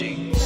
on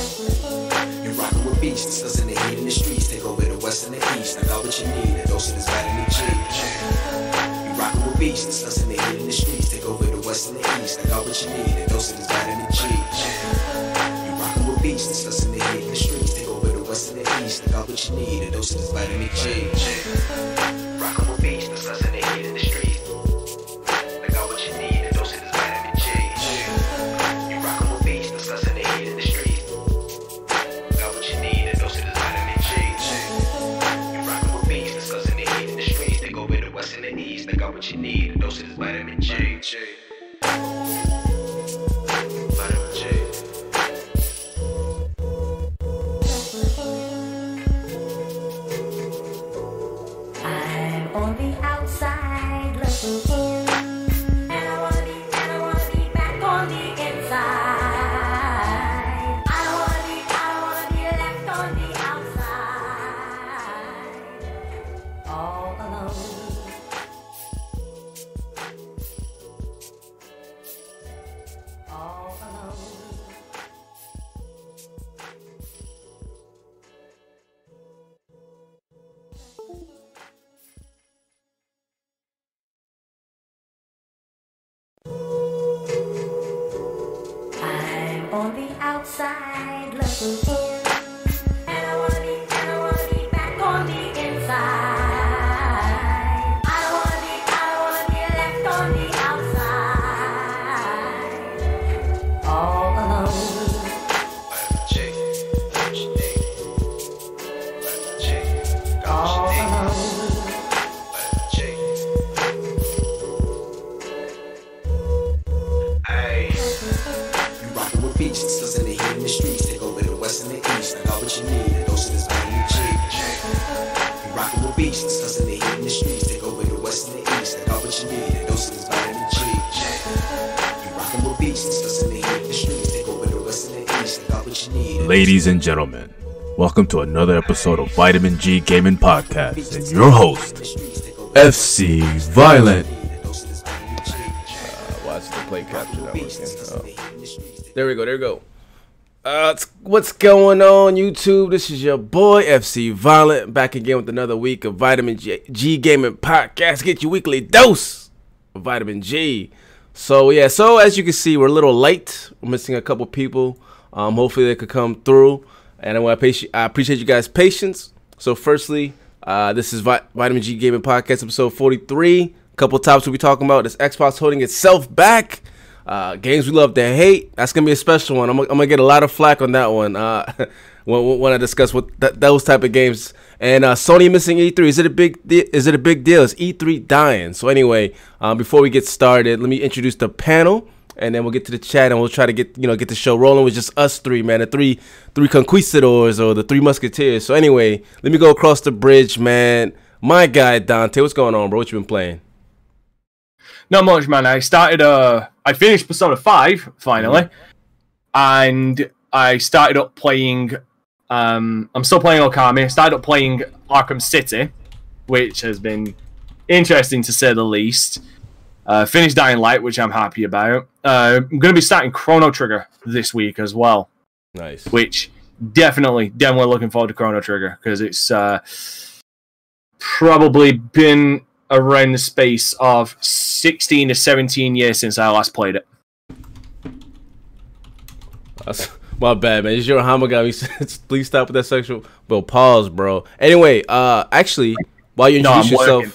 Ladies and gentlemen, welcome to another episode of Vitamin G Gaming Podcast and your host, FC Violent. Watch the play capture that working. Oh. There we go. There we go. Uh, what's going on, YouTube? This is your boy FC Violent back again with another week of Vitamin G, G Gaming Podcast. Get your weekly dose of Vitamin G. So yeah, so as you can see, we're a little late. We're missing a couple people. Um, hopefully they could come through, and I want to I appreciate you guys' patience. So firstly, uh, this is Vi- Vitamin G Gaming Podcast episode 43. A Couple topics we'll be talking about. This Xbox holding itself back. Uh, games we love to hate. That's gonna be a special one. I'm, I'm gonna get a lot of flack on that one. Uh, when, when I discuss what th- those type of games. And uh, Sony missing E3. Is it a big? Is it a big deal? Is E3 dying? So anyway, um, before we get started, let me introduce the panel, and then we'll get to the chat, and we'll try to get you know get the show rolling with just us three, man. The three three conquistadors or the three musketeers. So anyway, let me go across the bridge, man. My guy Dante, what's going on, bro? What you been playing? Not much, man. I started. Uh, I finished Persona Five finally, and I started up playing. Um, I'm still playing Okami. I started up playing Arkham City, which has been interesting to say the least. Uh, finished Dying Light, which I'm happy about. Uh, I'm going to be starting Chrono Trigger this week as well, Nice. which definitely, definitely looking forward to Chrono Trigger because it's uh, probably been around the space of 16 to 17 years since I last played it. That's my bad, man. It's your Hamagami. Please stop with that sexual. Bro, pause, bro. Anyway, uh, actually, while you No, introduce yourself, working.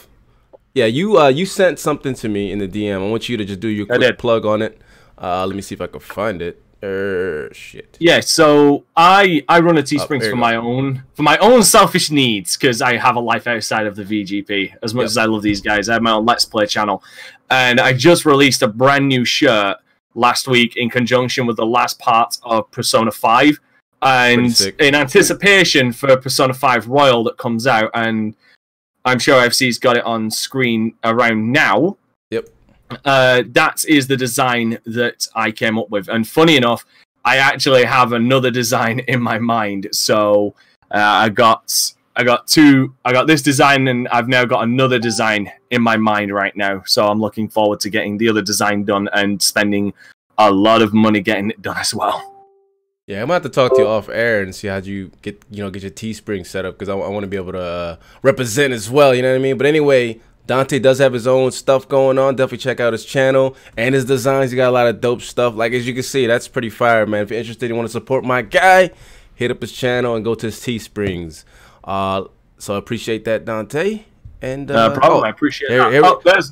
Yeah, you uh, you sent something to me in the DM. I want you to just do your quick plug on it. Uh, let me see if I can find it. Er, shit. Yeah, so I I run a Teesprings there you for my own for my own selfish needs because I have a life outside of the VGP. As much Yep. as I love these guys, I have my own Let's Play channel, and I just released a brand new shirt last week in conjunction with the last part of Persona Five, and in anticipation for Persona Five Royal that comes out, and I'm sure FC's got it on screen around now. Yep. Uh, that is the design that I came up with. And funny enough, I actually have another design in my mind. So uh, I got I got two I got this design and I've now got another design in my mind right now. So I'm looking forward to getting the other design done and spending a lot of money getting it done as well. Yeah, I'm gonna have to talk to you off air and see how you get you know get your Teespring set up because I, want to be able to uh, represent as well. You know what I mean? But anyway, Dante does have his own stuff going on. Definitely check out his channel and his designs. He got a lot of dope stuff. Like as you can see, that's pretty fire, man. If you're interested, and want to support my guy, hit up his channel and go to his Teesprings. Uh, so I appreciate that, Dante. And uh, Uh, problem. oh, I appreciate here- that. here- oh, there's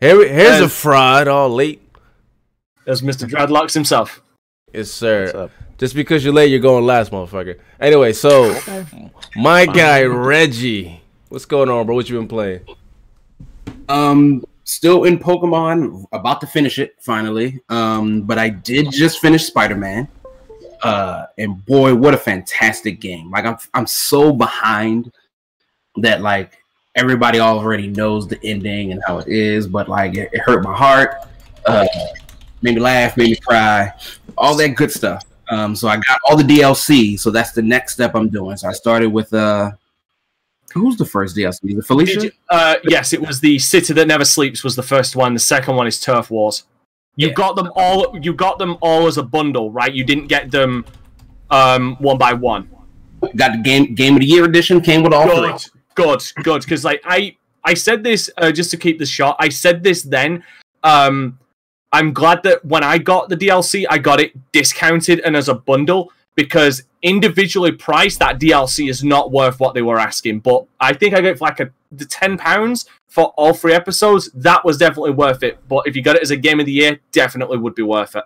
here, here's a fraud all late. there's Mr. Dreadlocks himself. Yes, sir. Just because you're late, you're going last, motherfucker. Anyway, so my guy Reggie, what's going on, bro? What you been playing? Um, still in Pokemon, about to finish it finally. Um, but I did just finish Spider Man. Uh, and boy, what a fantastic game! Like I'm, I'm so behind that like everybody already knows the ending and how it is, but like it, it hurt my heart. Uh, made me laugh, made me cry, all that good stuff. Um, so I got all the DLC. So that's the next step I'm doing. So I started with uh, who's the first DLC? The Felicia. You- uh, yes, it was the City That Never Sleeps was the first one. The second one is Turf Wars. You got them all. You got them all as a bundle, right? You didn't get them um, one by one. got the game game of the year edition came with all three. Good, good, good. Because like I, I said this uh, just to keep this short. I said this then. Um, I'm glad that when I got the DLC, I got it discounted and as a bundle because individually priced, that DLC is not worth what they were asking. But I think I got for like a the ten pounds for all three episodes. That was definitely worth it. But if you got it as a game of the year, definitely would be worth it.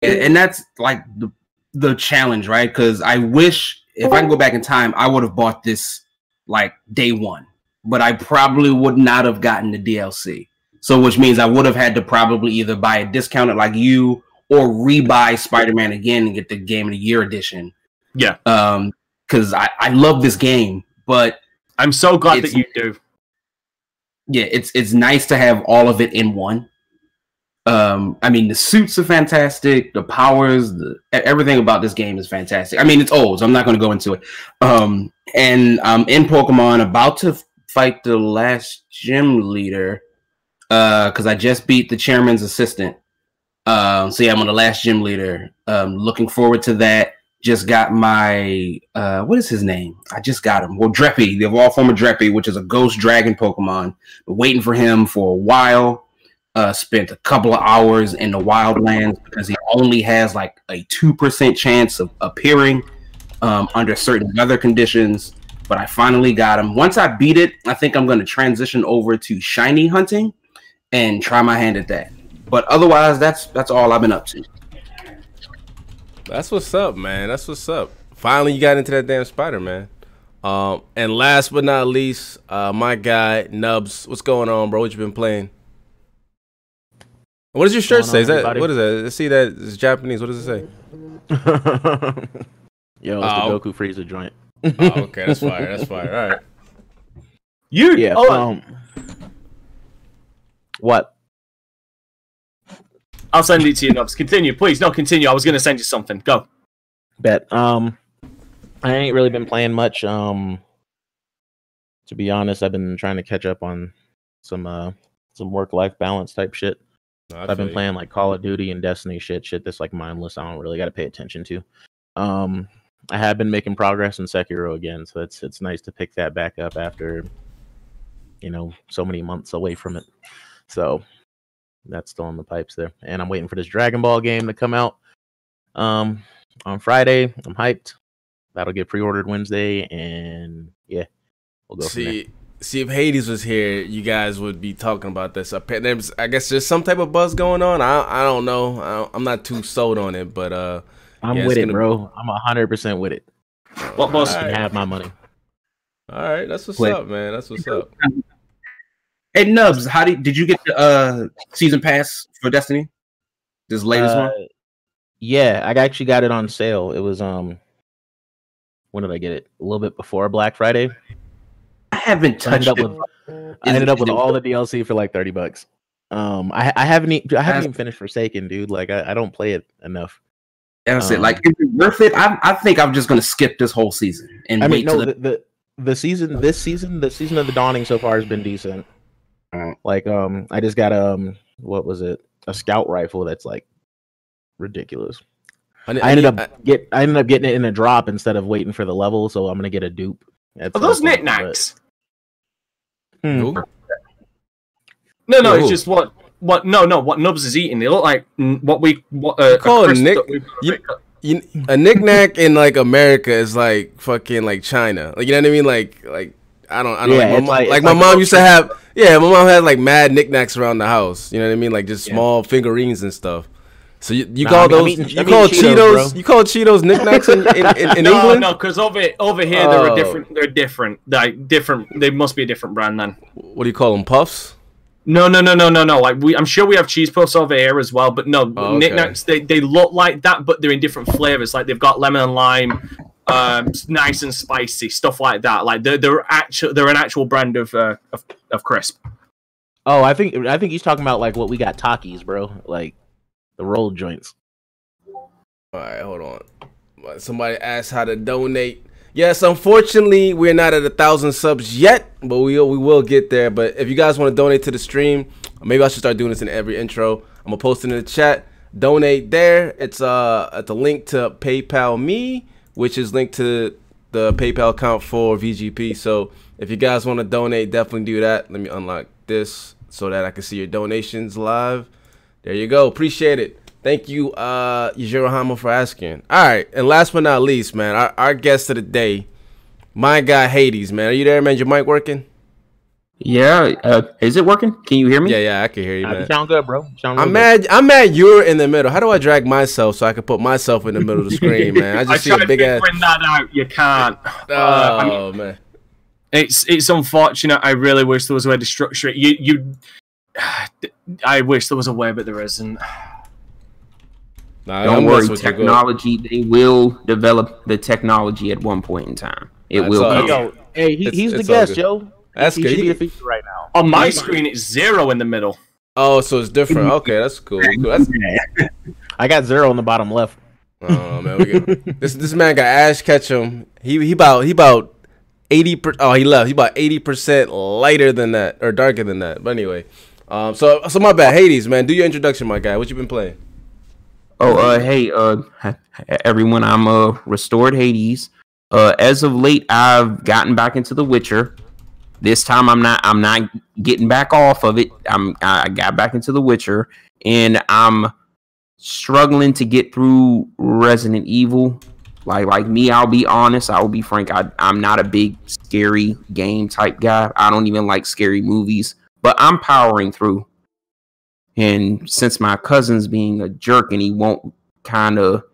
and, and that's like the the challenge, right? Because I wish if I can go back in time, I would have bought this like day one, but I probably would not have gotten the DLC. So, which means I would have had to probably either buy a discounted like you or rebuy Spider Man again and get the Game of the Year edition. Yeah. Um, because I I love this game, but I'm so glad that you do. yeah, it's it's nice to have all of it in one. Um, I mean, the suits are fantastic. The powers, the everything about this game is fantastic. I mean, it's old, so I'm not going to go into it. Um, and I'm in Pokemon, about to fight the last gym leader. Uh, because I just beat the chairman's assistant. Um, so yeah, I'm on the last gym leader. Um, looking forward to that. Just got my uh, what is his name? I just got him. Well, Dreepy, the evolved form of Dreepy, which is a ghost dragon Pokemon. Been waiting for him for a while. Uh, spent a couple of hours in the wildlands because he only has like a two percent chance of appearing um, under certain weather conditions. But I finally got him. Once I beat it, I think I'm going to transition over to shiny hunting and try my hand at that. But otherwise, that's that's all I've been up to. That's what's up, man. That's what's up. Finally, you got into that damn Spider Man. Um, and last but not least, uh, my guy Nubs. What's going on, bro? What you been playing? What does your shirt Going on, say? Is that everybody? what is that? I see that it's Japanese. What does it say? Yo, it's Oh. the Goku Frieza joint. Oh, okay, that's fire. That's fire. All right. You Yeah. oh, Um. What? I'll send it to you, Nubs. Continue, please. No, continue. I was gonna send you something. Go. Bet. Um, I ain't really been playing much. Um, to be honest, I've been trying to catch up on some uh some work life balance type shit. No, I I've been you. playing like Call of Duty and Destiny shit, shit that's like mindless. I don't really got to pay attention to. Um, I have been making progress in Sekiro again, so it's it's nice to pick that back up after, you know, so many months away from it. So that's still in the pipes there, and I'm waiting for this Dragon Ball game to come out. Um, on Friday, I'm hyped. That'll get pre-ordered Wednesday, and yeah, we'll go from there. See, see if Hades was here, you guys would be talking about this. I guess there's some type of buzz going on. I, I don't know. I don't, I'm not too sold on it, but uh, I'm Yeah, with it, gonna- bro. I'm hundred percent with it. What boss? You Alright. can have my money. all right, that's what's Wait. up, man. That's what's up. Hey Nubs, how did did you get the uh season pass for Destiny? This latest one? Uh, Yeah, I actually got it on sale. It was um, when did I get it? A little bit before Black Friday. I haven't I ended touched up it. with I ended up with all the DLC for like thirty bucks. Um, I I haven't e- I haven't even finished Forsaken, dude. Like I, I don't play it enough. That's it. um, Like, is it worth it? I, I think I'm just gonna skip this whole season and I wait mean, no, the, the the season this season the season of the dawning so far has been decent. Alright. Like um, I just got um, what was it? A scout rifle that's like ridiculous. ne- I ended need- up get I ended up getting it in a drop instead of waiting for the level, so I'm gonna get a dupe. at Are those knickknacks? Hmm. Who? No, no, it's just what what no no what Nubs is eating. They look like what we what uh, You call a it crisp Nick- you- you, a knickknack in like America is like fucking like China. Like you know what I mean? Like like I don't I don't Yeah, like, it's my, like- like, my like mom used to have yeah, my mom had like mad knickknacks around the house. You know what I mean? Like just small figurines and stuff. So you, you Nah, call I mean, those eating- you I'm call Cheetos, Cheetos, you call Cheetos knickknacks in, in, in, in no, England? no, because over over here they're Oh. different. They're different. Like different. They must be a different brand then. What do you call them? Puffs? No, no, no, no, no, no. Like we, I'm sure we have cheese puffs over here as well. But no, Oh, okay. knickknacks. They they look like that, but they're in different flavors. Like they've got lemon and lime, um, nice and spicy stuff like that. Like they're they're actual. They're an actual brand of uh, of, of crisp. Oh, I think I think he's talking about like what we got Takis, bro. Like the roll joints. All right, hold on. Somebody asked how to donate. Yes, unfortunately, we're not at a thousand subs yet, but we we will get there. But if you guys want to donate to the stream, maybe I should start doing this in every intro. I'm gonna post it in the chat. Donate there. It's uh at the link to PayPal me, which is linked to the PayPal account for VGP. So if you guys want to donate, definitely do that. Let me unlock this so that I can see your donations live. There you go. Appreciate it. Thank you, uh, Yujiro Hama, for asking. All right, and last but not least, man, our, our guest of the day, my guy Hades, man. Are you there, man? Your mic working? Yeah, uh, is it working? Can you hear me? Yeah, yeah, I can hear you, Nah, you man. sound good, bro. Sound I'm real mad. I'm mad. You're in the middle. How do I drag myself so I can put myself in the middle of the screen, man? I I just see tried a big ass. figuring that out. You can't. Oh Uh, I mean, man. it's it's unfortunate. I really wish there was a way to structure it. You you. I wish there was a way, but there isn't. Nah, Don't worry, messing with you, go. technology. They will develop the technology at one point in time. It That's will. all Hey, come. yo, hey, he, he's the it's all guest, good. yo. That's he good. should be the feature right now. On my Yes. screen, it's zero in the middle. Oh, so it's different. Okay, that's cool. cool. That's, I got zero on the bottom left. oh man, we get, this this man got Ash Ketchum. He he about he about eighty per. Oh, he left. He about eighty percent lighter than that or darker than that. But anyway, um, so so my bad. Hades, man, do your introduction, my guy. What you been playing? Oh, uh, hey, uh, everyone, I'm uh restored Hades. Uh, as of late, I've gotten back into The Witcher. This time, I'm not. I'm not getting back off of it. I'm. I got back into The Witcher, and I'm struggling to get through Resident Evil. Like, like me, I'll be honest. I will be frank. I, I'm not a big scary game type guy. I don't even like scary movies. But I'm powering through. And since my cousin's being a jerk and he won't kind of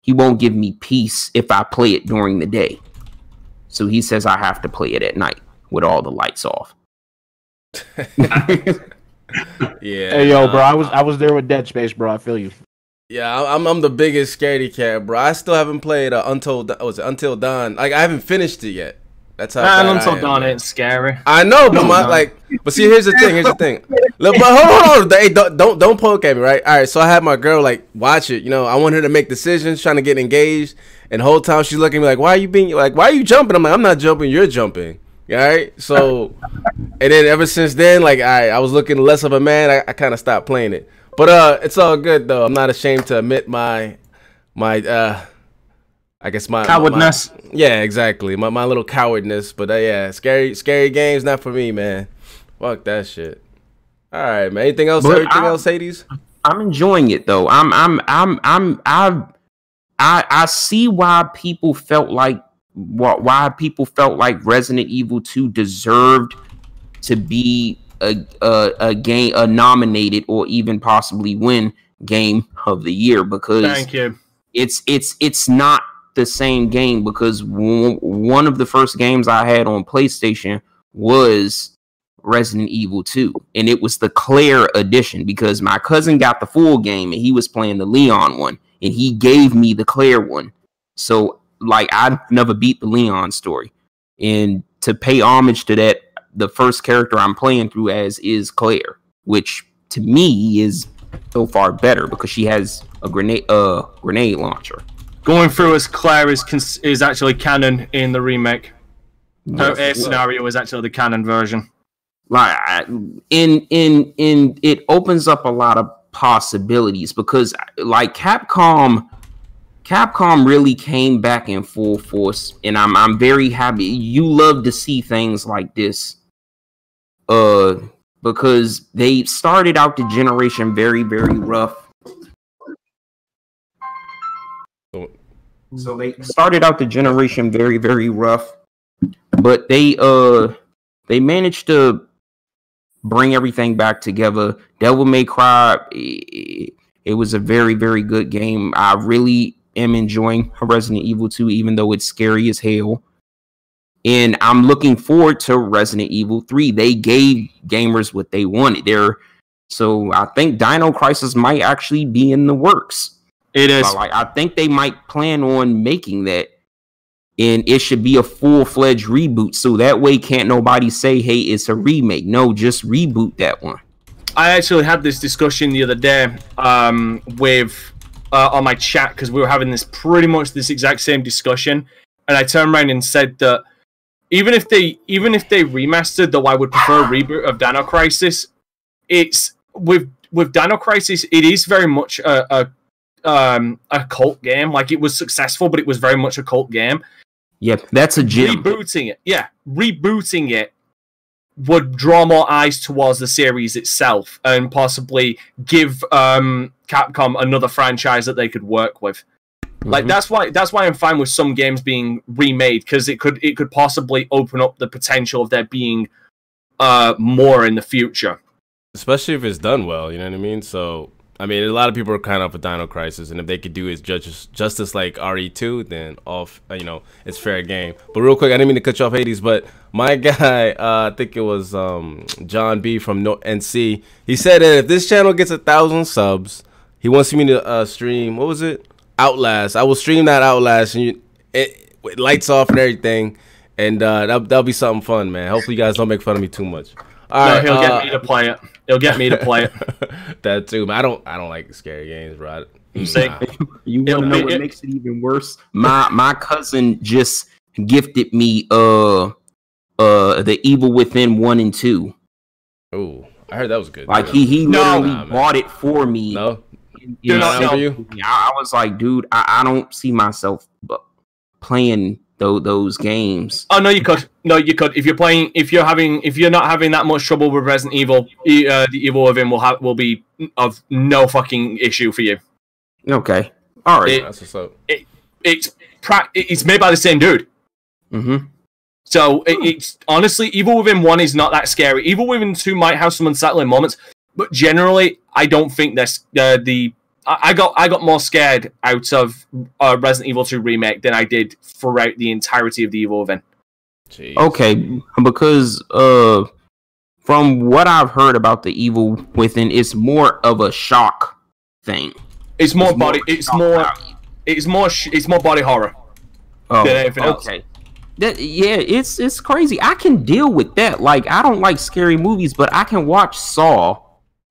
he won't give me peace if I play it during the day. So he says I have to play it at night with all the lights off. Yeah. Hey, yo, bro, I was I was there with Dead Space, bro. I feel you. Yeah, I- I'm I'm the biggest scaredy cat, bro. I still haven't played uh, Until Da- was it Until Dawn. Like I haven't finished it yet. That's how. And bad until I am, dawn man. ain't scary. I know, but No, my no. like, but see, here's the thing. Here's the thing. Look, but hold on, hold on. Hey, don't, don't don't poke at me, right? All right. So I had my girl like watch it. You know, I want her to make decisions, trying to get engaged, and whole time she's looking at me like, "Why are you being like? Why are you jumping?" I'm like, "I'm not jumping. You're jumping." All right. So, and then ever since then, like, I I was looking less of a man. I, I kind of stopped playing it. But uh, it's all good though. I'm not ashamed to admit my my uh. I guess my my- Cowardness. yeah, exactly. My my little cowardness, but uh, yeah, scary scary games not for me, man. Fuck that shit. All right, man. Anything else? But Everything I- else, Hades? I'm enjoying it though. I'm I'm I'm I'm I I I see why people felt like why, why people felt like Resident Evil 2 deserved to be a a, a game a nominated or even possibly win game of the year because Thank you. it's it's it's not the same game because w- one of the first games I had on PlayStation was Resident Evil 2 and it was the Claire edition because my cousin got the full game and he was playing the Leon one and he gave me the Claire one. So like I never beat the Leon story. And to pay homage to that the first character I'm playing through as is Claire, which to me is so far better because she has a grenade uh grenade launcher. Going through as Claire is cons- is actually canon in the remake. Her Yes. A scenario is actually the canon version. like I- in in in it opens up a lot of possibilities because like Capcom Capcom really came back in full force and I'm I'm very happy you love to see things like this uh because they started out the generation very very rough so they started out the generation very very rough but they uh they managed to bring everything back together. Devil May Cry, it, it was a very, very good game. I really am enjoying Resident Evil 2, even though it's scary as hell. And I'm looking forward to Resident Evil 3. They gave gamers what they wanted there. So I think Dino Crisis might actually be in the works. It is. So, like I think they might plan on making that, and it should be a full fledged reboot. So that way, can't nobody say, "Hey, it's a remake." No, just reboot that one. I actually had this discussion the other day um, with uh, on my chat because we were having this pretty much this exact same discussion, and I turned around and said that even if they even if they remastered, though I would prefer a reboot of Dino Crisis. It's with with Dino Crisis, it is very much a, a um a cult game. Like it was successful, but it was very much a cult game Yep, that's a gem. rebooting it yeah rebooting it would draw more eyes towards the series itself and possibly give um, Capcom another franchise that they could work with. Like Mhm. that's why that's why I'm fine with some games being remade because it could it could possibly open up the potential of there being uh more in the future. especially if it's done well. You know what I mean? So I mean, a lot of people are kind of with Dino Crisis, and if they could do is justice, justice like RE2, then off, uh, you know, it's fair game. But real quick, I didn't mean to cut you off, Hades, but my guy, uh, I think it was um, John B from no- NC. He said that if this channel gets a thousand subs, he wants me to uh, stream. What was it? Outlast. I will stream that Outlast, and you, it, with lights off and everything, and uh, that'll, that'll be something fun, man. Hopefully, you guys don't make fun of me too much. All no, right, he'll uh, get me to play it. He'll get me to play it. that too. Man, I don't. I don't like scary games, bro. I- See? nah. You want to know what it- makes it even worse? My my cousin just gifted me uh uh the Evil Within one and two. Oh, I heard that was good. Like he he No. literally Nah, bought it for me. no, in- Do in not you? I, I was like, dude, I, I don't see myself playing tho- those games. Oh no, you could. No, you could. If you're playing, if you're having, if you're not having that much trouble with Resident Evil, uh, the Evil Within will have will be of no fucking issue for you. Okay, all right. It- that's what's up. It's pra- it's made by the same dude. mm-hmm. So it, it's honestly, Evil Within one is not that scary. Evil Within two might have some unsettling moments, but generally, I don't think that's uh, the. I I got I got more scared out of uh, Resident Evil two remake than I did throughout the entirety of the Evil Within. Jeez. Okay, because uh, from what I've heard about the Evil Within, it's more of a shock thing. It's more It's body. of a It's more. value. It's more. sh- It's more body horror. Oh, than anything else. okay. That yeah, it's it's crazy. I can deal with that. Like I don't like scary movies, but I can watch Saw.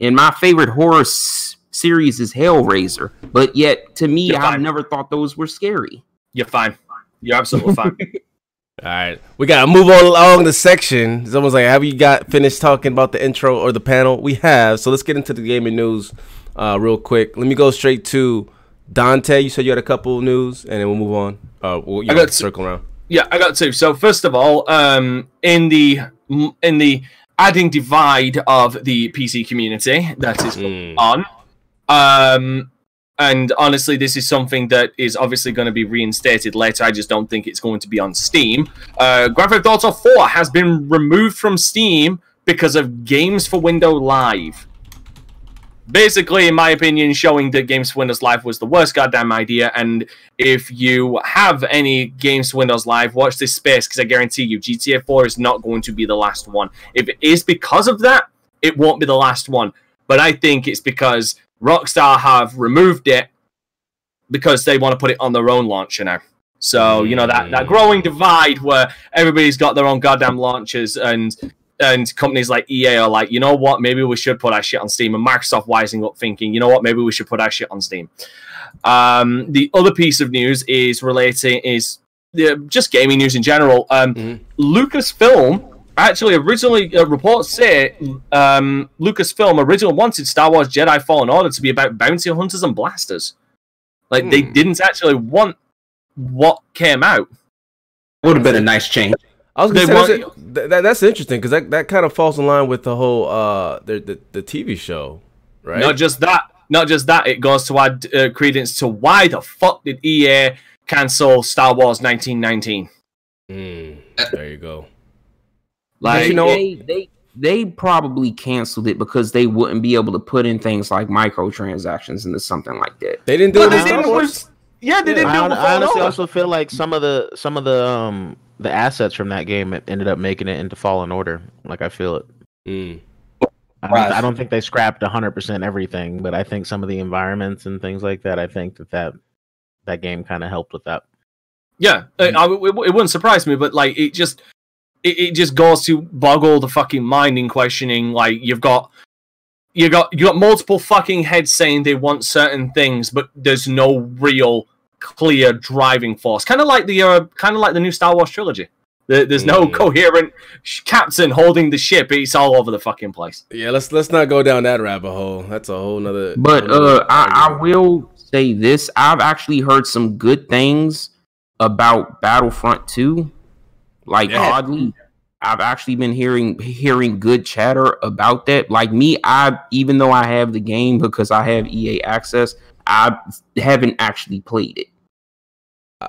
And my favorite horror s- series is Hellraiser. But yet, to me, I've never thought those were scary. You're fine. You're absolutely fine. All right, we gotta move on along the section. Someone's like, "Have you got finished talking about the intro or the panel?" We have. So let's get into the gaming news, uh, real quick. Let me go straight to Dante. You said you had a couple of news, and then we'll move on. Uh, we'll, you I know, got s- circle around. Yeah, I got two. So first of all, um, in the in the adding divide of the PC community that is Mm. on, um, and honestly, this is something that is obviously going to be reinstated later. I just don't think it's going to be on Steam. Uh, Grand Theft Auto 4 has been removed from Steam because of Games for Windows Live. Basically, in my opinion, showing that Games for Windows Live was the worst goddamn idea. And if you have any Games for Windows Live, watch this space because I guarantee you, GTA 4 is not going to be the last one. If it is because of that, it won't be the last one. But I think it's because Rockstar have removed it because they want to put it on their own launcher now. So you know that that mm. growing divide where everybody's got their own goddamn launchers and and companies like EA are like, you know what, maybe we should put our shit on Steam, and Microsoft wising up, thinking, you know what, maybe we should put our shit on Steam. Um, the other piece of news is relating is uh, just gaming news in general. Um, Mhm. Lucasfilm actually originally uh, reports say um, Lucasfilm originally wanted Star Wars Jedi Fallen Order to be about bounty hunters and blasters. Like they Hmm. didn't actually want what came out. Would have been a nice change. I was gonna They say want- that's, th- that, that's interesting because that, that kind of falls in line with the whole uh the the, the TV show, right? Not just that, not just that. It goes to add uh, credence to why the fuck did EA cancel Star Wars 1313? Mm, there you go. Like you know- they they they probably canceled it because they wouldn't be able to put in things like microtransactions into something like that. They didn't do But it. they in Star did it Wars? with- yeah, they didn't I, do it hon- I honestly also feel like some of the some of the um the assets from that game ended up making it into Fallen Order. Like I feel it. Mm. I don't, I don't think they scrapped 100% everything, but I think some of the environments and things like that. I think that that, that game kind of helped with that. Yeah, uh, I, it, it wouldn't surprise me, but like it just it, it just goes to boggle the fucking mind in questioning. Like you've got you got you got multiple fucking heads saying they want certain things, but there's no real clear driving force. Kind of like the uh, kind of like the new Star Wars trilogy. There's no Mm. coherent sh- captain holding the ship. It's all over the fucking place. Yeah, let's let's not go down that rabbit hole. That's a whole nother. But whole uh, I, I will say this: I've actually heard some good things about Battlefront 2. Like Yeah. oddly, I've actually been hearing hearing good chatter about that. Like me, I even though I have the game because I have EA access, I haven't actually played it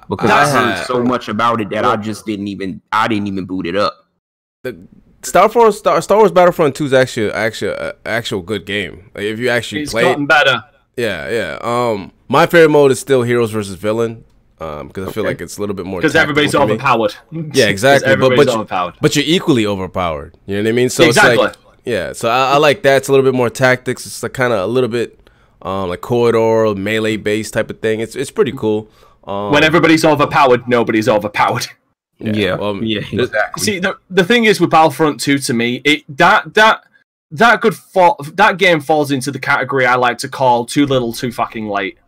because I, I heard have- so much about it that I just didn't even I didn't even boot it up. the Star Wars Star, Star Wars Battlefront 2 is actually actually a actual good game. Like if you actually It's play gotten it, better. yeah, yeah. Um, my favorite mode is still heroes versus villain. Um, because I feel like it's a little bit more Because everybody's for me. overpowered. Yeah, exactly. But everybody's but, you- overpowered. but you're equally overpowered. You know what I mean? So it's Exactly. like yeah. So I, I like that. It's a little bit more tactics. It's like kind of a little bit um like corridor melee based type of thing. It's it's pretty cool. Um, when everybody's overpowered, nobody's overpowered. Yeah, well, yeah, exactly. See, the, the thing is with Battlefront 2 to me, it that that that could fall that game falls into the category I like to call too little, too fucking late.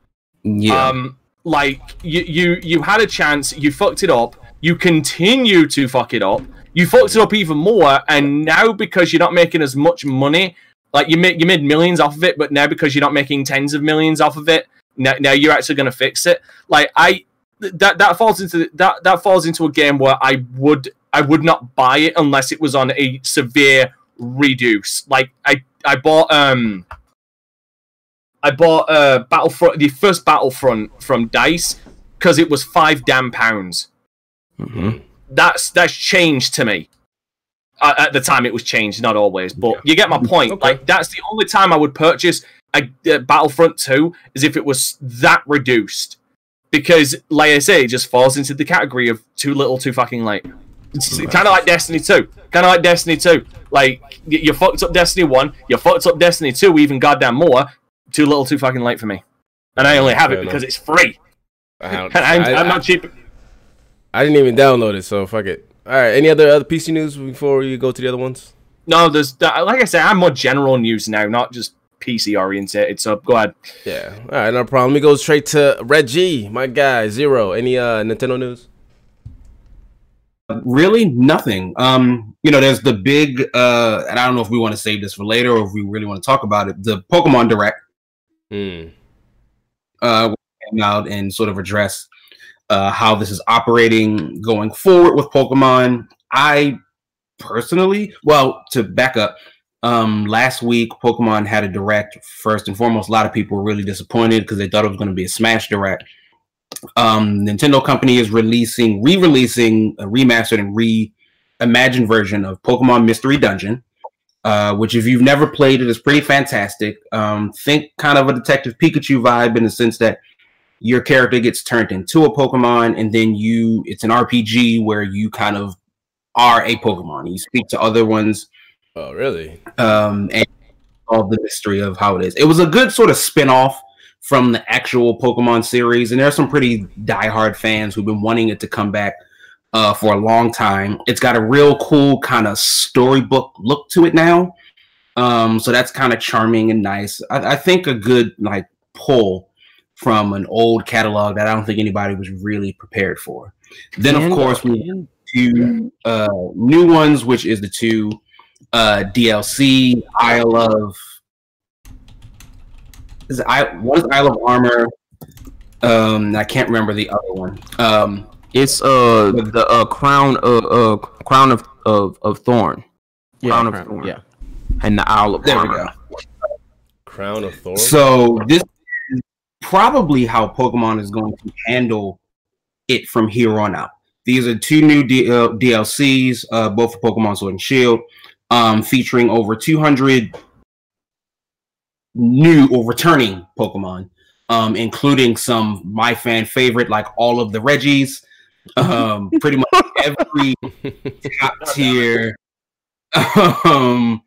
yeah, Um, like you you you had a chance, you fucked it up, you continue to fuck it up, you fucked it up even more, and now because you're not making as much money, like you made you made millions off of it, but now because you're not making tens of millions off of it, now, now you're actually going to fix it. Like I that that falls into that that falls into a game where I would I would not buy it unless it was on a severe reduce. Like I I bought um I bought uh Battlefront the first Battlefront from Dice because it was five damn pounds. Mhm. That's that's changed to me. Uh, at the time, it was changed, not always, but you get my point. Okay. Like that's the only time I would purchase a, a Battlefront Two is if it was that reduced, because like I say, it just falls into the category of too little, too fucking late. It's kind of like Destiny Two. Kind of like Destiny Two. Like y- you fucked up Destiny One, you fucked up Destiny Two, even goddamn more. Too little, too fucking late for me. And I only have Fair it enough. because it's free. I, And I'm, I- I'm not cheap. I didn't even download it, so fuck it. All right. Any other other PC news before you go to the other ones? No, there's like I said, I'm more general news now, not just PC oriented. So go ahead. Yeah. All right. No problem. Let me go straight to Reggie, my guy. Zero. Any uh Nintendo news? really nothing. Um, you know, there's the big uh and I don't know if we want to save this for later or if we really want to talk about it. The Pokemon Direct Hmm. uh came out and sort of address uh how this is operating going forward with Pokemon. I personally, well, to back up, um last week Pokemon had a direct first and foremost. A lot of people were really disappointed because they thought it was going to be a Smash Direct. Um Nintendo company is releasing re-releasing a remastered and reimagined version of Pokemon Mystery Dungeon. Uh, which if you've never played it is pretty fantastic. Um, think kind of a Detective Pikachu vibe in the sense that your character gets turned into a Pokemon, and then you it's an RPG where you kind of are a Pokemon. You speak to other ones, Oh, really? um, and all the mystery of how it is. It was a good sort of spin-off from the actual Pokemon series, and there are some pretty diehard fans who've been wanting it to come back uh, for a long time. It's got a real cool kind of storybook look to it now, um, so that's kind of charming and nice. I, I think a good like pull from an old catalog that I don't think anybody was really prepared for. Then, of course, we two uh, new ones, which is the two uh, DLC Isle of is it I one is Isle of Armor. Um, I can't remember the other one. Um, It's uh the uh crown of uh crown of of, of thorn Yeah, Crown of crown- Thorn. yeah. and the Isle of there we go. Crown of Thorns. So this is probably how Pokemon is going to handle it from here on out. These are two new D- uh, DLCs, uh, both for Pokemon Sword and Shield, um, featuring over 200 new or returning Pokemon, um, including some my fan favorite, like all of the Reggies, um, pretty much every top tier, um,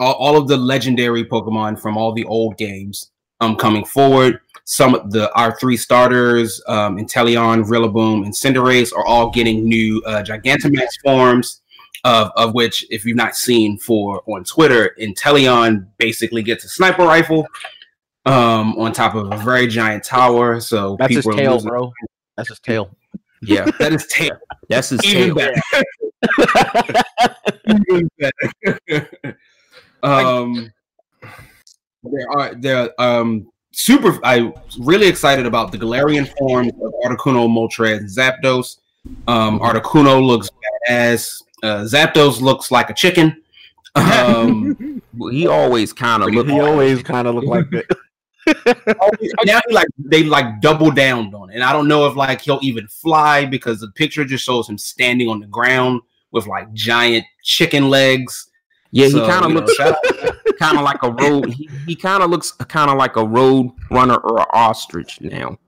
all, all of the legendary Pokemon from all the old games um coming forward. Some of the our three starters, um, Inteleon, Rillaboom, and Cinderace, are all getting new uh, Gigantamax forms. Of, of which, if you've not seen for on Twitter, Inteleon basically gets a sniper rifle um, on top of a very giant tower. So That's his are tail, losing- bro. That's his tail. Yeah, That is tail. that's his Even tail. better. Even better. um, there are there um super. I really excited about the Galarian forms of Articuno, Moltres, and Zapdos. Um, Articuno looks ass. Uh, Zapdos looks like a chicken. Um, he always kind of look. he always kind of look like that. now he like they like double down on it, and I don't know if like he'll even fly because the picture just shows him standing on the ground with like giant chicken legs. Yeah, he kind of you know, looks shout kind of like a road. He, he kind of looks kind of like a road runner or an ostrich now.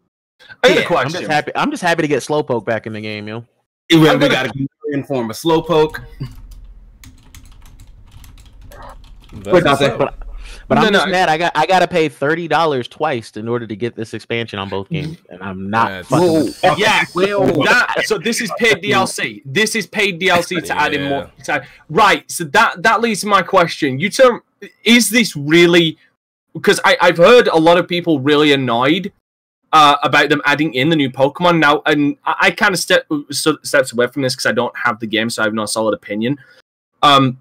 I got a Yeah, I'm question. just happy. I'm just happy to get Slowpoke back in the game, yo. We, we I'm gonna- inform a form of slowpoke. That's Wait, what's Dante. up. But but No, I'm just no. mad. I got I got to pay thirty dollars twice in order to get this expansion on both games, and I'm not. Fucking- Whoa. Yeah, Well, that so this is paid DLC. This is paid DLC to add in more. To right. So that that leads to my question. You tell is this really? Because I I've heard a lot of people really annoyed uh, about them adding in the new Pokemon now, and I, I kind of step so, steps away from this because I don't have the game, so I have no solid opinion. Um,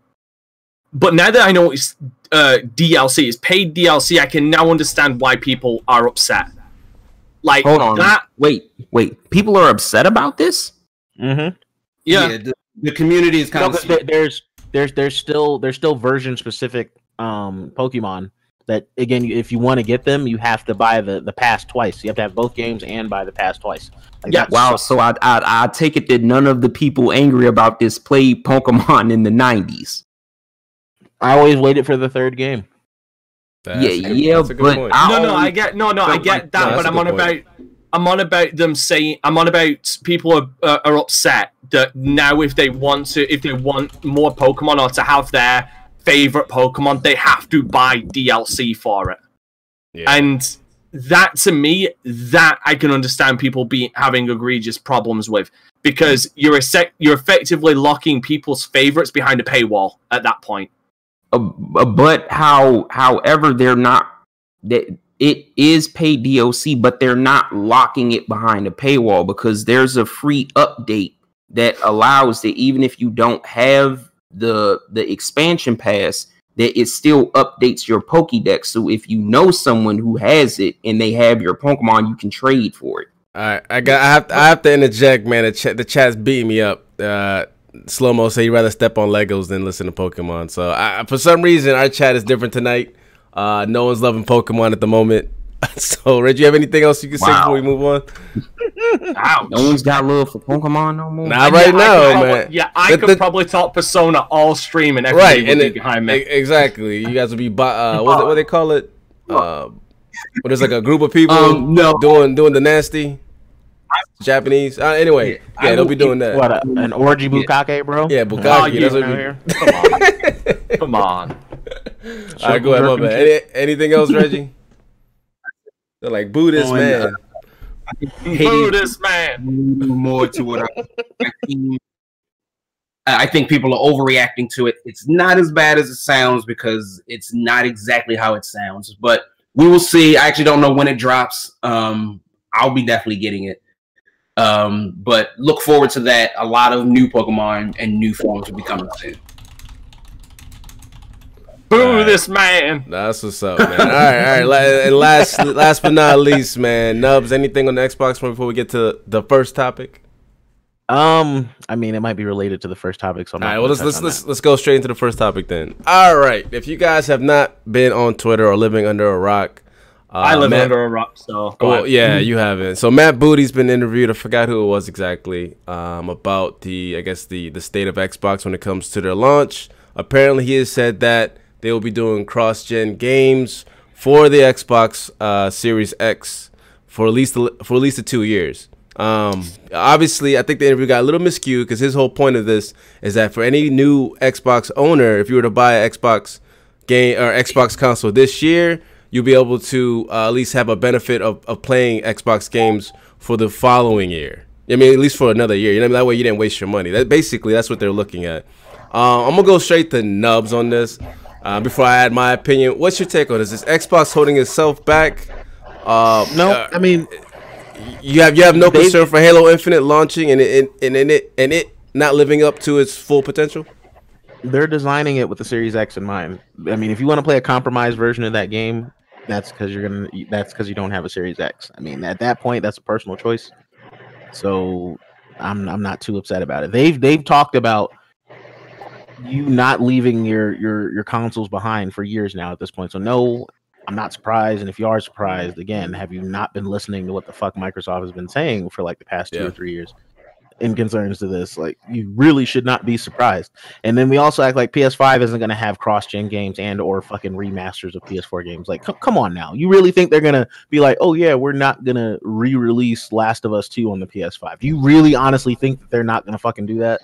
but now that I know it's uh, DLC, it's paid DLC, I can now understand why people are upset. Like Hold on. that. Wait, wait. People are upset about this. Mhm. Yeah. the, the community is No, of there's there's there's still there's still version specific um Pokemon that again if you want to get them you have to buy the the pass twice. You have to have both games and buy the pass twice. Like, Yeah, Wow. So I, I I take it that none of the people angry about this played Pokemon in the '90s. I always waited for the third game. That's yeah, a good- yeah, that's a good but point. I no, no, I get no, no, I get like- that, No, but that's a I'm on good about. I'm on about them saying I'm on about people are uh, are upset that now if they want to if they want more Pokemon or to have their favorite Pokemon, they have to buy DLC for it, Yeah. and that to me that I can understand people being having egregious problems with because you're a sec- you're effectively locking people's favorites behind a paywall at that point. Uh, uh, but how however they're not that it is paid DLC, but they're not locking it behind a paywall because there's a free update that allows that even if you don't have the the expansion pass, that it still updates your Pokédex. So if you know someone who has it and they have your Pokemon, you can trade for it. All right, I got. I have. To, I have to interject, man. The, chat, the chat's beating me up. Uh, Slow mo say he'd rather step on Legos than listen to Pokemon. So I, for some reason, our chat is different tonight. Uh, no one's loving Pokemon at the moment. so, Reggie, you have anything else you can say before we move on? Ouch. No one's got love for Pokemon no more. Not Yeah, right I now, probably- man. Yeah, I The- could the- probably talk Persona all stream and everybody right, and it, behind me. exactly. You guys will be. bu- Uh, what's it, what they call it? Uh, when there's like a group of people Um, no. doing doing the nasty. Japanese. Uh, anyway, yeah, I they'll be doing that. What a, an orgy bukake, bro? Yeah, Oh, Bukaki. you that's what out we, here. Come on. All right, go ahead, my bad. Any, anything else, Reggie? They're like Buddhist Oh, and, man. Buddhist man. more to what I, I think- I think people are overreacting to it. It's not as bad as it sounds because it's not exactly how it sounds, but we will see. I actually don't know when it drops. Um, I'll be definitely getting it. Um, but look forward to that. A lot of new Pokemon and new forms will be coming soon. Buddhist man. That's what's up, man. All right, all right. And last, last but not least, man, Nubs. Anything on the Xbox one before we get to the first topic? Um, I mean, it might be related to the first topic, so I'm All not right, well let's let's let's, that. let's go straight into the first topic then. All right, if you guys have not been on Twitter or living under a rock, uh, I live Matt- under a rock, so go Well, ahead. yeah, you haven't. So Matt Booty's been interviewed. I forgot who it was exactly. Um, about the I guess the the state of Xbox when it comes to their launch. Apparently, he has said that they will be doing cross-gen games for the Xbox uh, Series X for at least for at least the two years. Um, obviously, I think the interview got a little miscued because his whole point of this is that for any new Xbox owner, if you were to buy an Xbox game or Xbox console this year, you'll be able to uh, at least have a benefit of, of playing Xbox games for the following year. I mean, at least for another year. You know, that way you didn't waste your money. That basically that's what they're looking at. Uh, I'm gonna go straight to nubs on this. Uh, before I add my opinion, what's your take on this? Is Xbox holding itself back? Uh, No, uh, I mean, you have you have no They- concern for Halo Infinite launching and it and, and it and it not living up to its full potential. they're designing it with the Series X in mind. I mean, if you want to play a compromised version of that game, that's because you're gonna. That's because you don't have a Series X. I mean, at that point, that's a personal choice. So I'm I'm not too upset about it. They've they've talked about you not leaving your your your consoles behind for years now at this point. So no, I'm not surprised. And if you are surprised, again, have you not been listening to what the fuck Microsoft has been saying for like the past two Yeah. or three years in concerns to this? Like you really should not be surprised. And then we also act like PS5 isn't going to have cross-gen games and or fucking remasters of PS4 games. Like, c- come on now, you really think they're going to be like, oh yeah, we're not going to re-release Last of Us 2 on the PS5? Do you really honestly think that they're not going to fucking do that?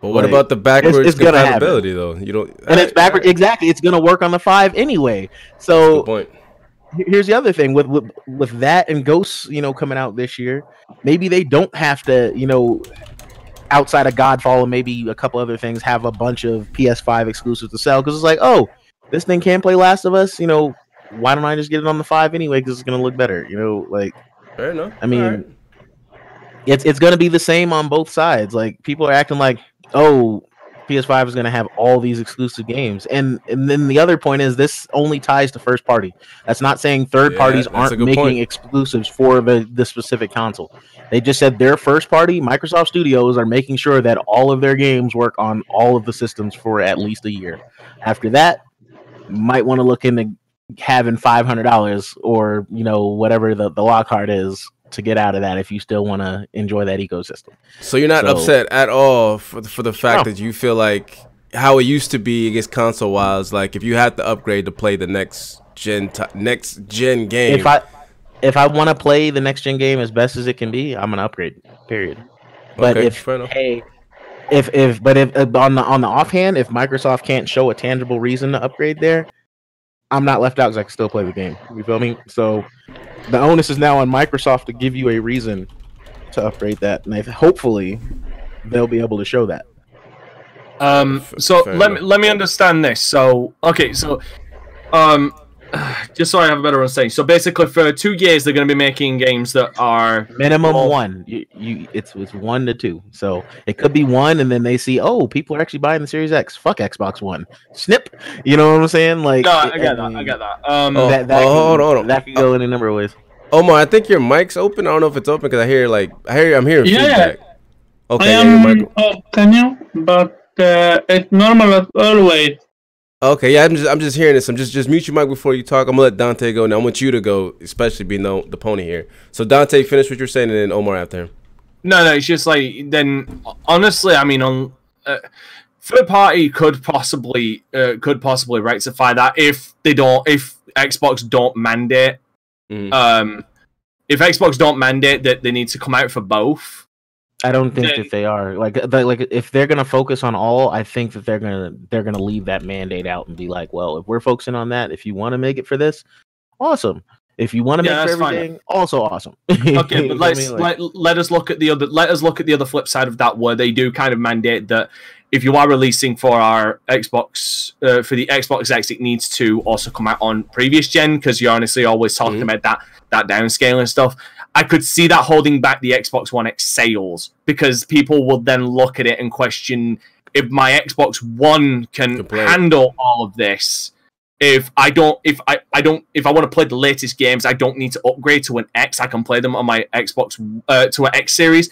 But what Like, about the backwards it's gonna happen. compatibility though? You don't. And it's backward. Exactly, it's going to work on the five anyway. So Good point. here's the other thing with, with with that and ghosts you know coming out this year maybe they don't have to you know outside of godfall and maybe a couple other things have a bunch of ps5 exclusives to sell because it's like oh this thing can play last of us you know why don't i just get it on the five anyway because it's going to look better you know like Fair enough. I mean, Alright. it's it's going to be the same on both sides. Like people are acting like, oh, PS5 is going to have all these exclusive games, and and then the other point is this only ties to first party. That's not saying third Yeah, parties aren't making point. exclusives for the the specific console. They just said their first party, Microsoft Studios, are making sure that all of their games work on all of the systems for at least a year. After that, might want to look into having five hundred dollars or you know whatever the the Lockhart is to get out of that if you still want to enjoy that ecosystem. So you're not So- upset at all for the, for the fact No. that you feel like how it used to be against console wise. Like if you had to upgrade to play the next gen ti next gen game, If I if I want to play the next gen game as best as it can be, I'm gonna upgrade. Period. But Okay, if hey, if if but if uh, on the on the offhand, if Microsoft can't show a tangible reason to upgrade there, I'm not left out because I can still play the game. You feel me? So the onus is now on Microsoft to give you a reason to upgrade that, and I, hopefully they'll be able to show that. Um, so fair let me let me understand this. So okay, so um, just so I have a better understanding. So basically, for two years, they're going to be making games that are Minimum Well- one. You, you it's it's one to two. So it could be one, and then they see, oh, people are actually buying the Series X. Fuck Xbox One. Snip. You know what I'm saying? Like no, I get that. I mean, get that. Um, That, that oh, can, hold on, hold on. That can go in a number of ways. Omar, I think your mic's open. I don't know if it's open because I hear like I hear I'm hearing Yeah. feedback. Okay, I yeah, your am mic. oh, can you? But uh, it's normal as always. Okay, yeah, I'm just I'm just hearing this. I'm just just mute your mic before you talk. I'm gonna let Dante go. Now I want you to go, especially being the, the pony here. So Dante, finish what you're saying, and then Omar after him. No, no, it's just like then. Honestly, I mean, on uh, third party could possibly uh, could possibly rectify that if they don't if Xbox don't mandate. Mhm. Um, if Xbox don't mandate that they need to come out for both. I don't think Then- that they are like like if they're gonna focus on all, I think that they're gonna they're gonna leave that mandate out and be like, well, if we're focusing on that, if you want to make it for this, awesome. If you want to Yeah, make it for that's fine. everything, also awesome. Okay, but let's? Like- let, let us look at the other let us look at the other flip side of that where they do kind of mandate that if you are releasing for our Xbox uh, for the Xbox X, it needs to also come out on previous gen because you're honestly always talking Mhm. about that that downscaling stuff. I could see that holding back the Xbox One X sales because people will then look at it and question if my Xbox One can Can play it. handle all of this. If I don't, if I, I don't, if I want to play the latest games, I don't need to upgrade to an X. I can play them on my Xbox uh, to an X series,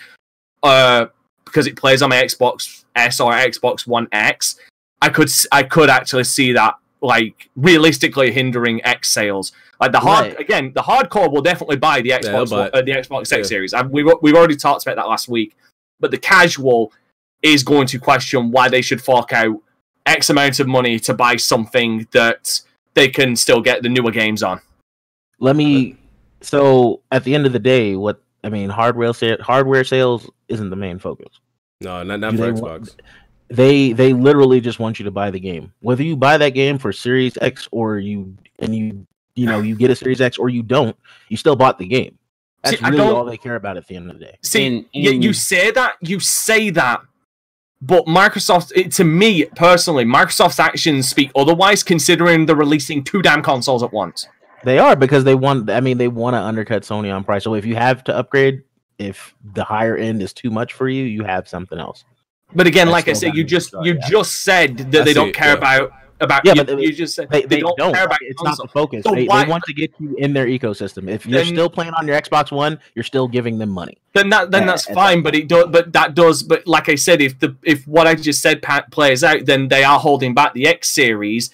uh, because it plays on my Xbox S or Xbox One X. I could, I could actually see that like realistically hindering X sales. Like the hard Right. again, the hardcore will definitely buy the they'll Xbox, buy uh, the Xbox X Yeah. series. And we've we've already talked about that last week, but the casual is going to question why they should fork out X amount of money to buy something that they can still get the newer games on. let me so at the end of the day what i mean hardware sa- hardware sales isn't the main focus No, not not Do for Xbox. want- they they literally just want you to buy the game. Whether you buy that game for series x or you and you you know you get a series x or you don't you still bought the game. That's See, I really don't- all they care about at the end of the day. See, In- you, you say that, you say that, but Microsoft, it, to me personally, Microsoft's actions speak otherwise, considering they're releasing two damn consoles at once. they are because they want i mean they want to undercut sony on price. So if you have to upgrade if the higher end is too much for you you have something else But again, That's like I said, you just good, you yeah. just said that I they see don't it, care yeah. about about. Yeah, you, but you just said They, they, they don't, don't. care about. it's not console. the focus. So they, why- they want to get you in their ecosystem. If you're Then- still playing on your Xbox One, you're still giving them money. then that then Yeah, that's fine. that But it does. But that does. But like I said, if the if what I just said pa- plays out, then they are holding back the X series.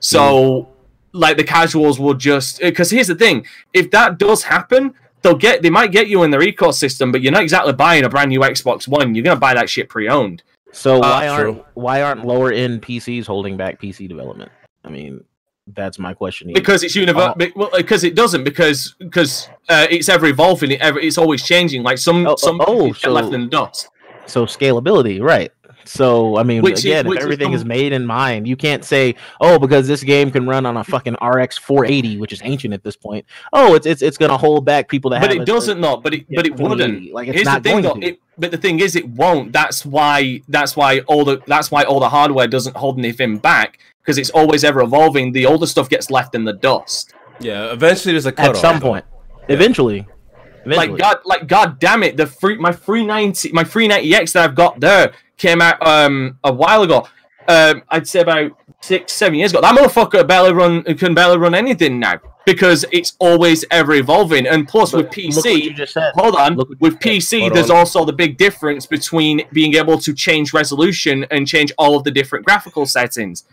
So, Mm. like the casuals will just because here's the thing: if that does happen, they'll get they might get you in their ecosystem, but you're not exactly buying a brand new Xbox One. You're gonna buy that shit pre-owned. So Uh, why aren't true. why aren't lower end PCs holding back PC development? I mean, that's my question. here. because it's universal. Oh. Well, because it doesn't. Because because uh, it's ever evolving. It ever, it's always changing. Like some Oh, some oh, so- left in the dust. so scalability, right? So I mean, Which again, which if everything is some- made in mind, you can't say, "Oh, because this game can run on a fucking RX 480, which is ancient at this point." Oh, it's it's it's gonna hold back people that. But have it a- doesn't not. But it but it wouldn't. Like it's Here's not the thing, going though. to. It, but the thing is, it won't. That's why. That's why all the. That's why all the hardware doesn't hold anything back because it's always ever evolving. The older stuff gets left in the dust. Yeah, eventually there's a cut At cutoff. some though. point, eventually, eventually. Like God, like God damn it! The free my 390, my 390x that I've got there came out um a while ago. Um, I'd say about six seven years ago. That motherfucker barely run can barely run anything now because it's always ever evolving. And plus with what you PC, hold on, with. PC, Hold there's on. also the big difference between being able to change resolution and change all of the different graphical settings.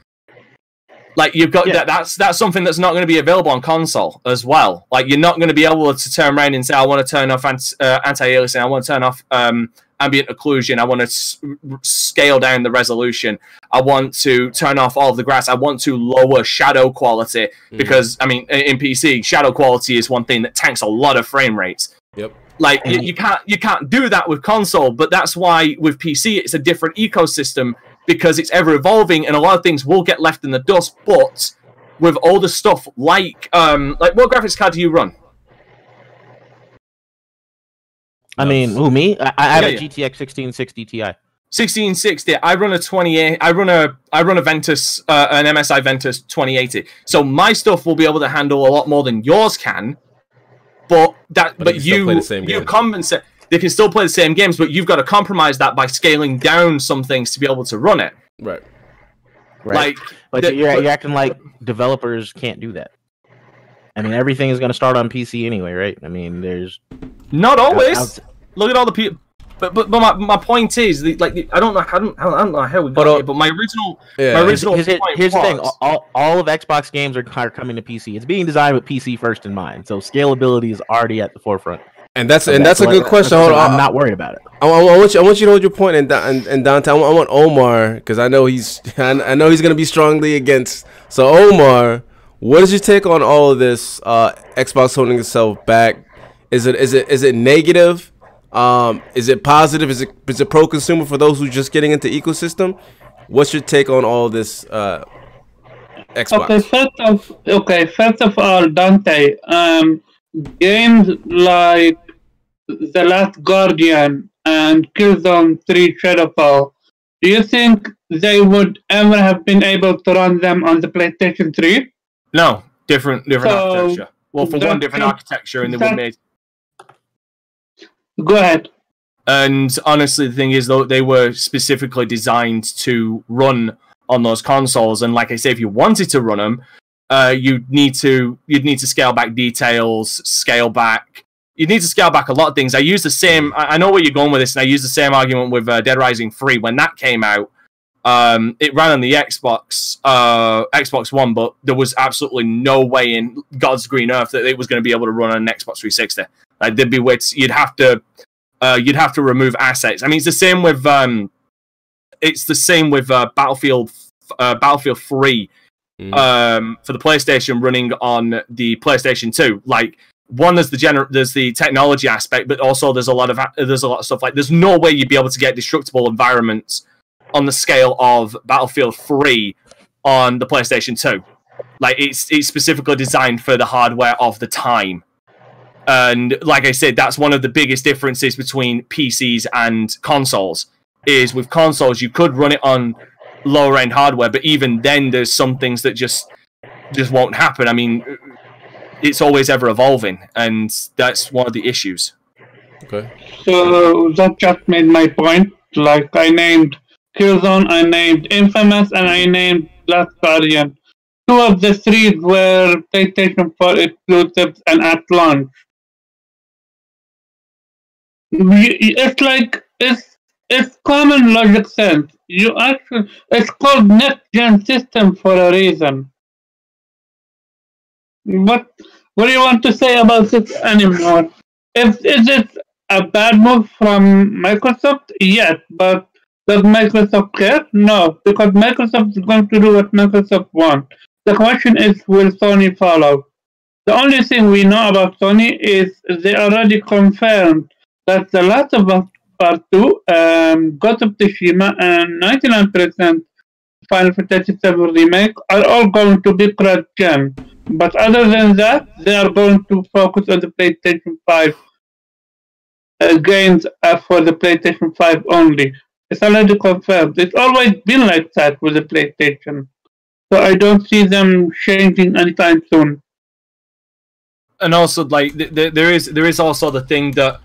Like you've got Yeah. that that's that's something that's not going to be available on console as well. Like you're not going to be able to turn around and say, "I want to turn off ant- uh, anti-aliasing. I want to turn off um, ambient occlusion. I want to s- scale down the resolution. I want to turn off all of the grass. I want to lower shadow quality because I mean, in in PC, shadow quality is one thing that tanks a lot of frame rates. Yep. Like you, you can't you can't do that with console, but that's why with PC it's a different ecosystem because it's ever evolving and a lot of things will get left in the dust. But with older stuff like um like what graphics card do you run? I mean, who me? I, I have Yeah, a yeah. GTX 1660 Ti. 1660. I run a 28. I run a I run a Ventus uh, an MSI Ventus 2080. So my stuff will be able to handle a lot more than yours can. But that But but, you can still you play the same you game. compensate. They can still play the same games, but you've got to compromise that by scaling down some things to be able to run it. Right. Right. Like, but the- you're, but- you're acting like developers can't do that. I mean, everything is going to start on PC anyway, right? I mean, there's not always. outs- Look at all the people. But but, but my, my point is the, like the, I don't know I don't, I don't know how we got But, uh, here, but my original Yeah. my Here's, original here's, point here's the thing: all, all of Xbox games are, are coming to PC. It's being designed with PC first in mind, so scalability is already at the forefront. And that's of and that. that's a good like, question. Hold on. I'm not worried about it. I, I, I want you. I want you to hold your point in, in, in downtown. I want Omar because I know he's. I, I know he's gonna be strongly against. So Omar, what is your take on all of this? Uh, Xbox holding itself back. Is it is it is it negative? Um, is it positive? Is it is it pro consumer for those who are just getting into ecosystem? What's your take on all this? Uh, Xbox. Okay, first of okay, first of all, Dante. Um, games like The Last Guardian and Killzone Three Shadowfall. Do you think they would ever have been able to run them on the PlayStation Three? No different different So, architecture. Well, for one, different architecture, and they were made. Go ahead. And honestly, the thing is, though, they were specifically designed to run on those consoles. And like I say, if you wanted to run them, uh, you'd need to you'd need to scale back details, scale back. You need to scale back a lot of things. I use the same. I I know where you're going with this, and I use the same argument with uh, Dead Rising Three when that came out. Um, it ran on the Xbox, uh, Xbox One, but there was absolutely no way in God's green earth that it was going to be able to run on an Xbox 360. Like there'd be ways you'd have to uh, you'd have to remove assets. I mean, it's the same with um, it's the same with uh, Battlefield uh, Battlefield Three Mhm. um, for the PlayStation running on the PlayStation Two. Like one, there's the gener- there's the technology aspect, but also there's a lot of there's a lot of stuff like there's no way you'd be able to get destructible environments on the scale of Battlefield Three on the PlayStation Two. Like it's it's specifically designed for the hardware of the time. And like I said, that's one of the biggest differences between PCs and consoles. Is with consoles you could run it on lower end hardware, but even then there's some things that just just won't happen. I mean, it's always ever evolving, and that's one of the issues. Okay. So that just made my point. Like I named Killzone, I named Infamous, and I named Last Guardian. Two of the three were PlayStation 4 exclusives and at launch. It's like it's it's common logic sense. You actually it's called next gen system for a reason. What what do you want to say about this anymore? If is it a bad move from Microsoft? Yes, but does Microsoft care? No, because Microsoft is going to do what Microsoft wants. The question is, will Sony follow? The only thing we know about Sony is they already confirmed that The Last of Us Part 2, um, Ghost of Tsushima, and 99% Final Fantasy VII Remake are all going to be cross-gen. But other than that, they are going to focus on the PlayStation 5 uh, games uh, for the PlayStation 5 only. It's already confirmed. It's always been like that with the PlayStation. So I don't see them changing anytime soon. and also like th- th- there is there is also the thing that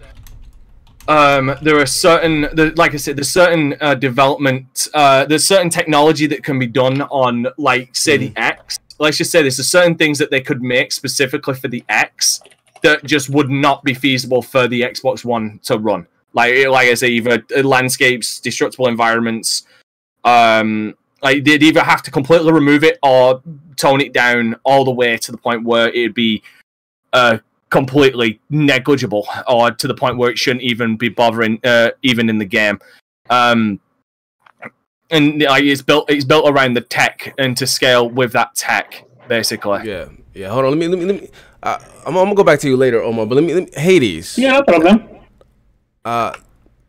um there are certain the, like i said there's certain uh, development uh there's certain technology that can be done on like say the x let's just say there's certain things that they could make specifically for the x that just would not be feasible for the xbox one to run like like i say either uh, landscapes destructible environments um like they'd either have to completely remove it or tone it down all the way to the point where it'd be uh, completely negligible or to the point where it shouldn't even be bothering uh, even in the game um and like it's built it's built around the tech and to scale with that tech basically Yeah, yeah. Hold on. Let me. Let me. Let me. Uh, I'm, I'm gonna go back to you later, Omar. But let me. Let me Hades. Yeah, no problem. Uh,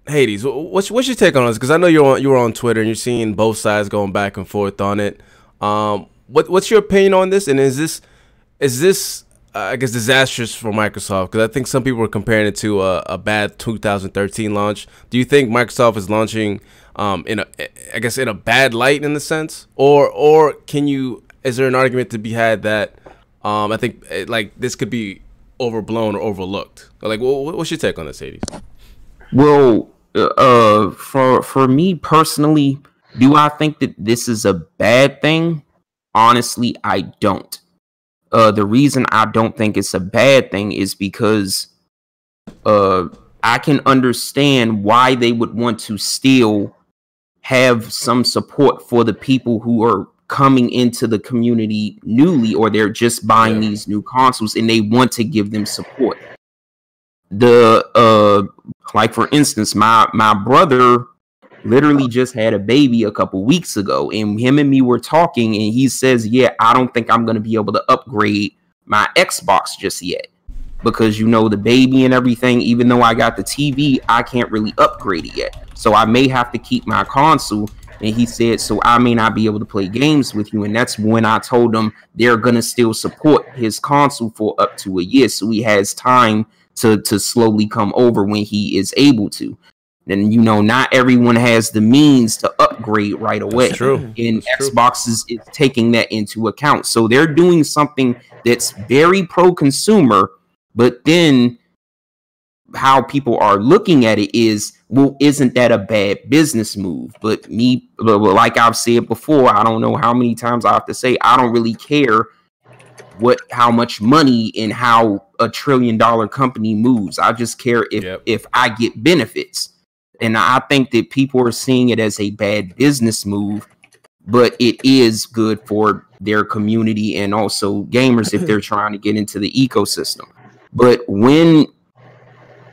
Hades. What's what's your take on this? Because I know you're on you were on Twitter and you're seeing both sides going back and forth on it. Um, what what's your opinion on this? And is this is this uh, I guess disastrous for Microsoft? Because I think some people are comparing it to a, a bad 2013 launch. Do you think Microsoft is launching um, in a I guess in a bad light in the sense, or or can you? Is there an argument to be had that um, I think eh, like this could be overblown or overlooked? Like, wh- wh- what's your take on this, Hades? Well, uh, uh, for for me personally, do I think that this is a bad thing? Honestly, I don't. Uh, the reason I don't think it's a bad thing is because uh, I can understand why they would want to still have some support for the people who are coming into the community newly or they're just buying these new consoles and they want to give them support the uh like for instance my my brother literally just had a baby a couple weeks ago and him and me were talking and he says yeah i don't think i'm going to be able to upgrade my xbox just yet because you know the baby and everything even though i got the tv i can't really upgrade it yet. So i may have to keep my console. And he said so i may not be able to play games with you. And that's when i told him they're going to still support his console for up to a year. So he has time to to slowly come over when he is able to. And you know, not everyone has the means to upgrade right away. true. And That's true. Is, taking that into account. So they're doing something that's very pro-consumer, but then how people are looking at it is, well, isn't that a bad business move? But me, but like I've said before, I don't know how many times I have to say, I don't really care what how much money and how a trillion dollar company moves. I just care if Yep. if I get benefits. And I think that people are seeing it as a bad business move, but it is good for their community and also gamers if they're trying to get into the ecosystem. But when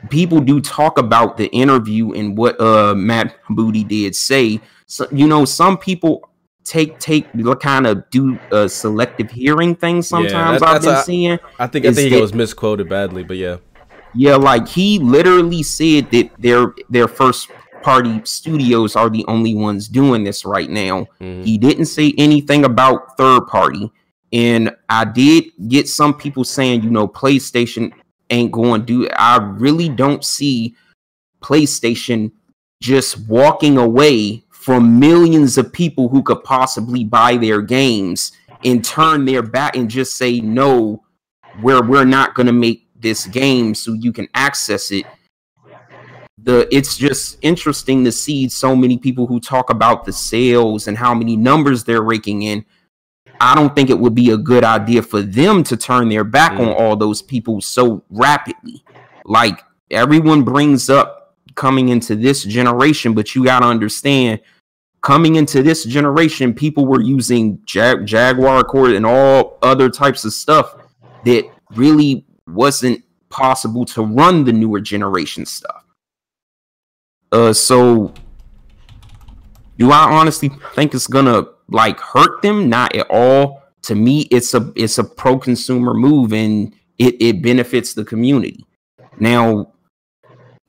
people do talk about the interview and what uh Matt Booty did say, so you know, some people take take kind of do a selective hearing thing sometimes that- I've been a- seeing. I think I think that- was misquoted badly, but yeah. Yeah, like he literally said that their their first party studios are the only ones doing this right now. Mhm. He didn't say anything about third party. And I did get some people saying, you know, PlayStation ain't going to do it. I really don't see PlayStation just walking away from millions of people who could possibly buy their games and turn their back and just say no where we're not going to make this game so you can access it. The it's just interesting to see so many people who talk about the sales and how many numbers they're raking in. I don't think it would be a good idea for them to turn their back on mm. all those people so rapidly. Like everyone brings up coming into this generation, but you got to understand coming into this generation, people were using Jag- Jaguar core and all other types of stuff that really wasn't possible to run the newer generation stuff. Uh, so do I honestly think it's gonna like hurt them? Not at all. To me, it's a it's a pro consumer move and it, it benefits the community. Now,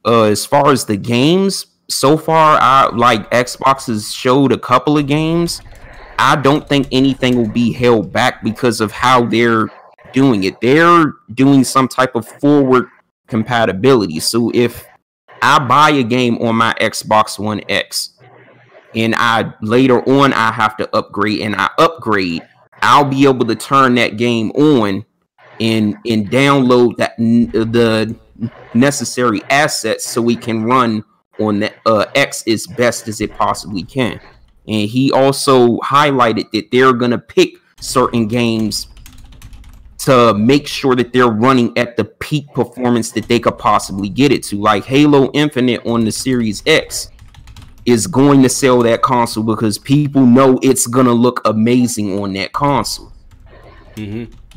uh, as far as the games, so far, I like Xbox has showed a couple of games. I don't think anything will be held back because of how they're doing it. They're doing some type of forward compatibility. So if I buy a game on my Xbox One X and I later on I have to upgrade and I upgrade, I'll be able to turn that game on and and download that the necessary assets so we can run on the uh, X as best as it possibly can. And he also highlighted that they're gonna pick certain games to make sure that they're running at the peak performance that they could possibly get it to. Like Halo Infinite on the Series X is going to sell that console because people know it's gonna look amazing on that console.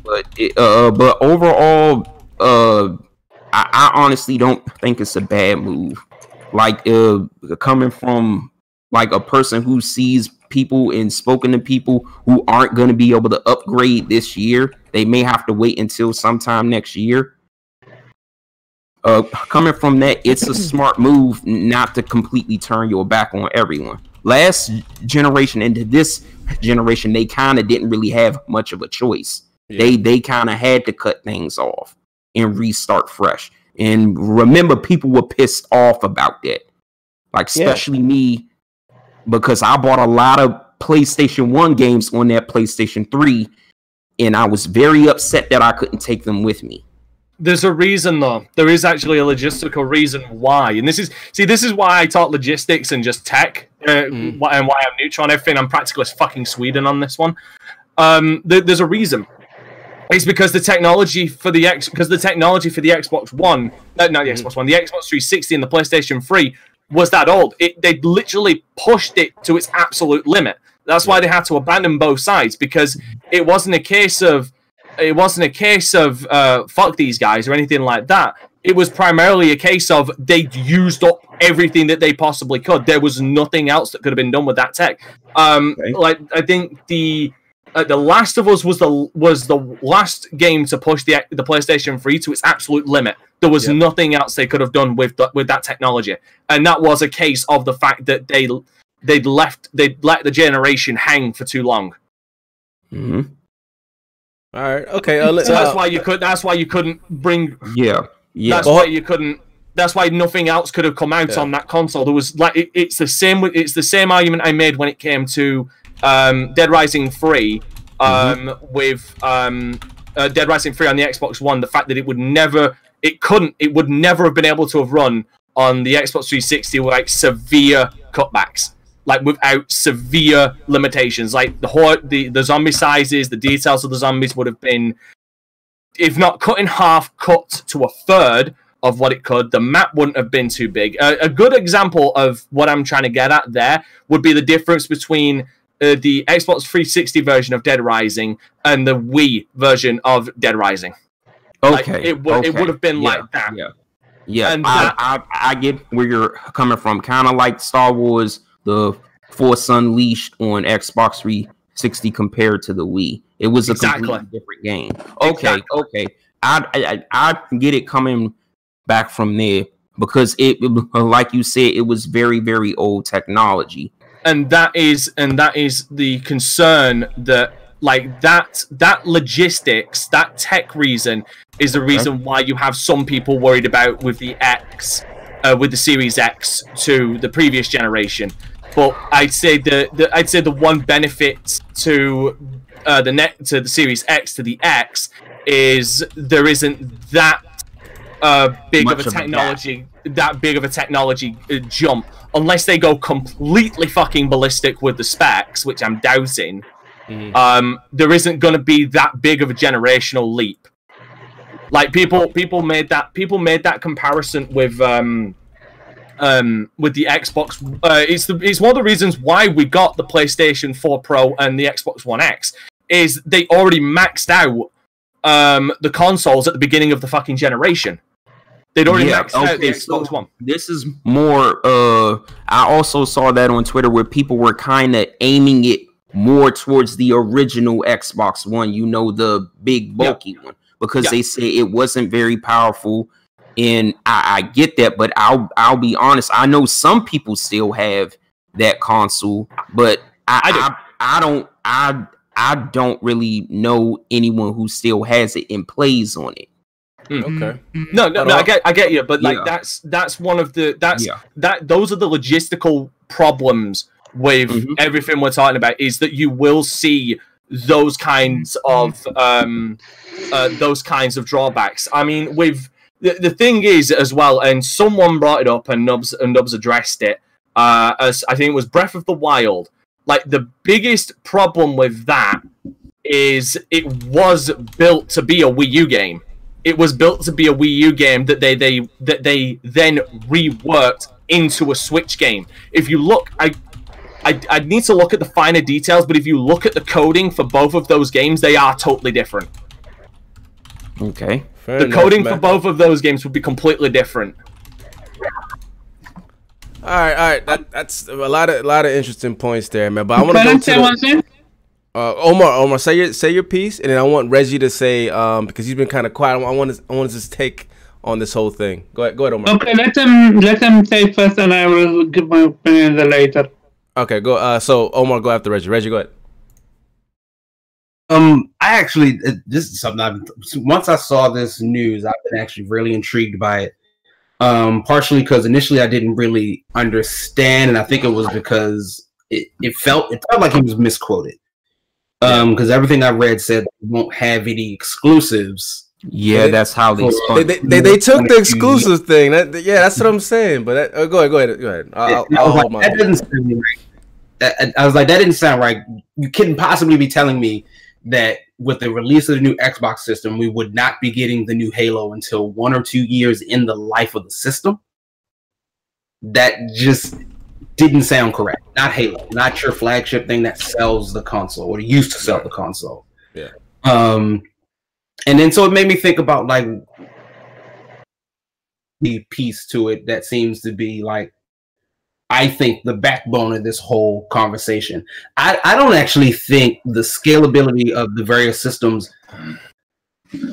But it, uh, but overall, uh, I, I honestly don't think it's a bad move. Like uh, coming from like a person who sees people and spoken to people who aren't going to be able to upgrade this year. They may have to wait until sometime next year. Uh, coming from that, it's a smart move not to completely turn your back on everyone. Last generation into this generation, they kind of didn't really have much of a choice. They they kind of had to cut things off and restart fresh. And remember, people were pissed off about that. Like Yeah. especially me, because I bought a lot of PlayStation 1 games on that PlayStation 3, and I was very upset that I couldn't take them with me. There's a reason though. There is actually a logistical reason why, and this is see, this is why I talk logistics and just tech, uh, why, and why I'm neutral on everything. I'm practical as fucking Sweden on this one. Um, there, there's a reason. It's because the technology for the X, because the technology for the Xbox One, uh, not the Xbox One, the Xbox 360 and the PlayStation 3 was that old. It they literally pushed it to its absolute limit. That's why they had to abandon both sides because it wasn't a case of it wasn't a case of uh, fuck these guys or anything like that. It was primarily a case of they used up everything that they possibly could. There was nothing else that could have been done with that tech. Um, Like I think the uh, the Last of Us was the was the last game to push the the PlayStation 3 to its absolute limit. There was nothing else they could have done with the, with that technology, and that was a case of the fact that they they'd left they'd let the generation hang for too long. Mm-hmm. All right. Okay. Uh, So that's uh, why you could. That's why you couldn't bring. Yeah, yeah. That's why you couldn't. That's why nothing else could have come out Yeah. on that console. There was like it, it's the same. with- It's the same argument I made when it came to um, Dead Rising Three um, with um, uh, Dead Rising Three on the Xbox One. The fact that it would never, it couldn't, it would never have been able to have run on the Xbox 360 with like severe cutbacks. Like without severe limitations, like the whole, the the zombie sizes, the details of the zombies would have been if not cut in half, cut to a third of what it could. The map wouldn't have been too big. A, a good example of what I'm trying to get at there would be the difference between uh, the Xbox 360 version of Dead Rising and the Wii version of Dead Rising. Like, Okay, it would it would have been yeah, like that. Yeah, yeah. And I, that- I I get where you're coming from. Kind of like Star Wars, the Force Unleashed on Xbox 360 compared to the Wii. It was a Exactly. completely different game. Okay, okay. I, I I I get it coming back from there because it, like you said, it was very very old technology. And that is and that is the concern that like that that logistics that tech reason is the reason why you have some people worried about with the x uh, with the series x to the previous generation. But i'd say the, the i'd say the one benefit to uh, the net to the series x to the x is there isn't that uh, big Much of a of technology that big of a technology uh, jump unless they go completely fucking ballistic with the specs which i'm doubting um, there isn't going to be that big of a generational leap. Like people, people made that people made that comparison with um, um, with the Xbox. Uh, it's the it's one of the reasons why we got the PlayStation 4 Pro and the Xbox One X is they already maxed out um, the consoles at the beginning of the fucking generation. They'd already Yeah, okay, so- One. This is more. Uh, I also saw that on Twitter where people were kind of aiming it more towards the original Xbox One. You know, the big bulky one, because they say it wasn't very powerful. And I, I get that, but I'll I'll be honest. I know some people still have that console, but I I. I, I don't I I don't really know anyone who still has it and plays on it. Okay. No, no, no. I get, I get you, but like Yeah. that's that's one of the that's Yeah. that those are the logistical problems with Mhm. everything we're talking about. Is that you will see those kinds of um uh, those kinds of drawbacks. I mean, with the, the thing is as well, and someone brought it up, and Nubs and Nubs addressed it. Uh, as I think it was Breath of the Wild. Like the biggest problem with that is it was built to be a Wii U game. It was built to be a Wii U game that they they that they then reworked into a Switch game. If you look, I. I, I need to look at the finer details, but if you look at the coding for both of those games, they are totally different. Okay. Fair The enough, coding man. for both of those games would be completely different. All right, all right. That, that's a lot of a lot of interesting points there, man. But I want to go to the- one thing? Uh, Omar. Omar, say your say your piece, and then I want Reggie to say um because he's been kind of quiet. I want his, I want his take on this whole thing. Go ahead, go ahead, Omar. Okay, let him let him say first, and I will give my opinion later. Okay, go. Uh, so Omar, go after Reggie. Reggie, go ahead. Um, I actually uh, this is something I've once I saw this news, I've been actually really intrigued by it. Um, partially because initially I didn't really understand, and I think it was because it, it felt it felt like he was misquoted. Um, because everything I read said we won't have any exclusives. Yeah, They- that's how they They- They, they, they, they took the exclusive thing. That, yeah, that's what I'm saying. But that, uh, go ahead, go ahead, go ahead. I'll, And I I'll was hold like, my. that doesn't sound right. That- I was like, that didn't sound right. You couldn't possibly be telling me that with the release of the new Xbox system, we would not be getting the new Halo until one or two years in the life of the system. That just didn't sound correct. Not Halo, not your flagship thing that sells the console or used to sell the console. Yeah. Um, and then so it made me think about like the piece to it that seems to be like I think the backbone of this whole conversation. I, I don't actually think the scalability of the various systems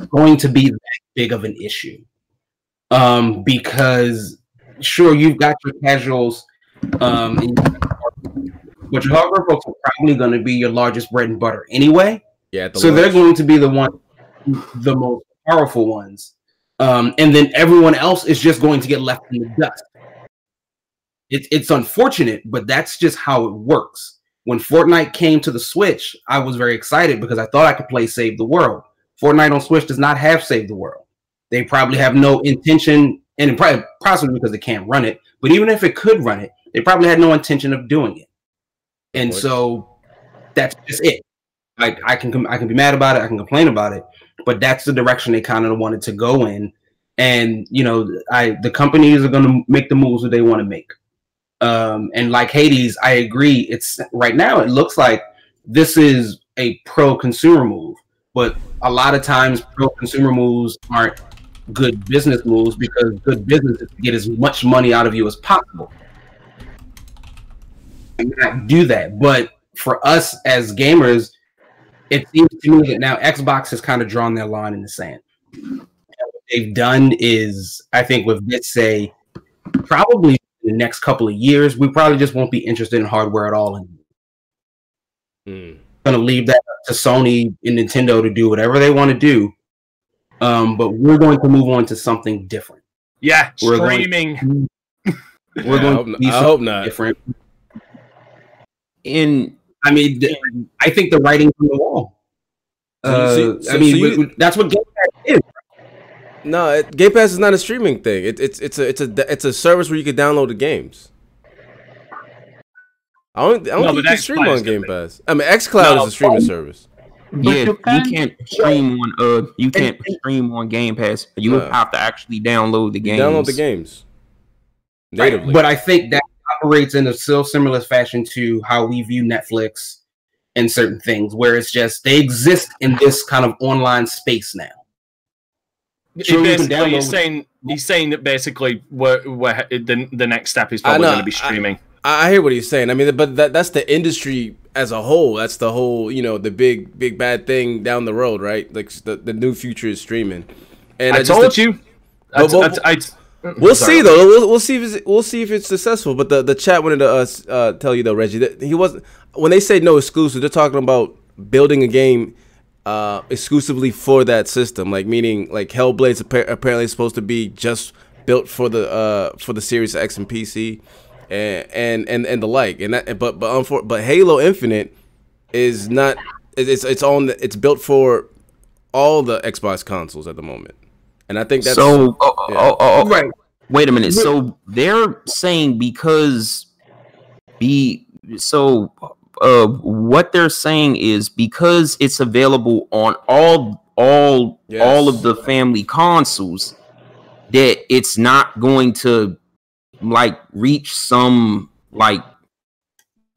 going to be that big of an issue. Um, because sure you've got your casuals, um, but your hardcore folks are probably going to be your largest bread and butter anyway. yeah, the So they're going to be the one, the most powerful ones, um, and then everyone else is just going to get left in the dust. It's it's unfortunate, but that's just how it works. When Fortnite came to the Switch, I was very excited because I thought I could play Save the World. Fortnite on Switch does not have Save the World. They probably have no intention, and probably possibly because they can't run it. But even if it could run it, they probably had no intention of doing it. And so that's just it. I, I can I can be mad about it. I can complain about it, but that's the direction they kind of wanted to go in. And you know, I the companies are going to make the moves that they want to make. Um, and like Hades, I agree. It's right now. It looks like this is a pro consumer move, but a lot of times pro consumer moves aren't good business moves because good business is to get as much money out of you as possible. And not do that, but for us as gamers, it seems to me that now Xbox has kind of drawn their line in the sand. And what they've done is, I think, with this say, probably in the next couple of years, we probably just won't be interested in hardware at all. And Mm. going to leave that to Sony and Nintendo to do whatever they want to do. Um, but we're going to move on to something different. Yeah, We're going- streaming. We're I going hope to be I something hope not. different. In I mean, th- I think the writing's on the wall. Uh, so- so- I mean, so you- w- w- that's what Game Pass is. No, it, Game Pass is not a streaming thing. It, it's it's a it's a it's a service where you can download the games. I don't. I don't No, think you can stream on Game. Pass. I mean, XCloud No. is a streaming service. But yeah, you you, can- can't stream on uh you can't stream on Game Pass. You No. have to actually download the You games. Download the games Right. But I think that operates in a still similar fashion to how we view Netflix and certain things, where it's just they exist in this kind of online space now. He Sure, you he's saying he's saying that basically we're, we're, the the next step is probably going to be streaming. I I hear what he's saying. I mean, but that that's the industry as a whole. That's the whole, you know, the big big bad thing down the road, right? Like the, the new future is streaming. And I, just- told you. I, But- but- I, I, We'll sorry. see though. We'll, we'll see if it's, we'll see if it's successful. But the, the chat wanted to uh, uh, tell you though, Reggie, that he wasn't when they say no exclusive. They're talking about building a game uh, exclusively for that system. Like meaning like Hellblade's appa- apparently supposed to be just built for the uh, for the Series X and PC and and and, and the like. And that but but unfor- but Halo Infinite is not. It's it's on. The, it's built for all the Xbox consoles at the moment. And I think that's so oh, yeah. oh, oh, oh, Right. wait a minute. So they're saying because be so uh what they're saying is because it's available on all all Yes. all of the family consoles that it's not going to like reach some like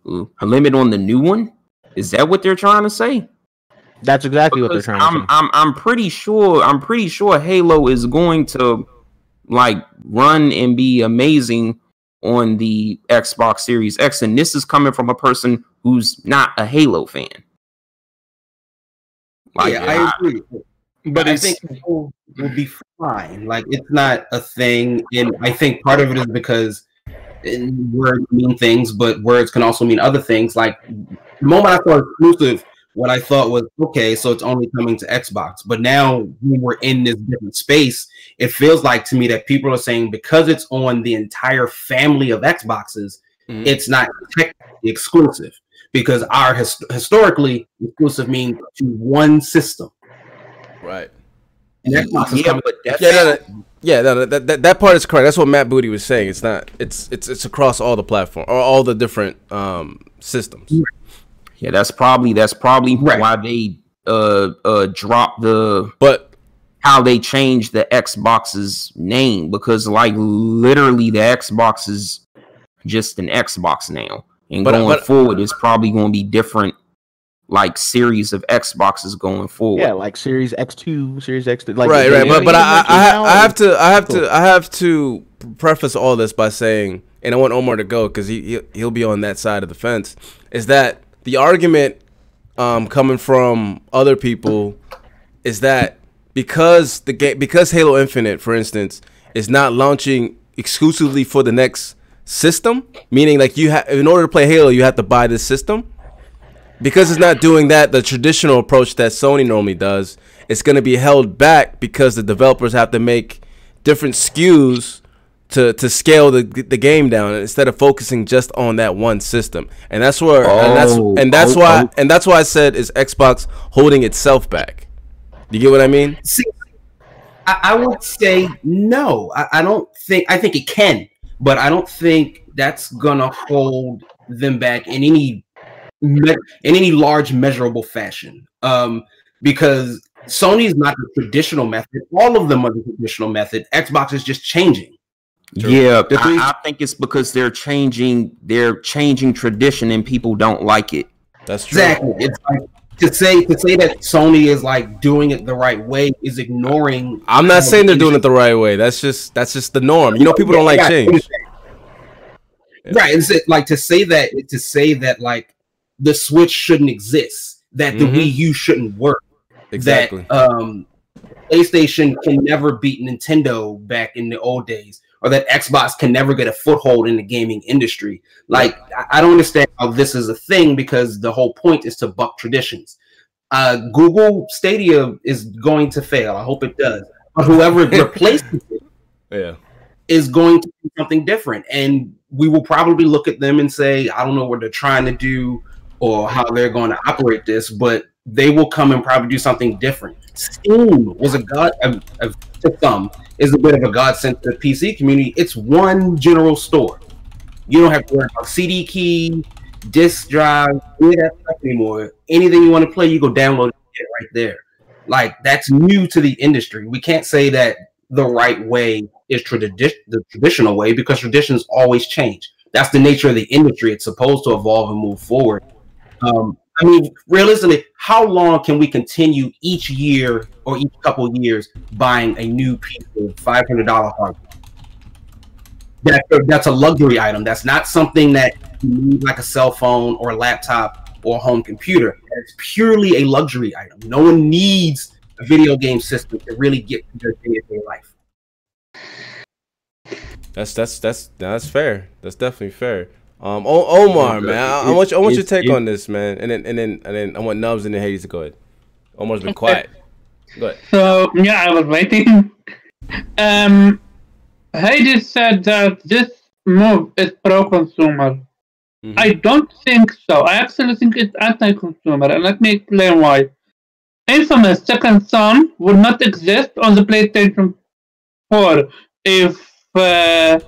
uh, a limit on the new one is that what they're trying to say That's exactly what they're trying to I'm, say. I'm I'm pretty sure I'm pretty sure Halo is going to like run and be amazing on the Xbox Series X, and this is coming from a person who's not a Halo fan. Like, yeah, I agree. But I think people will be fine. Like it's not a thing, and I think part of it is because words mean things, but words can also mean other things. Like the moment I saw exclusive, what I thought was okay, so it's only coming to Xbox. But now we're in this different space. It feels like to me that people are saying because it's on the entire family of Xboxes, Mhm. it's not technically exclusive. Because our his- historically exclusive means to one system. right. And Xbox is yeah, coming but that's Yeah, no, no, yeah, no, no, that, that that part is correct. That's what Matt Booty was saying. It's not. It's it's it's across all the platform or all the different um systems. Yeah, that's probably that's probably Right. why they uh uh dropped the But how they changed the Xbox's name because like literally the Xbox is just an Xbox now. And But- going but- forward it's probably going to be different like series of Xboxes going forward. yeah, like Series X2, Series X2. Like, right, right. But but I I, I have to I have Cool. to I have to preface all this by saying, and I want Omar to go because he he- he'll be on that side of the fence. Is that the argument um coming from other people is that because the game because Halo Infinite, for instance, is not launching exclusively for the next system, meaning like you have in order to play Halo, you have to buy this system. Because it's not doing that the traditional approach that Sony normally does, it's going to be held back because the developers have to make different SKUs to to scale the the game down instead of focusing just on that one system. And that's where and that's Oh, and that's oh, why oh. and that's why I said is Xbox holding itself back. Do you get what I mean? See, I, I would say no. I, I don't think. I think it can, but I don't think that's gonna hold them back in any me- in any large measurable fashion. Um, because Sony's not the traditional method. All of them are the traditional method. Xbox is just changing. Yeah, I, I think it's because they're changing they're changing tradition and people don't like it. That's true. Exactly. It's like to say to say that Sony is like doing it the right way is ignoring. I'm not saying they're doing it the right way. That's just that's just the norm. You know, people don't like Yeah, change. Right. It's it- like to say that to say that like the Switch shouldn't exist, that the Mhm. Wii U shouldn't work, Exactly. that um PlayStation can never beat Nintendo back in the old days, or that Xbox can never get a foothold in the gaming industry. Like I- don't understand how this is a thing because the whole point is to buck traditions. Uh, Google Stadia is going to fail. I hope it does. But whoever replaces it yeah. is going to do something different. And we will probably look at them and say, I don't know what they're trying to do or how they're going to operate this, but they will come and probably do something different. Steam was a god to some is a bit of a godsend to the PC community. It's one general store. You don't have to worry about CD key. disk drive, any of that stuff anymore. Anything you want to play, you go download it right there. Like that's new to the industry. We can't say that the right way is tradi- the traditional way because traditions always change. That's the nature of the industry. It's supposed to evolve and move forward. Um, I mean, realistically, how long can we continue each year or each couple years buying a new piece of five hundred dollar hardware? That, that's a luxury item. That's not something that you need like a cell phone or a laptop or a home computer. It's purely a luxury item. No one needs a video game system to really get through their day-to-day life. That's that's that's that's fair. That's definitely fair. Um, o- Omar, man, I, I want you, I want your take it- on this, man, and then and then and then I want Nubs and then Hades to go ahead. Omar's been quiet. Ahead. So yeah, I was waiting. Um, Hades said that this move is pro-consumer. Mhm. I don't think so. I actually think it's anti-consumer, and let me explain why. Infamous Second Son would not exist on the PlayStation 4 if uh,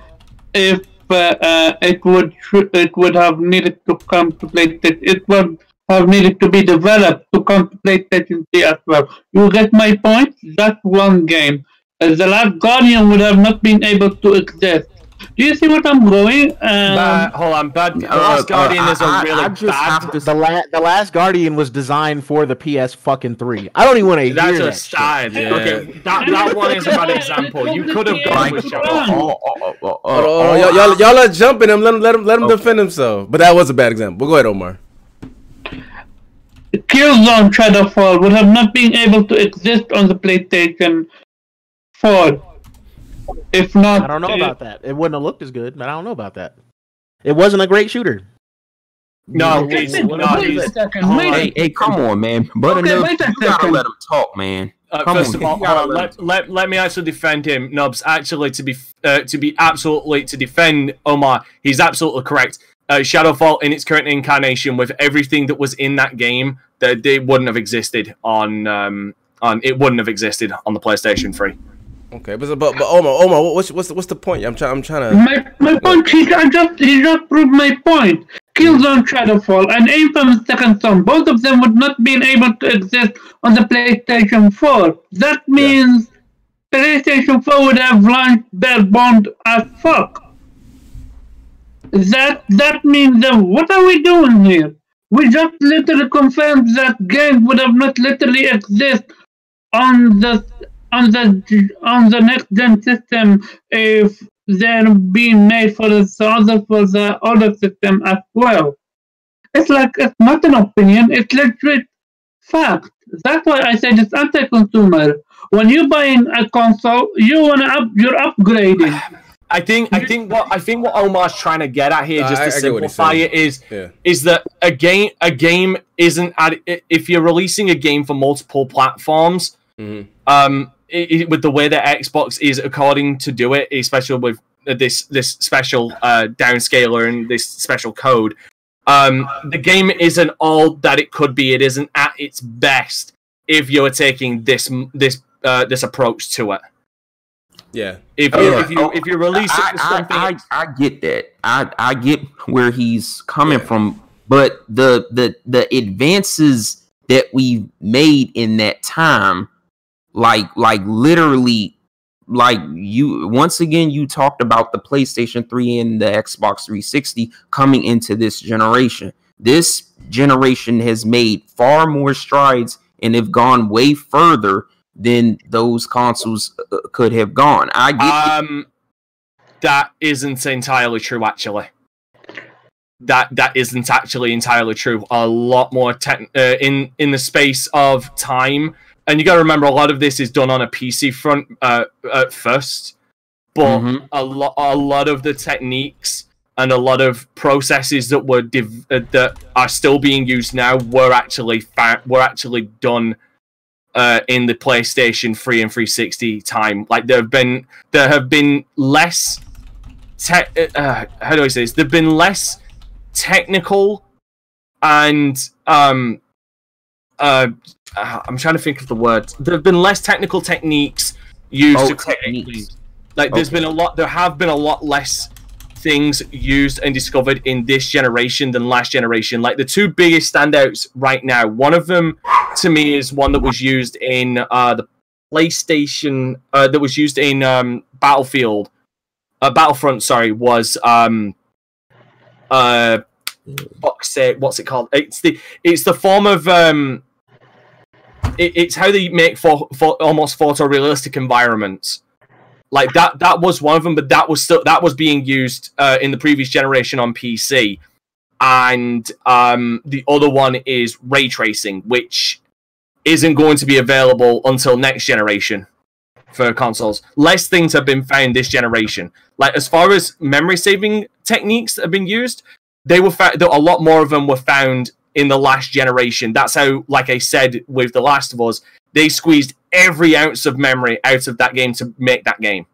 if uh, uh, it would it would have needed to come to PlayStation. It would have needed to be developed to come to PlayStation 3 as well. You get my point? That's one game. Uh, the Last Guardian would have not been able to exist. Do you see what I'm going? Um, Bad, hold on, bad. The Uh, Last uh, Guardian is a I- I- really I just bad. to- the, la- the last Guardian was designed for the PS fucking three. I don't even want to hear that. That's a shit. style. Yeah. Okay, that, that one is a bad example. You could have gone with Shadow. Wrong. Oh, oh, oh, oh, Hold on, oh. Y'all, y'all, y'all are jumping him. Let him let him let him defend himself. But that was a bad example. But go ahead, Omar. Killzone Shadowfall would have not been able to exist on the PlayStation 4 if not. I don't know about that. It wouldn't have looked as good, but I don't know about that. It wasn't a great shooter. No, Wait he's, no, second, wait a second, hold wait on. a Hey, hey, come on, man. But Okay, enough, wait a you gotta let him talk, man. Uh, Come first on, of all, you gotta let let, let, let me actually defend him, Nubs. Actually, to be uh, to be absolutely to defend Omar, he's absolutely correct. Uh, Shadowfall in its current incarnation, with everything that was in that game, that they wouldn't have existed on um, on it wouldn't have existed on the PlayStation Three. Okay, but but, but Omar, Omar, what's what's what's the point? I'm trying. I'm trying to. My, my point, he I just, he just proved my point. Killzone Shadowfall and Infamous Second Son, both of them would not been able to exist on the PlayStation 4. That means PlayStation 4 would have launched their bond as fuck. That that means that what are we doing here? We just literally confirmed that games would have not literally exist on the on the on the next gen system if they're being made for the other for the older system as well. It's like it's not an opinion, it's legit fact. That's why I said it's anti-consumer. When you're buying a console, you wanna up you're upgrading. I think I think what I think what Omar's trying to get at here, just to I simplify it, is Yeah. is that a game a game isn't at, if you're releasing a game for multiple platforms, Mhm. um, it, it- with the way that Xbox is according to do it, especially with this this special uh, downscaler and this special code, um, the game isn't all that it could be. It isn't at its best if you're taking this this uh, this approach to it. Yeah. If you Yeah. if you if you release it I, for something, I, I, I get that. I, I get where he's coming from, but the the the advances that we made in that time, like like literally, like you once again you talked about the PlayStation 3 and the Xbox 360 coming into this generation. This generation has made far more strides and have gone way further than those consoles uh, could have gone. I get Um, that isn't entirely true, actually. That that isn't actually entirely true. A lot more tech uh, in in the space of time, and you got to remember a lot of this is done on a PC front uh, at first, but Mhm. a lot a lot of the techniques and a lot of processes that were div- uh, that are still being used now were actually fa- were actually done uh, in the PlayStation 3 and 360 time. Like there have been there have been less te- uh, how do I say this? There've been less technical and um uh uh, I'm trying to think of the word. There have been less technical techniques used Oh, to techniques. Like there's Okay. been a lot there have been a lot less things used and discovered in this generation than last generation. Like the two biggest standouts right now. One of them, to me, is one that was used in uh, the PlayStation. Uh, that was used in um, Battlefield. Uh, Battlefront, sorry, was um, uh, what's it called? It's the it's the form of um, it, it's how they make for, for almost photorealistic environments like that that was one of them but that was still that was being used uh, in the previous generation on pc and um, the other one is ray tracing which isn't going to be available until next generation for consoles. Less things have been found this generation. Like as far as memory saving techniques that have been used they were found a lot more of them were found in the last generation. That's how like i said with the last of us they squeezed every ounce of memory out of that game to make that game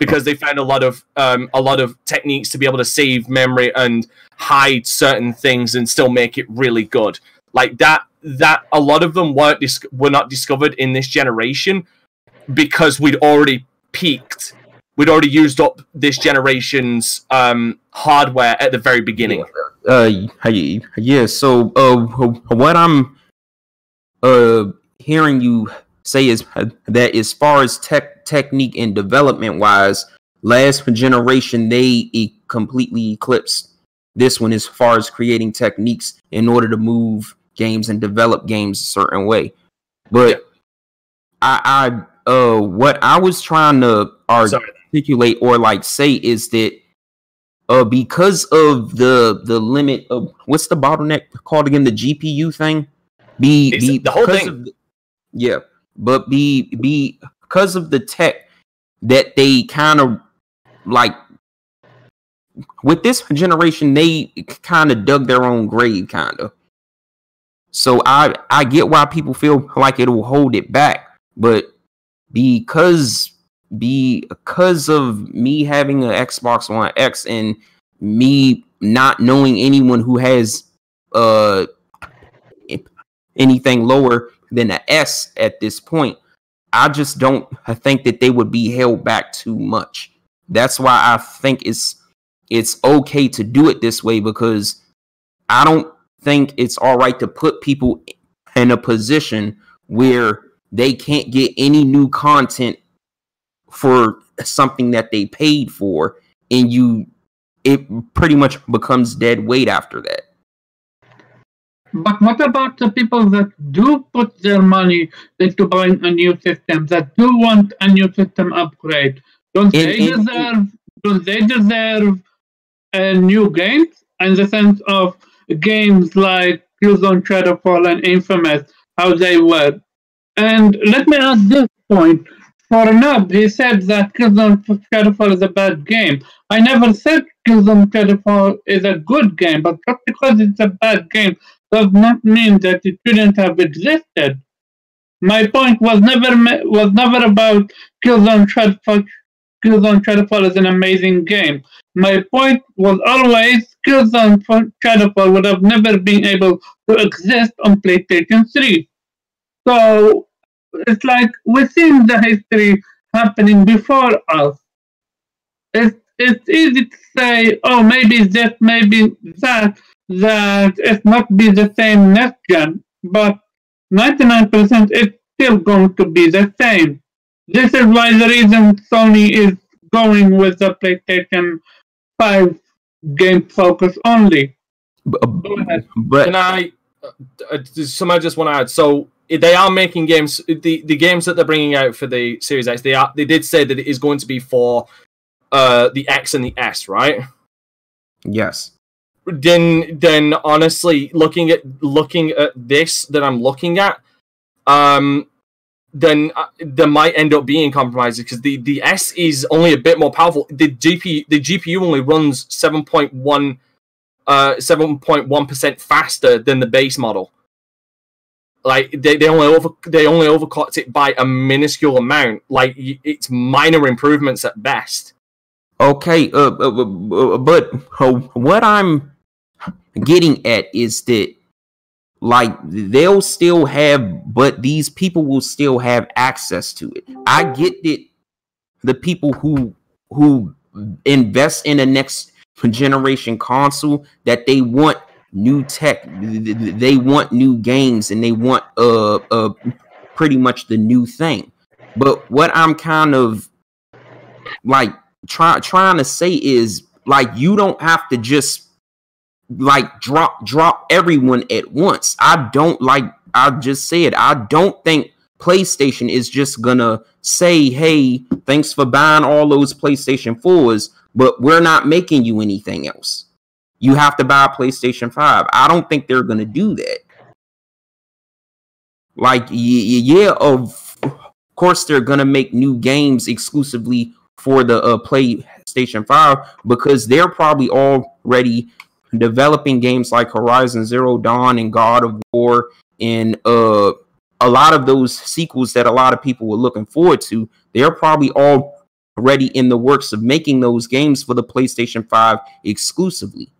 because they found a lot of um, a lot of techniques to be able to save memory and hide certain things and still make it really good. Like that that a lot of them weren't dis- were not discovered in this generation because we'd already peaked we'd already used up this generation's um, hardware at the very beginning. Uh yeah so uh what i'm uh hearing you say is that as far as tech technique and development wise last generation they e- completely eclipsed this one as far as creating techniques in order to move games and develop games a certain way. But i i uh what i was trying to articulate or like say is that uh because of the the limit of what's the bottleneck called again? The gpu thing? Be, the whole thing. of the- yeah but be be because of the tech that they kind of like with this generation they kind of dug their own grave kind of so i i get why people feel like it will hold it back but because be because of me having an xbox one x and me not knowing anyone who has uh anything lower than a S at this point. I just don't think that they would be held back too much. That's why I think it's it's okay to do it this way because I don't think it's all right to put people in a position where they can't get any new content for something that they paid for and you it pretty much becomes dead weight after that. But what about the people that do put their money into buying a new system, that do want a new system upgrade? Don't In- they in- deserve? Don't they deserve a new games in the sense of games like Killzone Shadowfall and Infamous, how they were? And let me ask this point. For Nub, he said that Killzone Shadowfall is a bad game. I never said Killzone Shadowfall is a good game, but just because it's a bad game does not mean that it shouldn't have existed. My point was never was never about Killzone Shadowfall. Killzone Shadowfall is an amazing game. My point was always Killzone Shadowfall would have never been able to exist on PlayStation 3. So it's like seen the history happening before us. It's it's easy to say, oh, maybe this, maybe that, that it not be the same next gen, but 99% it's still going to be the same. This is why the reason Sony is going with the PlayStation 5 game focus only. Go ahead. But Can I? Uh, uh, some I just want to add. So they are making games. The the games that they're bringing out for the Series X, they are. They did say that it is going to be for uh the X and the S, right? yes. Then then honestly, looking at looking at this that I'm looking at, um, then uh, there might end up being compromises because the the S is only a bit more powerful. The GPU the GPU only runs seven point one uh 7.1% faster than the base model. Like they, they only over they only overclocked it by a minuscule amount. Like it's minor improvements at best. Okay, uh, uh, uh, but uh, what I'm getting at is that, like, they'll still have, but these people will still have access to it. I get that the people who who invest in the next generation console that they want new tech, they want new games, and they want uh uh pretty much the new thing. But what I'm kind of like try, trying to say is like you don't have to just like drop drop everyone at once. I don't like I just said I don't think PlayStation is just gonna say, "Hey, thanks for buying all those PlayStation 4s, but we're not making you anything else. You have to buy a PlayStation 5." I don't think they're gonna do that. Like, yeah, of course they're gonna make new games exclusively for the uh, PlayStation 5 because they're probably already developing games like Horizon Zero Dawn and God of War and uh a lot of those sequels that a lot of people were looking forward to, they're probably already in the works of making those games for the PlayStation 5 exclusively.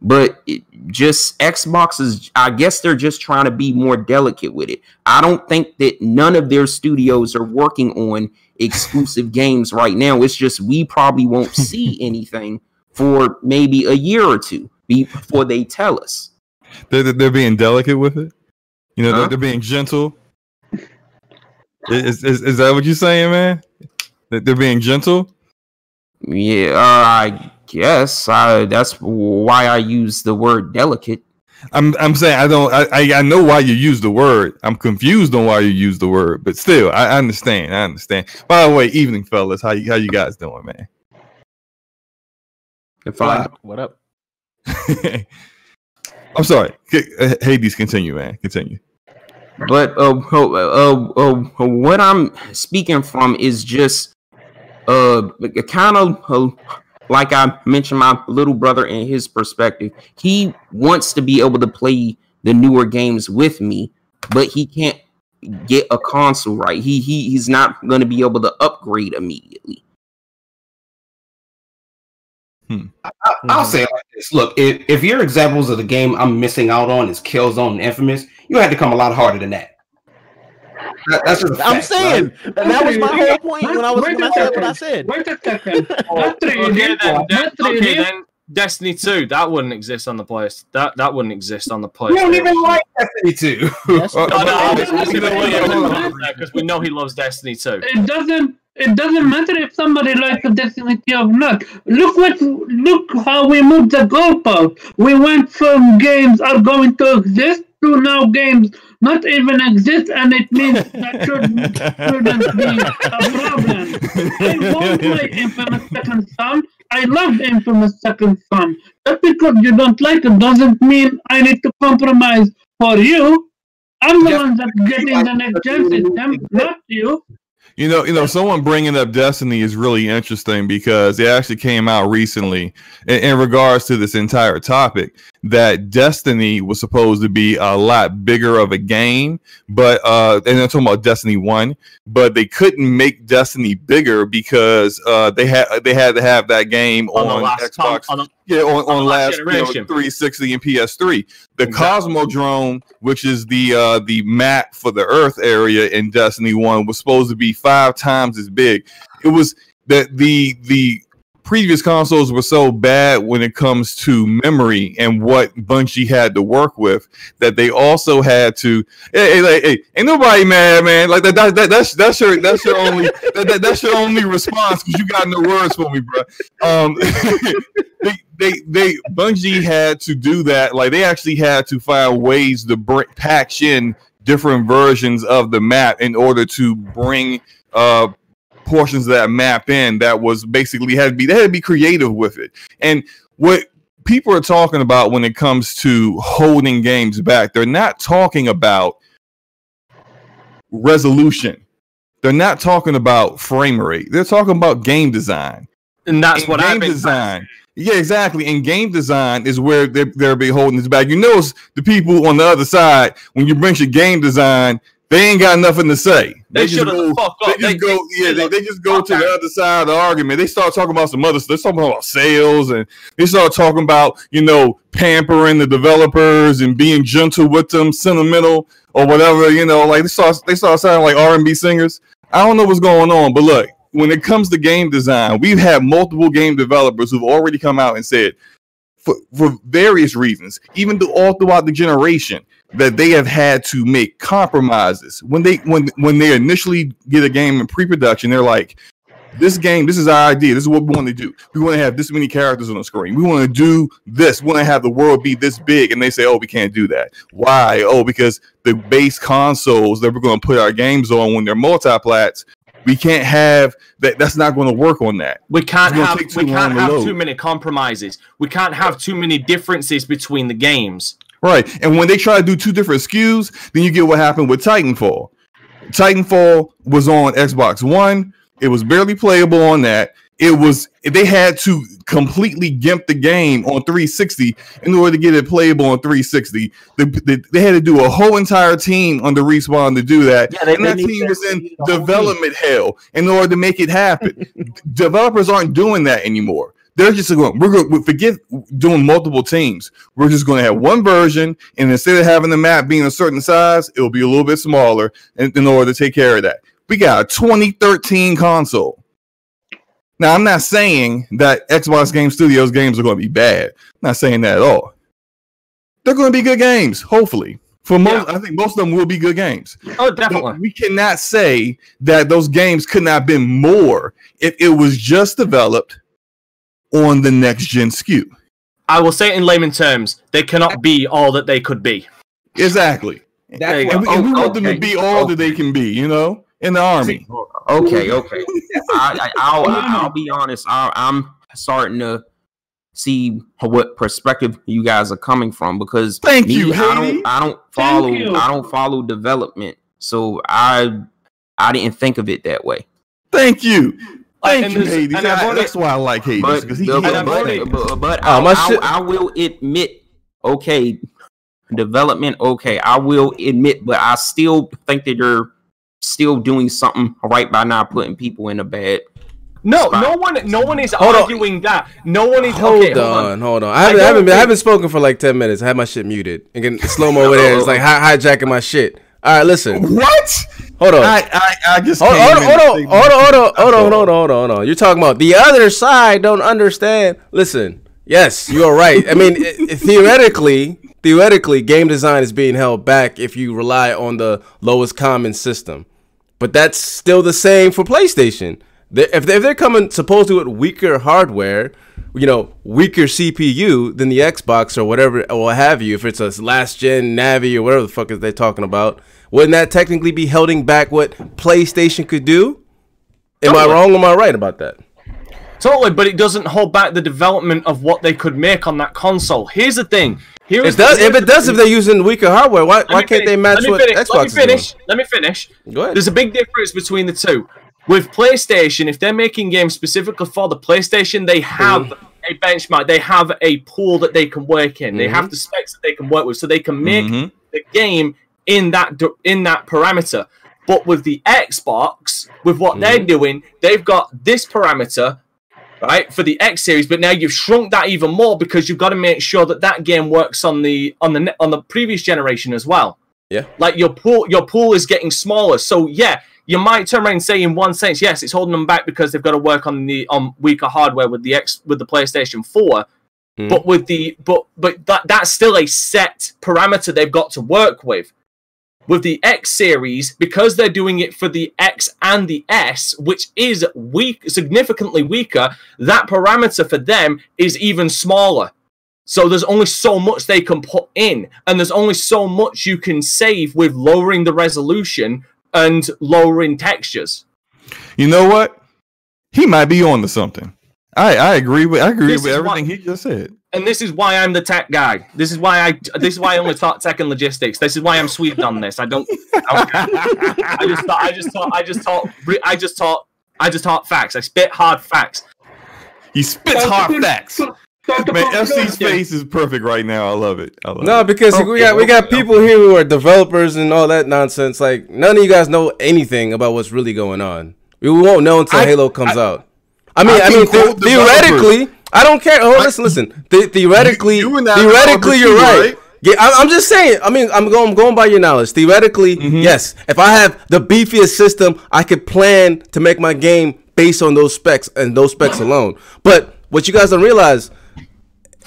But it, just Xbox is, I guess they're just trying to be more delicate with it. I don't think that none of their studios are working on exclusive games right now. It's just we probably won't see anything for maybe a year or two before they tell us. They're, they're- they're being delicate with it. You know, Huh? they're, they're being gentle. Is, is, is that what you're saying, man? That they're being gentle? Yeah, uh, I guess uh, that's why I use the word delicate. I'm I'm saying I don't I, I I know why you use the word. I'm confused on why you use the word, but still I, I understand. I understand. By the way, evening fellas, how you how you guys doing, man? If I What up? I'm sorry. Uh, Hades, continue, man. Continue. But uh, uh, uh, uh, what I'm speaking from is just uh, kind of uh, like I mentioned, my little brother and his perspective. He wants to be able to play the newer games with me, but he can't get a console right. He he he's not going to be able to upgrade immediately. I, I'll say like this: Look, if, if your examples of the game I'm missing out on is Killzone and Infamous, you had to come a lot harder than that. That- that's just a I'm saying, right? and that was my whole point when I was Wait when a I said what I said. Wait a second. Not 3D. Okay, then, then, okay, then Destiny 2, that wouldn't exist on the place. That that wouldn't exist on the place. You don't even like Destiny 2. Yes, Uh, No, no, uh, I'm uh, just asking uh, the uh, way uh, uh, because we know he loves Destiny 2. It doesn't. It doesn't matter if somebody likes the Destiny 2 or not. Look what. Look how we moved the goalpost. We went from games are going to exist to now games not even exist, and it means that should, shouldn't be a problem. I won't play Infamous Second Son. I love Infamous Second Son. Just because you don't like it doesn't mean I need to compromise for you. I'm the Just one that's getting the next gen system, not you. You know, you know, someone bringing up Destiny is really interesting because it actually came out recently in, in regards to this entire topic that Destiny was supposed to be a lot bigger of a game, but uh, and I'm talking about Destiny One, but they couldn't make Destiny bigger because uh, they had they had to have that game On on, the last Xbox. on the- Yeah, on, on, the last last you know, generation. 360 and PS3. The Exactly. Cosmodrome, which is the uh the map for the Earth area in Destiny 1, was supposed to be five times as big. It was that the the previous consoles were so bad when it comes to memory and what Bungie had to work with that they also had to hey, hey, hey ain't nobody mad man like that, that, that that's that's your that's your only that, that, that's your only response because you got no words for me bro um they, they they Bungie had to do that. Like they actually had to find ways to bring patch in different versions of the map in order to bring uh portions of that map in that was basically had to be they had to be creative with it. And what people are talking about when it comes to holding games back, they're not talking about resolution. They're not talking about frame rate. They're talking about game design And that's in what game I've been design. Yeah, exactly. And game design is where they're, they're be holding this back. You notice the people on the other side when you bring your game design, they ain't got nothing to say. They just should go. They just They- go. Yeah, they, they just go to the other side of the argument. They start talking about some other stuff. They're talking about sales, and they start talking about you know pampering the developers and being gentle with them, sentimental or whatever. You know, like they start they start sounding like R and B singers. I don't know what's going on, but look, when it comes to game design, we've had multiple game developers who've already come out and said, for, for various reasons, even th- all throughout the generation, that they have had to make compromises. When they when when they initially get a game in pre-production, they're like, this game, this is our idea. This is what we want to do. We want to have this many characters on the screen. We want to do this. We want to have the world be this big. And they say, oh, we can't do that. Why? Oh, because the base consoles that we're going to put our games on when they're multi-plats, we can't have that. That's not going to work on that. We can't have too we can't to have too many compromises. We can't have too many differences between the games. Right. And when they try to do two different SKUs, then you get what happened with Titanfall. Titanfall was on Xbox One. It was barely playable on that. It was they had to completely gimp the game on 360 in order to get it playable on 360. The, the- they had to do a whole entire team under respawn to do that. Yeah, they- and that team was in need a whole development hell in order to make it happen. Developers aren't doing that anymore. They're just going, we're going to forget doing multiple teams. We're just going to have one version, and instead of having the map being a certain size, it'll be a little bit smaller in, in order to take care of that. We got a 2013 console. Now, I'm not saying that Xbox Game Studios games are going to be bad. I'm not saying that at all. They're going to be good games, hopefully. For most, I think most of them will be good games. Oh, But we cannot say that those games could not have been more if it was just developed on the next gen SKU. I will say it in layman terms, they cannot be all that they could be. Exactly. There you And go. we, and we oh, want them to be all that they can be, you know, in the army. Okay, okay. I, I, I'll, I'll be honest. I, I'm starting to see what perspective you guys are coming from because Thank me, you, I don't, I don't follow. I don't follow development, so I, I didn't think of it that way. Thank you. Thank and you, there's- Hades. and I've I- already- that's why I like Hades But, because he, but, he and but, but, but Oh, I, my I- I will admit, okay, development, okay, I will admit, but I still think that you're still doing something right by not putting people in a bad. No, Spot. no one, no one is Hold on. arguing that. No one is. Hold, okay, on, hold on. I I haven't, I, don't haven't, been, I haven't spoken for like ten minutes. I had my shit muted and getting slow mo over there. It's like hi- hijacking my shit. All right, listen. What? Hold on. I, I, I just Hold, hold, hold on, hold on, hold on, hold on, hold on, hold on, hold on. You're talking about the other side don't understand. Listen, yes, you are right. I mean, theoretically, theoretically, game design is being held back if you rely on the lowest common system, but that's still the same for PlayStation. They, if, they, if they're coming supposed to with weaker hardware, you know, weaker CPU than the Xbox or whatever or what have you, if it's a last gen Navi or whatever the fuck is they talking about, wouldn't that technically be holding back what PlayStation could do? Am I wrong? Or am I right about that? Totally, but it doesn't hold back the development of what they could make on that console. Here's the thing. Here It does. the- If it does, if they're using weaker hardware, why why can't they match what finish. Xbox Let me finish. Let me finish. Go ahead. There's a big difference between the two. With PlayStation, if they're making games specifically for the PlayStation, they have Mm-hmm. a benchmark. They have a pool that they can work in. They Mm-hmm. have the specs that they can work with, so they can make Mhm. the game in that in that parameter. But with the Xbox, with what they're Mm-hmm. doing, they've got this parameter, right, for the X series. But now you've shrunk that even more because you've got to make sure that that game works on the on the on the previous generation as well. Yeah. Like your pool, your pool is getting smaller. So yeah, you might turn around and say in one sense, yes, it's holding them back because they've got to work on the on weaker hardware with the X with the PlayStation 4. Mhm. But with the but but that that's still a set parameter they've got to work with. With the X series, because they're doing it for the X and the S, which is weak, significantly weaker, that parameter for them is even smaller. So there's only so much they can put in, and there's only so much you can save with lowering the resolution and lowering textures. You know what? He might be on to something. I, I agree with I agree This with everything what- he just said. And this is why I'm the tech guy. This is why I. This is why I only talk tech and logistics. This is why I'm Sweden on this. I don't. I, I just thought. I just thought. I just thought. I just thought. I just thought facts. I spit hard facts. He spits hard facts. Man, FC's face is perfect right now. I love it. I love No, it. because we got we got people here who are developers and all that nonsense. Like none of you guys know anything about what's really going on. We won't know until I- Halo comes I- out. I mean, I I, mean, the- theoretically, I don't care. Oh, listen, listen. The, theoretically, you, you theoretically, you're right. right? Yeah, I, I'm just saying. I mean, I'm going I'm going by your knowledge. Theoretically, Mm-hmm. yes. If I have the beefiest system, I could plan to make my game based on those specs and those specs alone. But what you guys don't realize,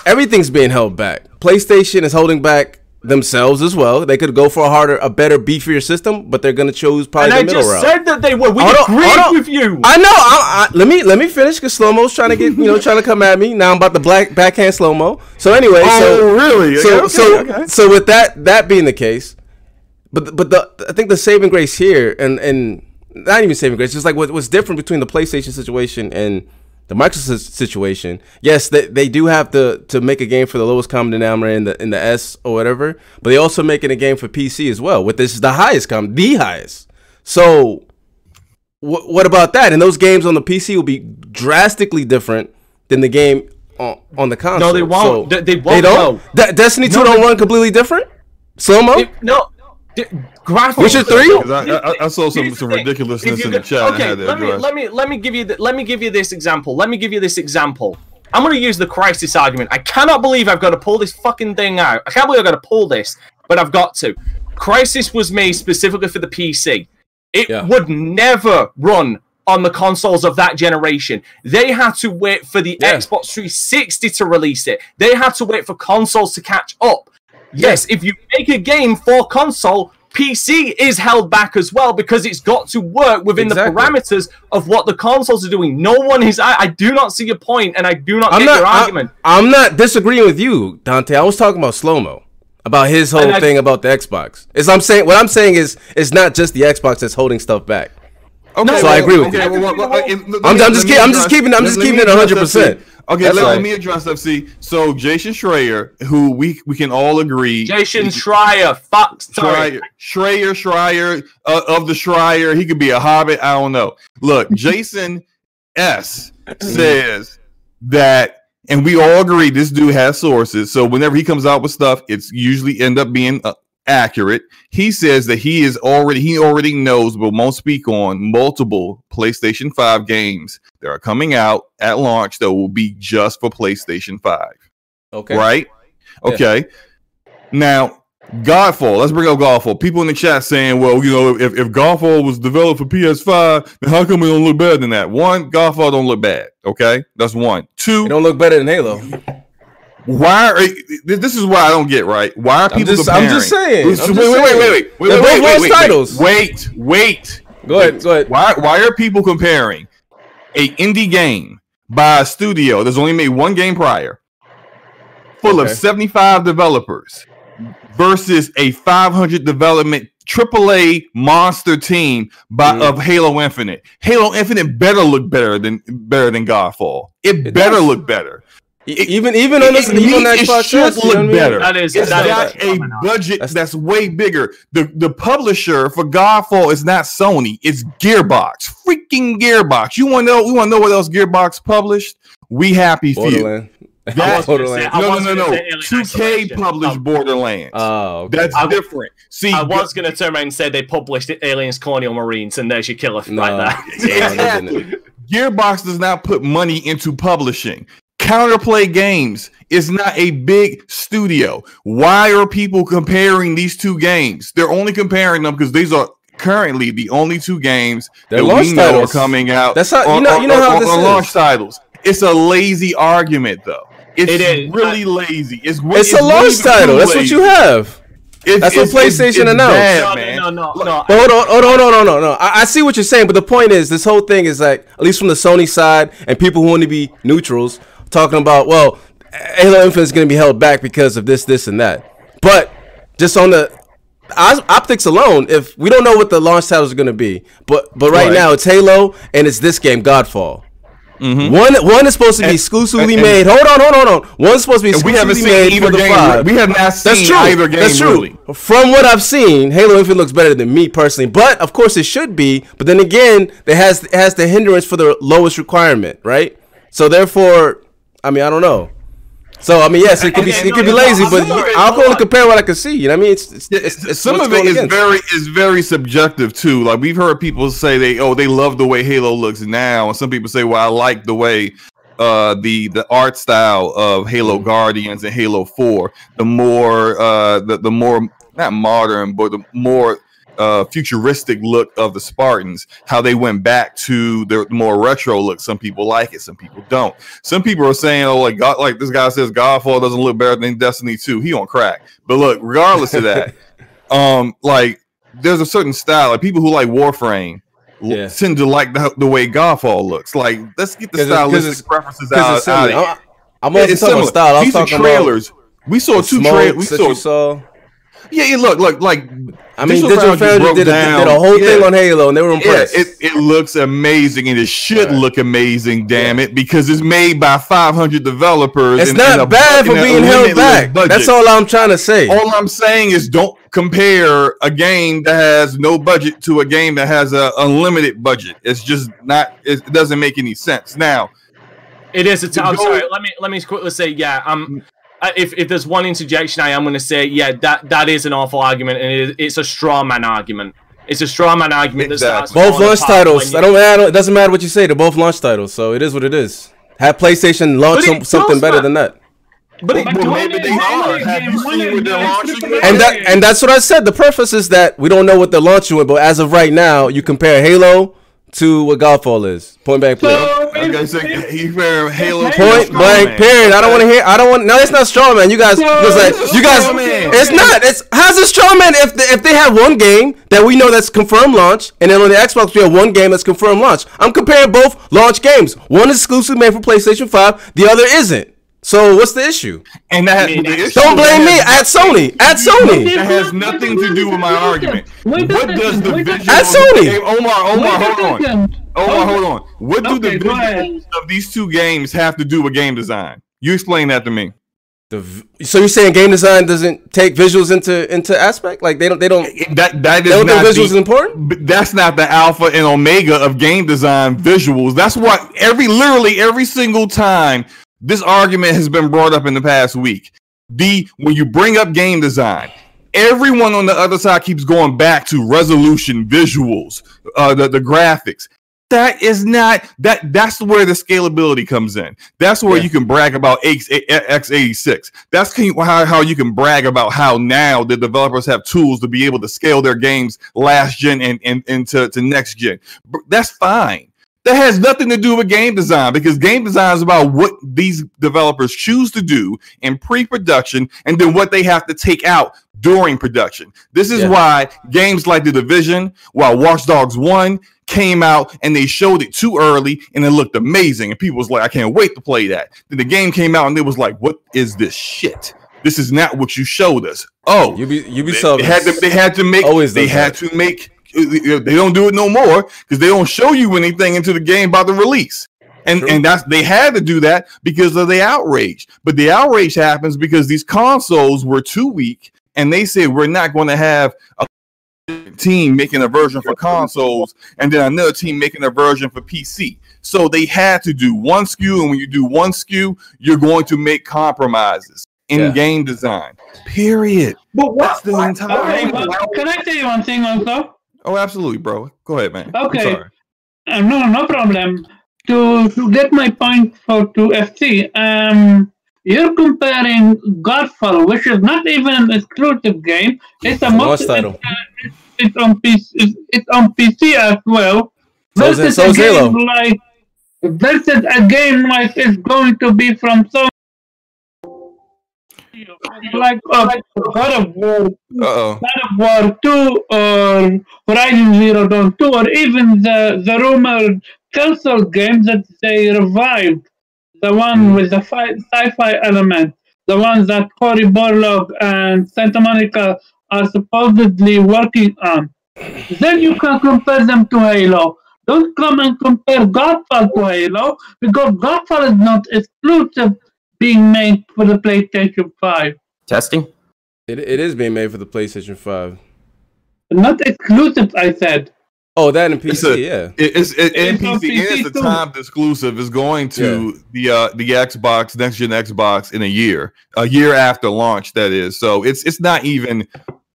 everything's being held back. PlayStation is holding back themselves as well. They could go for a harder, a better, beefier system, but they're gonna choose probably And the I middle just said that they were. We Hold agreed on. with you. I know. I, I, let me let me finish because slow mo's trying to get you know trying to come at me. Now I'm about to black backhand slow mo. So anyway, oh, so Oh, really? So Okay, so okay. so with that that being the case, but but the I think the saving grace here and and not even saving grace, just like what, what's different between the PlayStation situation and the Microsoft situation. Yes, they, they do have to to make a game for the lowest common denominator in the in the S or whatever, but they also making a game for PC as well. With this is the highest common, the highest. So Wh- what about that? And those games on the PC will be drastically different than the game on, on the console. No, they won't. They- they They won't, They don't. no. De- Destiny Two No, don't they- run completely different. Slow mo. no. D- graphics. Witcher 3? 'Cause I, I, I saw some, some ridiculousness in the chat. Okay, let me address. let me let me give you the, let me give you this example. Let me give you this example. I'm going to use the Crysis argument. I cannot believe I've got to pull this fucking thing out. I can't believe I've got to pull this, but I've got to. Crysis was made specifically for the PC. It Yeah. would never run on the consoles of that generation. They had to wait for the Yeah. Xbox 360 to release it. They had to wait for consoles to catch up. Yes, if you make a game for console, PC is held back as well because it's got to work within Exactly. the parameters of what the consoles are doing. No one is. I, I do not see your point, and I do not I'm get not. your I, argument. I'm not disagreeing with you, Dante. I was talking about slow mo. About his whole I- thing about the Xbox. Is I'm saying what I'm saying is it's not just the Xbox that's holding stuff back. Okay, So I agree with okay, you. well, well, well, and I'm- me- I'm just let keep- I'm just keeping- I'm just keeping it 100%. Okay, That's let, let me address FC. So Jason Schreier, who we we can all agree, Jason Schreier, fuck, sorry. Schreier, Schreier, Schreier uh, of the Shire. He could be a hobbit. I don't know. Look, Jason S says that, and we all agree this dude has sources. So whenever he comes out with stuff, it's usually end up being uh, accurate. He says that he is already he already knows, but won't speak on multiple PlayStation Five games that are coming out at launch that will be just for PlayStation Five Okay. right? Yeah. Okay. Now, Godfall. Let's bring up Godfall. People in the chat saying, "Well, you know, if, if Godfall was developed for PS5, then how come it don't look better than that?" One, Godfall don't look bad. Okay, that's one. Two, It don't look better than Halo. why are this is why I don't get right? Why are I'm people just- I'm comparing? just saying. Wait, I'm wait, just wait, wait, saying. wait, wait, wait, They're wait, wait, wait, titles. Wait, wait. Go ahead. Go ahead. Why why are people comparing a indie game by a studio that's only made one game prior, full Okay. of 75 developers, versus a 500 development AAA monster team by Mhm. of Halo Infinite? Halo Infinite better look better than better than Godfall. It, It better does. look better. Even even on this, It, even on needs- it Xbox should S, you know look I mean? better. That is- it's that is got a budget That's- that's, way bigger. The the publisher for Godfall is not Sony, it's Gearbox. Freaking Gearbox. You want to know? We want to know what else Gearbox published? We happy for you. Borderland. That- I say- No, no, no, no. 2K published Oh, Borderlands. Oh, okay. That's I- different. See, I was going to turn around and say they published Aliens Colonial Marines, and there's your killer No. right there. No, they Exactly. didn't. Gearbox does not put money into publishing. Counterplay Games is not a big studio. Why are people comparing these two games? They're only comparing them because these are currently the only two games They're that launch we know titles. are coming out. That's how- you know- you know how on- this on is. launch titles. It's a lazy argument, though. It's It is. really lazy. It's, It's a launch title. That's what you have. That's what PlayStation announced. no, no, no, no, no. But hold on, oh, hold on, hold on, no, no, no. I, I see what you're saying, but the point is, this whole thing is like, at least from the Sony side and people who want to be neutrals, talking about, well, Halo Infinite is going to be held back because of this, this, and that. But just on the optics alone, if we don't know what the launch titles are going to be, but but right, Right. now it's Halo and it's this game, Godfall. Mm-hmm. One one is supposed to be exclusively and- made. Hold on, hold on, hold on. One's supposed to be And we exclusively made for the game. five. We have not That's seen true. either game, That's true. really. From what I've seen, Halo Infinite looks better than me personally. But of course, it should be. But then again, it has it has the hindrance for the lowest requirement, right? So therefore, I mean, I don't know. So I mean, yes, it could be it could be lazy, but I'll go and compare what I can see. You know what I mean? It's, it's, it's, it's some of it is against. very is very subjective too. Like we've heard people say they oh they love the way Halo looks now, and some people say well I like the way uh the the art style of Halo Mm-hmm. Guardians and Halo Four. The more uh the the more not modern, but the more uh, futuristic look of the Spartans, how they went back to the more retro look. Some people like it, some people don't. Some people are saying, "Oh, like God, like this guy says, Godfall doesn't look better than Destiny 2. He on crack." But look, regardless of that, um, like there's a certain style. Like people who like Warframe. Yeah. Tend to like the, the way Godfall looks. Like, let's get the it's- stylistic preferences out. out. I'm- I'm Yeah, also it's talking about similar. style. I was These are talking about trailers. we saw two trailers. We saw saw. Yeah, yeah. Look, look, like I mean, Digital Digital Foundry Foundry did a, did a whole thing on Halo, and they were Yeah, impressed. it, it looks amazing and it should Right. look amazing, damn it, because it's made by 500 developers. it's and- not and a- bad for being held back. budget. That's all I'm trying to say. All I'm saying is don't compare a game that has no budget to a game that has a unlimited budget. It's just not. It doesn't make any sense. Now, It is a t- I'm sorry. Let me let me quickly say, yeah. Um, I- if if there's one interjection, I am going to say, yeah, that that is an awful argument, and it is, it's a straw man argument. It's a straw man argument that starts Both falling launch apart titles. when you- I don't matter. It doesn't matter what you say. They're both launch titles, so it is what it is. Have PlayStation launch some, something does better not- than that. But it, well, maybe they are. Have you seen what they're launching? And that and that's what I said. The preface is that we don't know what they're launching with, but as of right now, you compare Halo to what Godfall is. Point blank period. Okay, so you compare Halo. Point Strongman. blank period. I don't want to hear. I don't want. No, it's not straw man. You guys, was like, it's a you guys. man. It's not. It's how's a straw man if they, if they have one game that we know that's confirmed launch, and then on the Xbox we have one game that's confirmed launch. I'm comparing both launch games. One is exclusive made for PlayStation Five. The other isn't. So what's the issue? And that mean, the issue Don't blame me. At Sony. At Sony. That has nothing to do with my argument. What does the wait a visuals? At Sony. Hey, Omar, Omar, hold on. Second. Omar, Okay. hold on. What do Okay, the visuals of these two games have to do with game design? You explain that to me. The v- so you're saying game design doesn't take visuals into into aspect? Like they don't they don't That that they don't think not visuals is important? that's not the alpha and omega of game design visuals. That's what every literally every single time this argument has been brought up in the past week. The when you bring up game design, everyone on the other side keeps going back to resolution, visuals, uh, the, the graphics. That is not that. That's where the scalability comes in. That's where Yeah. you can brag about X x86 That's can you, how how you can brag about how now the developers have tools to be able to scale their games last gen and and into to next gen. That's fine. That has nothing to do with game design because game design is about what these developers choose to do in pre-production and then what they have to take out during production. This is Yeah. why games like The Division, while Watch Dogs 1 came out and they showed it too early and it looked amazing and people was like I can't wait to play that. Then the game came out and it was like what is this shit? This is not what you showed us. Oh, Ubi, they, Ubisoft they had to they had to make always they had that. to make they don't do it no more because they don't show you anything into the game by the release and True. and that's they had to do that because of the outrage but the outrage happens because these consoles were too weak and they said we're not going to have a team making a version for consoles and then another team making a version for pc so they had to do one SKU and when you do one SKU you're going to make compromises in Yeah. game design period But that's what? the entire Okay, but can I say one thing also? Oh, absolutely, bro. Go ahead, man. I'm Okay. sorry. Uh, no, no problem. To to get my point for to FC, um, you're comparing Godfall, which is not even an exclusive game. It's a It's a launch multi- title. It's, uh, it's, it's on PC. It's, it's on PC as well. So is it- Versus so a is Halo. game like versus a game like it's going to be from Sony. Like uh, God of War Uh oh. God of War 2 or Horizon Zero Dawn 2 or even the, the rumored cancelled game that they revived. The one with the fi- sci-fi element. The one that Cory Barlog and Santa Monica are supposedly working on. Then you can compare them to Halo. Don't come and compare Godfall to Halo because Godfall is not exclusive being made for the PlayStation 5. Testing. It, it is being made for the PlayStation Five. Not exclusive, I said. Oh, that and PC, It's a- yeah. It, it's it, It's on NPC is PC the too. timed exclusive is going to the uh the Xbox next gen Xbox in a year, a year after launch. That is, so it's it's not even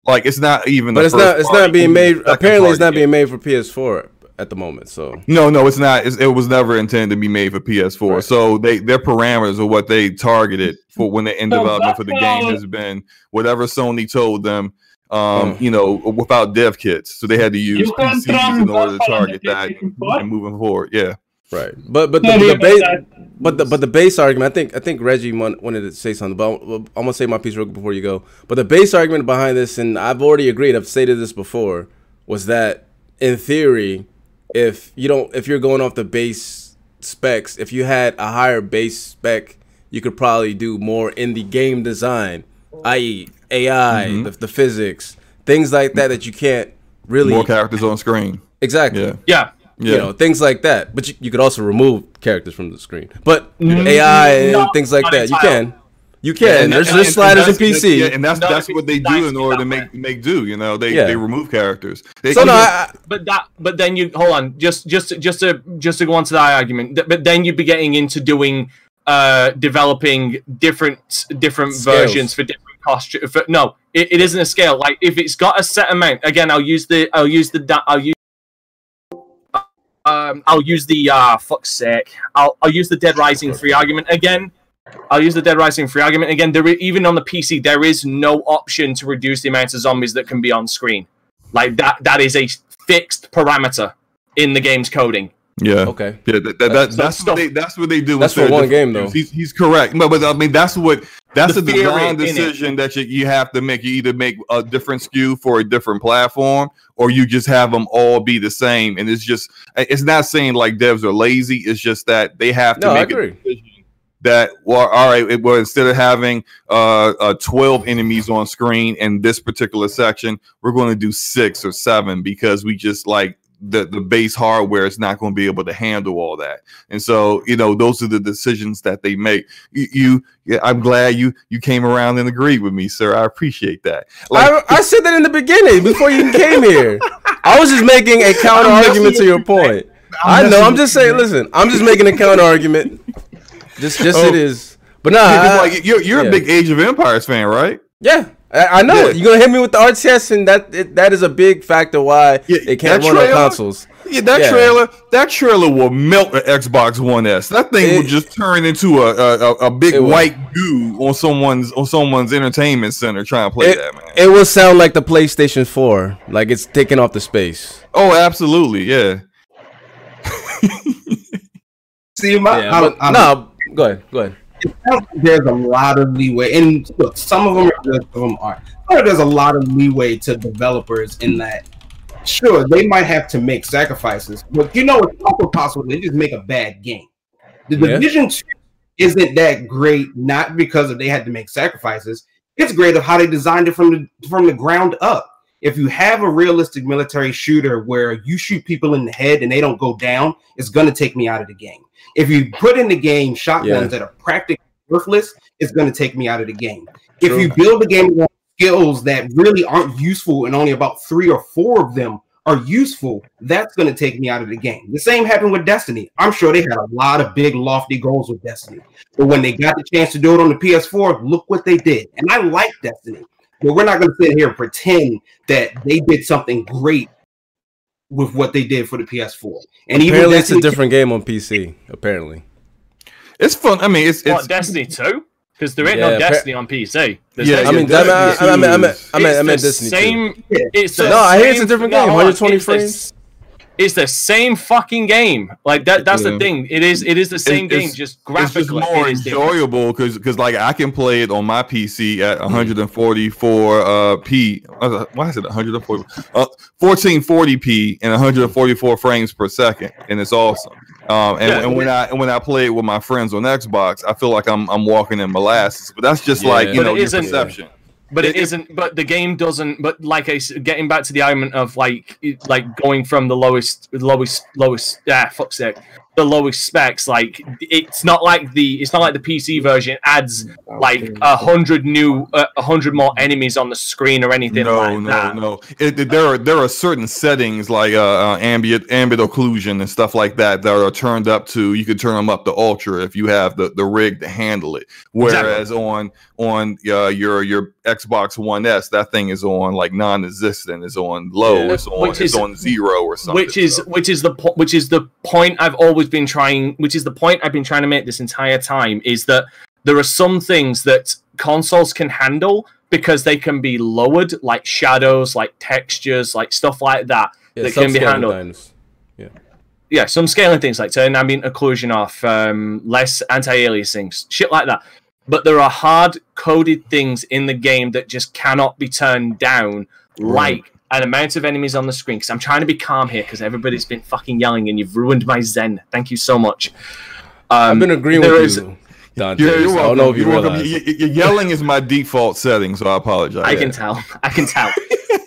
like it's not even. But the it's not it's not being made. Apparently, it's party not being made for PS4 at the moment. So No, no, it's not. It's, it was never intended to be made for PS4. Right. So they their parameters of what they targeted for when they in So development for the game has been whatever Sony told them. Um, you know, without dev kits, so they had to use PCs in order to target that and moving forward. Yeah. Right, but but the, Sorry the about base, but the but the base argument. I think I think Reggie wanted to say something, but I'm, I'm gonna say my piece real quick before you go. But the base argument behind this, and I've already agreed. I've stated this before, was that in theory, if you don't, if you're going off the base specs, if you had a higher base spec, you could probably do more in the game design, i.e., AI, Mm-hmm. the, the physics, things like that that you can't really More characters on screen. exactly Yeah. Yeah. Yeah. you know things like that but you, you could also remove characters from the screen but Mm, ai and not- things like that you can you can there's, there's sliders in that's- pc yeah, and that's No, that's what they do in order to make make do. You know, they Yeah. they remove characters. They, so no even- I, I- But that, but then you hold on, just just just to just to go on to that argument. But then you'd be getting into doing uh developing different different Scales. versions for different costumes. No, it, it isn't a scale. Like if it's got a set amount, again, I'll use the I'll use the da- I'll use. Um, I'll use the uh fuck's sake. I'll I'll use the Dead Rising free argument again. I'll use the Dead Rising free argument again. There, even on the PC, there is no option to reduce the amount of zombies that can be on screen. Like that, that is a fixed parameter in the game's coding. yeah. okay Yeah, that, that, that, So- that's what they that's what they do. That's with for their one game, different though. He's, he's correct, but, but I mean that's what that's The a design theory in it. decision that you, you have to make. You either make a different SKU for a different platform, or you just have them all be the same. And it's just it's not saying like devs are lazy. It's just that they have to No, make a decision that well, all right, it, well, instead of having uh, uh 12 enemies on screen in this particular section, we're going to do six or seven because we just like the the base hardware is not going to be able to handle all that. And so, you know, those are the decisions that they make. You, you yeah, I'm glad you you came around and agreed with me, sir. I appreciate that. Like, I, I said that in the beginning before you came here i was just making a counter argument to your point i know i'm just saying listen i'm just making a counter argument just just Oh. it is but nah yeah, like you're you're yeah. a big Age of Empires fan, right? Yeah, I, I know. Yeah. You're gonna hit me with the RTS, and that it, that is a big factor why Yeah, it can't that run on trailer- consoles. Yeah, that Yeah. trailer, that trailer will melt an Xbox One S. That thing It- will just turn into a a, a, a big white goo on someone's on someone's entertainment center trying to play It, that man. it will sound like the PlayStation 4, like it's taking off the space. oh, absolutely, yeah. See, my, Yeah, I, but I, no, go ahead, go ahead. There's a lot of leeway, and look, some of them are good, some of them aren't. But there's a lot of leeway to developers in that. Sure, they might have to make sacrifices, but you know it's also possible they just make a bad game. The Yeah. Division Two isn't that great, not because of they had to make sacrifices. It's great of how they designed it from the from the ground up. If you have a realistic military shooter where you shoot people in the head and they don't go down, it's gonna take me out of the game. If you put in the game shotguns Yeah. that are practically worthless, it's gonna take me out of the game. If you build a game with skills that really aren't useful and only about three or four of them are useful, that's going to take me out of the game. The same happened with Destiny. I'm sure they had a lot of big, lofty goals with Destiny. But when they got the chance to do it on the PS4, look what they did. And I like Destiny. But we're not going to sit here and pretend that they did something great with what they did for the PS4. And Apparently, it's a different game on PC. Apparently, It's fun. I mean, it's it's What Destiny Two? Because there ain't Yeah, no Destiny on PC. There's Yeah, I Destiny mean, yeah, I mean, I, Destiny I, mean, I meant, I It's meant, I meant the Destiny. too. same. It's the No, I hear it's a different game, hold 120 it's the frames. S- It's the same fucking game. Like that. That's Yeah. the thing. It is. It is the same it's- game. Just it's just more it is enjoyable because because like I can play it on my PC at 144 uh p. uh, Why is it 140? Uh, 1440p and 144 frames per second, and it's awesome. Um, and, Yeah. and when I and when I play it with my friends on Xbox, I feel like I'm I'm walking in molasses. But that's just Yeah. like you But know your isn't- perception. But it It- isn't. But the game doesn't. But like I getting back to the argument of like like going from the lowest lowest lowest ah fuck's sake the lowest specs. Like it's not like the it's not like the PC version adds like a hundred new uh, a hundred more enemies on the screen or anything No, like no, that. no. It, it- there are there are certain settings like uh, uh, ambient ambient occlusion and stuff like that that are turned up to. You could turn them up to ultra if you have the, the rig to handle it. Whereas on on uh, your your Xbox One S, that thing is on like non-existent. It's on low. Yeah. It's on Which it's is- on zero or something. which is so. which is the po- which is the point I've always been trying which is the point I've been trying to make this entire time is that there are some things that consoles can handle because they can be lowered, like shadows, like textures, like stuff like that Yeah, that can be handled. things. Yeah, some scaling things like turn ambient occlusion off, um, less anti-aliasing, shit like that. But there are hard coded things in the game that just cannot be turned down, like an amount of enemies on the screen. Because I'm trying to be calm here, because everybody's been fucking yelling, and you've ruined my zen. Thank you so much. Um, I've been agreeing there with is- you, Dante. Yeah, you're I welcome. don't know if you You're welcome. realize. Y- y- yelling is my default setting, so I apologize. I can tell. I can tell.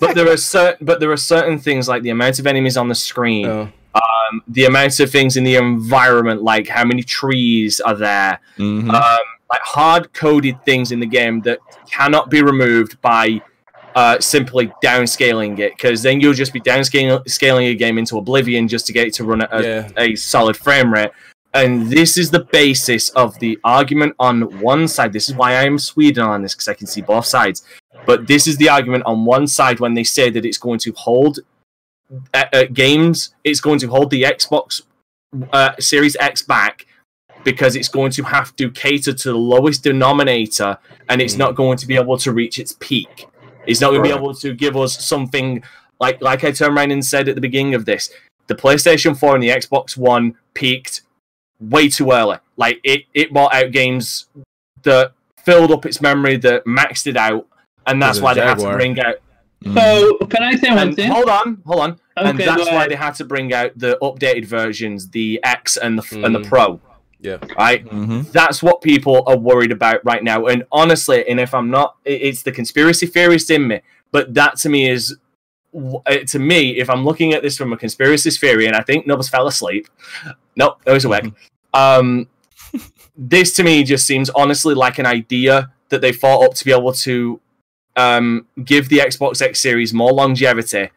but there are certain, but there are certain things like the amount of enemies on the screen, Oh. um, the amount of things in the environment, like how many trees are there, Mhm. um, like hard coded things in the game that cannot be removed by uh, simply downscaling it, because then you'll just be downscaling scaling a game into oblivion just to get it to run at a, Yeah. a solid frame rate. And this is the basis of the argument on one side. This is why I'm Sweden on this, because I can see both sides. But this is the argument on one side when they say that it's going to hold uh, uh, games, it's going to hold the Xbox uh, Series X back because it's going to have to cater to the lowest denominator and it's not going to be able to reach its peak. It's not going to be able to give us something like like I turned around and said at the beginning of this. The PlayStation 4 and the Xbox One peaked way too early. Like it, it brought out games that filled up its memory, that maxed it out, and that's why they had to bring out. So can I say one And thing? hold on, hold on. and that's why they had to bring out the updated versions, the X and the f and the Mm. Pro. Yeah. Right. Mhm. That's what people are worried about right now. And honestly, and if I'm not, it's the conspiracy theorist in me. But that to me is, uh, to me, if I'm looking at this from a conspiracy theory, and I think Nubs fell asleep. Nope, I was awake. Um, this to me just seems honestly like an idea that they thought up to be able to um, give the Xbox X Series more longevity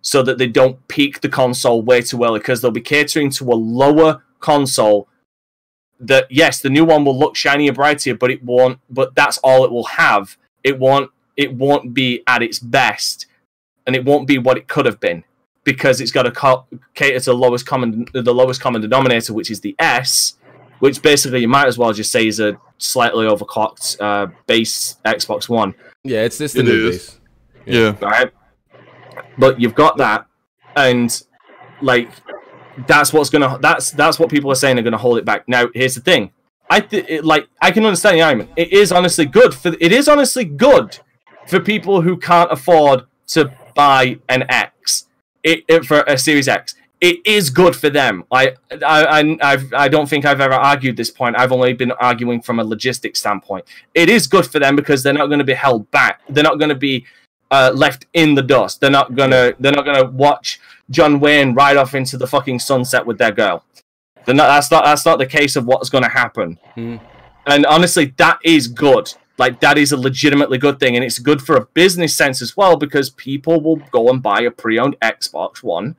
so that they don't peak the console way too early because they'll be catering to a lower console that yes the new one will look shinier brighter but it won't but that's all it will have it won't it won't be at its best and it won't be what it could have been because it's got to co- cater to the lowest common the lowest common denominator which is the s which basically you might as well just say is a slightly overclocked uh, base xbox one Yeah, it's this the It new is. base. Yeah. right? But you've got that, and like that's what's gonna that's that's what people are saying are gonna hold it back. Now, here's the thing: I th- it, like I can understand the argument. It is honestly good for it is honestly good for people who can't afford to buy an X it, it for a Series X. It is good for them. I, I, I, I've, I don't think I've ever argued this point. I've only been arguing from a logistics standpoint. It is good for them because they're not going to be held back. They're not going to be uh, left in the dust. They're not gonna, they're not gonna watch John Wayne ride off into the fucking sunset with their girl. Not, that's not, that's not the case of what's going to happen. Mhm. And honestly, that is good. Like that is a legitimately good thing, and it's good for a business sense as well because people will go and buy a pre-owned Xbox One,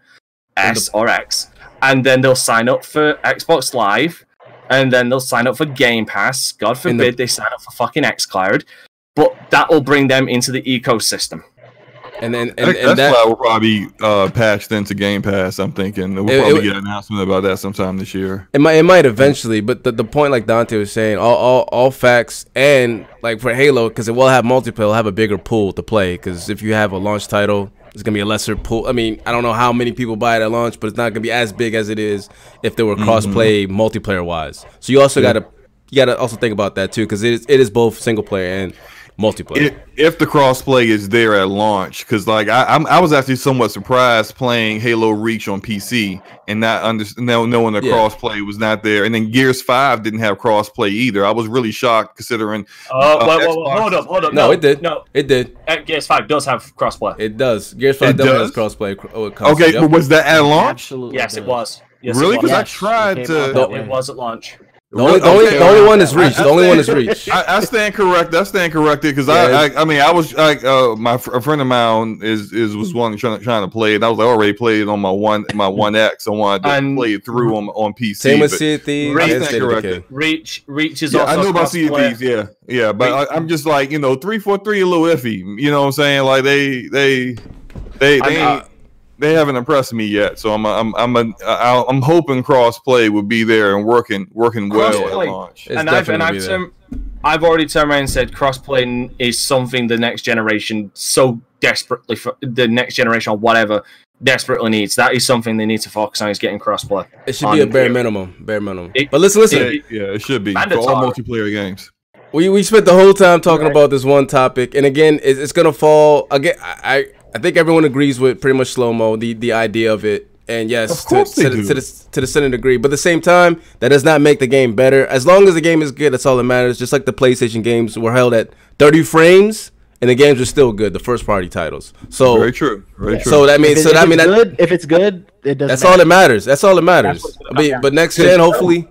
S or X, and then they'll sign up for Xbox Live, and then they'll sign up for Game Pass. God And the- forbid they sign up for fucking XCloud, but that will bring them into the ecosystem. And then and, and that's that why we'll probably uh, patched into Game Pass. I'm thinking we'll It- probably it- get an announcement about that sometime this year. It might it might eventually, but the, the point like Dante was saying, all all, all facts and like for Halo, because it will have multiplayer, it'll have a bigger pool to play. Because if you have a launch title, it's gonna be a lesser pool. I mean, I don't know how many people buy it at launch, but it's not gonna be as big as it is if there were cross-play multiplayer wise. So you also gotta you gotta also think about that too, because it is it is both single player and multiplayer. If, if the crossplay is there at launch, because like I, I'm, I was actually somewhat surprised playing Halo Reach on PC and not under, know- knowing the Yeah. crossplay was not there, and then Gears Five didn't have crossplay either. I was really shocked considering. Oh, Uh, wait, wait, wait, hold up, hold up. no, it did. No, it did. uh, PS5 does have crossplay. It does. Gears Five It does? has crossplay. oh, Okay, yep. but was that at launch? Absolutely. Yes, it was. Yes, really? Because was. I tried it to. It way. was at launch. The only, the only, Okay. the only one is Reach. I- The only I one is stand- Reach. I, I stand correct. I stand corrected because Yeah, I, I, I mean, I was like, uh, my fr- a friend of mine is is was one trying to trying to play it. I was like, I already played it on my one my one X. I wanted to And- play it through on on PC. Same with but- Sea of Thieves Right. Stand corrected. Reach, Reach is Yeah, also I know about Sea of. Thieves, yeah, yeah, but I, I'm just like you know, three four three a little iffy. You know what I'm saying? Like they they they they I'm, uh, ain't, they haven't impressed me yet. So I'm I'm I'm a, I- I'm hoping crossplay would be there and working working well at launch. It's and I've and I've be there. turned, I've already turned around and said crossplay is something the next generation so desperately for the next generation or whatever desperately needs. That is something they need to focus on is getting crossplay. It should be a bare here. minimum, bare minimum. It- but listen, listen. it- Yeah, it should be for all multiplayer games. We we spent the whole time talking about this one topic, and again, it's, it's gonna fall again. I I- I think everyone agrees with pretty much slow mo, the the idea of it, and yes, Of course to, they to, the, do. to the to the certain degree. But at the same time, that does not make the game better. As long as the game is good, that's all that matters. Just like the PlayStation games were held at 30 frames, and the games are still good. The first party titles. So Very true. Very true. So that means If, so that if mean it's that, good, if it's good, it doesn't. that's all that matters. That's all that matters. what's I mean, but next gen, hopefully,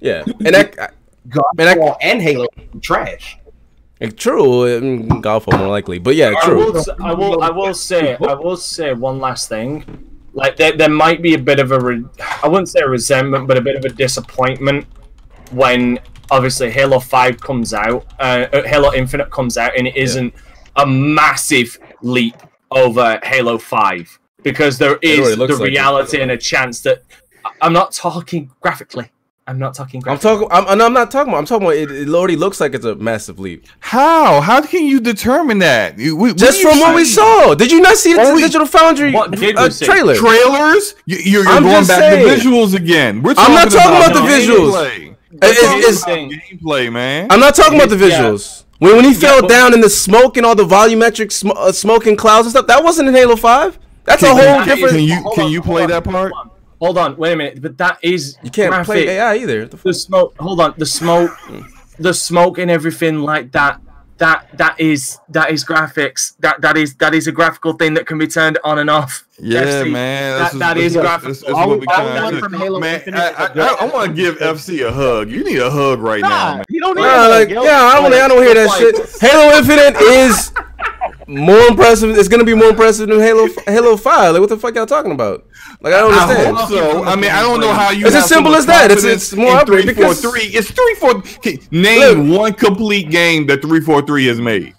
yeah. And that God Man, I- and Halo trash. Eh, true. mm, Golf more likely, but yeah, I true. will, s- I will, I will say, I will say one last thing. Like there, there might be a bit of a, re- I wouldn't say a resentment, but a bit of a disappointment when obviously Halo Five comes out, uh, uh, Halo Infinite comes out, and it isn't a massive leap over Halo Five because there It is the like it. reality and a chance that I'm not talking graphically. I'm not talking I'm talking. I'm, no, I'm not talking about. I'm talking about. It, it already looks like it's a massive leap. How? How can you determine that? You- we- Just from what we saw. Did you not see the Only- Digital Foundry What did uh, trailer? trailers. You, you're, you're going back saying. to visuals again. We're I'm not talking about the visuals. gameplay. It- it- it's- gameplay, man. I'm not talking about the Yeah. visuals. When, when he fell but- down in the smoke and all the volumetric sm- uh, smoke and clouds and stuff, that wasn't in Halo Five. That's a whole can- different. Can you can you play that part? Hold on. Wait a minute. But that is you can't play. AI either. What the fuck? the smoke hold on the smoke the smoke and everything like that that that is that is graphics that that is that is a graphical thing that can be turned on and off Yeah, FC, man. that, that is that's, graphical that's, that's what we all kind one of from Halo man. Infinite I, is a I, I, I want to give FC a hug. You need a hug right now. Nah, Man. you don't need Nah, to like, go. yeah, I don't, I don't hear that shit. Halo Infinite is more impressive. It's gonna be more impressive than Halo Halo Five. Like, what the fuck y'all talking about? Like, I don't I understand. hope so. I mean, I don't know how you. It's as simple as that. It's- confidence it's more in upgrade three four because- three. It's three four. okay, Name one complete game that three four three has made.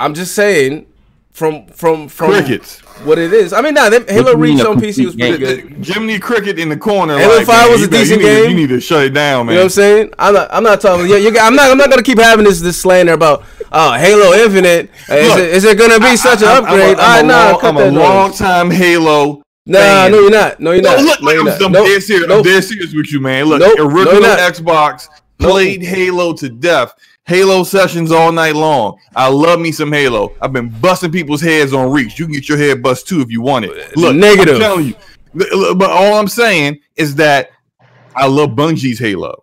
I'm just saying, from from from Crickets. what it is. I mean, nah, them, Halo you Reach on PC was pretty The- good. the Jiminy Cricket in the corner. Halo like, 5 man, was you a got- you decent need game. you need to shut it down, man. You know what I'm saying? I'm not. I'm not talking. Yeah, you, got- I'm not. I'm not gonna keep having this this slander about oh Halo Infinite. Uh, is, Look, it, is it gonna be such an I'm- I'm a- upgrade? I'm a All right, nah, long- cut I'm a that noise. long time Halo. Nah, no, you're not. No, you're No, not. look, no, you're I'm, not. Nope. dead serious. Nope. I'm dead serious with you, man. Look, Nope. Original you're. Xbox played Halo to death. Halo sessions all night long. I love me some Halo. I've been busting people's heads on Reach. You can get your head bust too if you want it. Look, Negative. I'm telling you. Look, look, But all I'm saying is that I love Bungie's Halo.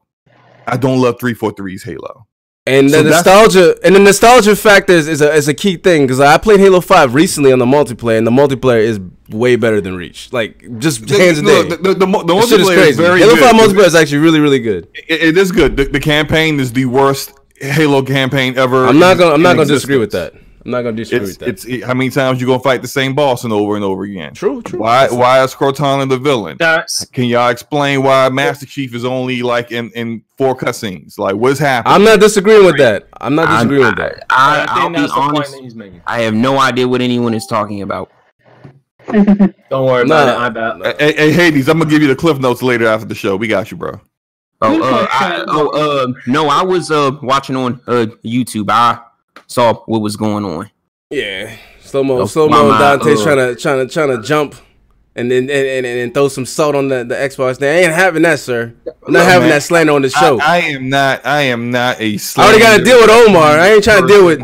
I don't love 343's Halo. And the So that's- nostalgia and the nostalgia factor is, is a is a key thing because I played Halo Five recently on the multiplayer, and the multiplayer is way better than Reach. Like just hands Look, down. the, the, the, mo- the That is multiplayer is crazy. very Halo good. Five multiplayer is actually really really good. It- it is good. The, the campaign is the worst Halo campaign ever. I'm not gonna I'm not gonna disagree with that. I'm not gonna disagree It's with that. it's it- how many times you gonna fight the same boss and over and over again? true, true. Why why is Cortana the villain? that's Can y'all explain why Master Chief is only like in in four cutscenes? Like what's happening? I'm not disagreeing with that. I'm not I, disagreeing with that. I, I I'll think be that's the point honest. that he's making I have no idea what anyone is talking about. don't worry about Nah. it I bet Hey, hey Hades, I'm gonna give you the cliff notes later after the show. We got you, bro. Oh, uh, I, oh, uh, no, I was uh watching on uh YouTube. I saw what was going on. Yeah, slow mo, Oh, slow mo. Dante's uh, trying to trying to trying to jump, and then and, and, and throw some salt on the, the Xbox. They ain't having that, sir. I'm not Look, having man, that slander on the show. I, I, I am not. I am not a. Slander. I already got to deal with Omar. I ain't trying to deal with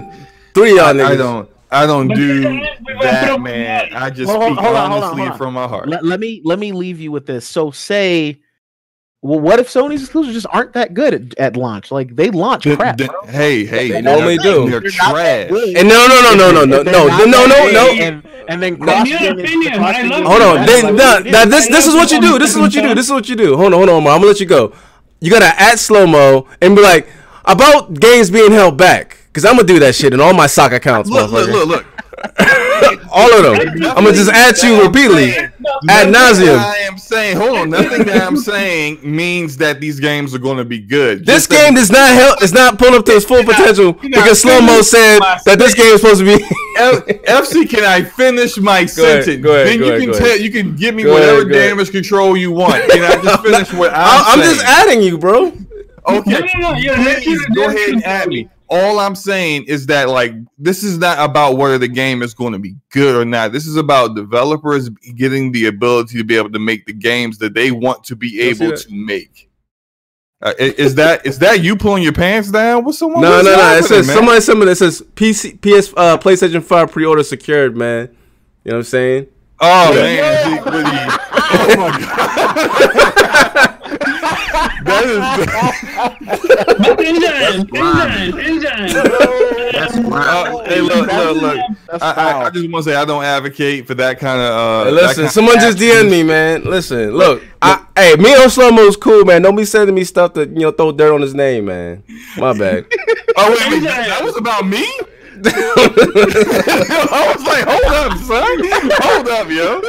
three of y'all I, niggas. I don't. I don't But do we that, man. I just Hold speak hold on, hold on, honestly hold on. from my heart. Let, let me let me leave you with this. So say, well, what if Sony's exclusives just aren't that good at, at launch? Like they launch The- crap. the- bro. hey, hey, They normally they're- do. They're They're trash. And no, no, no, no, no, no, If they're no, no, no, no. And, and then cross your opinion, cross I gen love is- Hold on. that's Then, like nah, nah, this this is what you do. This is what you do. This is what you do. Hold on, hold on, Omar. I'm gonna let you go. You gotta add slow mo and be like about games being held back. Cause I'm gonna do that shit in all my sock accounts, Look, look, motherfucker. look, look. all of them. I'm gonna just add you repeatedly. Ad nauseum. I am saying, hold on. Nothing that I'm saying means that these games are going to be good. This Just that- game does not help. It's not pulling up to its full potential not because slow mo said that this game is supposed to be. F- FC, can I finish my ahead, sentence? go ahead, then go you ahead, can tell. ahead. You can give me Go whatever ahead. damage control you want. Can I just finish what I'm, I- I'm saying? just adding you, bro. Okay, No, no, no, you're please go ahead and add me. All I'm saying is that like this is not about whether the game is going to be good or not. This is about developers getting the ability to be able to make the games that they want to be You see able to make. Uh, is that is that you pulling your pants down with someone? No, no, no. It says man? somebody somebody that says PC PS uh PlayStation 5 pre-order secured, man. You know what I'm saying? Oh man, is he really? Oh my god, that is. But in the end, in the end, in the end, That's um, Uh, hey, look, look, look. That's I, I, I just want to say I don't advocate for that kind of. Uh, Hey, listen, kind someone of just. DM'd me, man. Listen, look, I, hey, me on slow mo is cool, man. Don't be sending me stuff that you know throw dirt on his name, man. My bad. Oh wait, wait, that, that was about me. I was like, hold up, son, hold up, yo.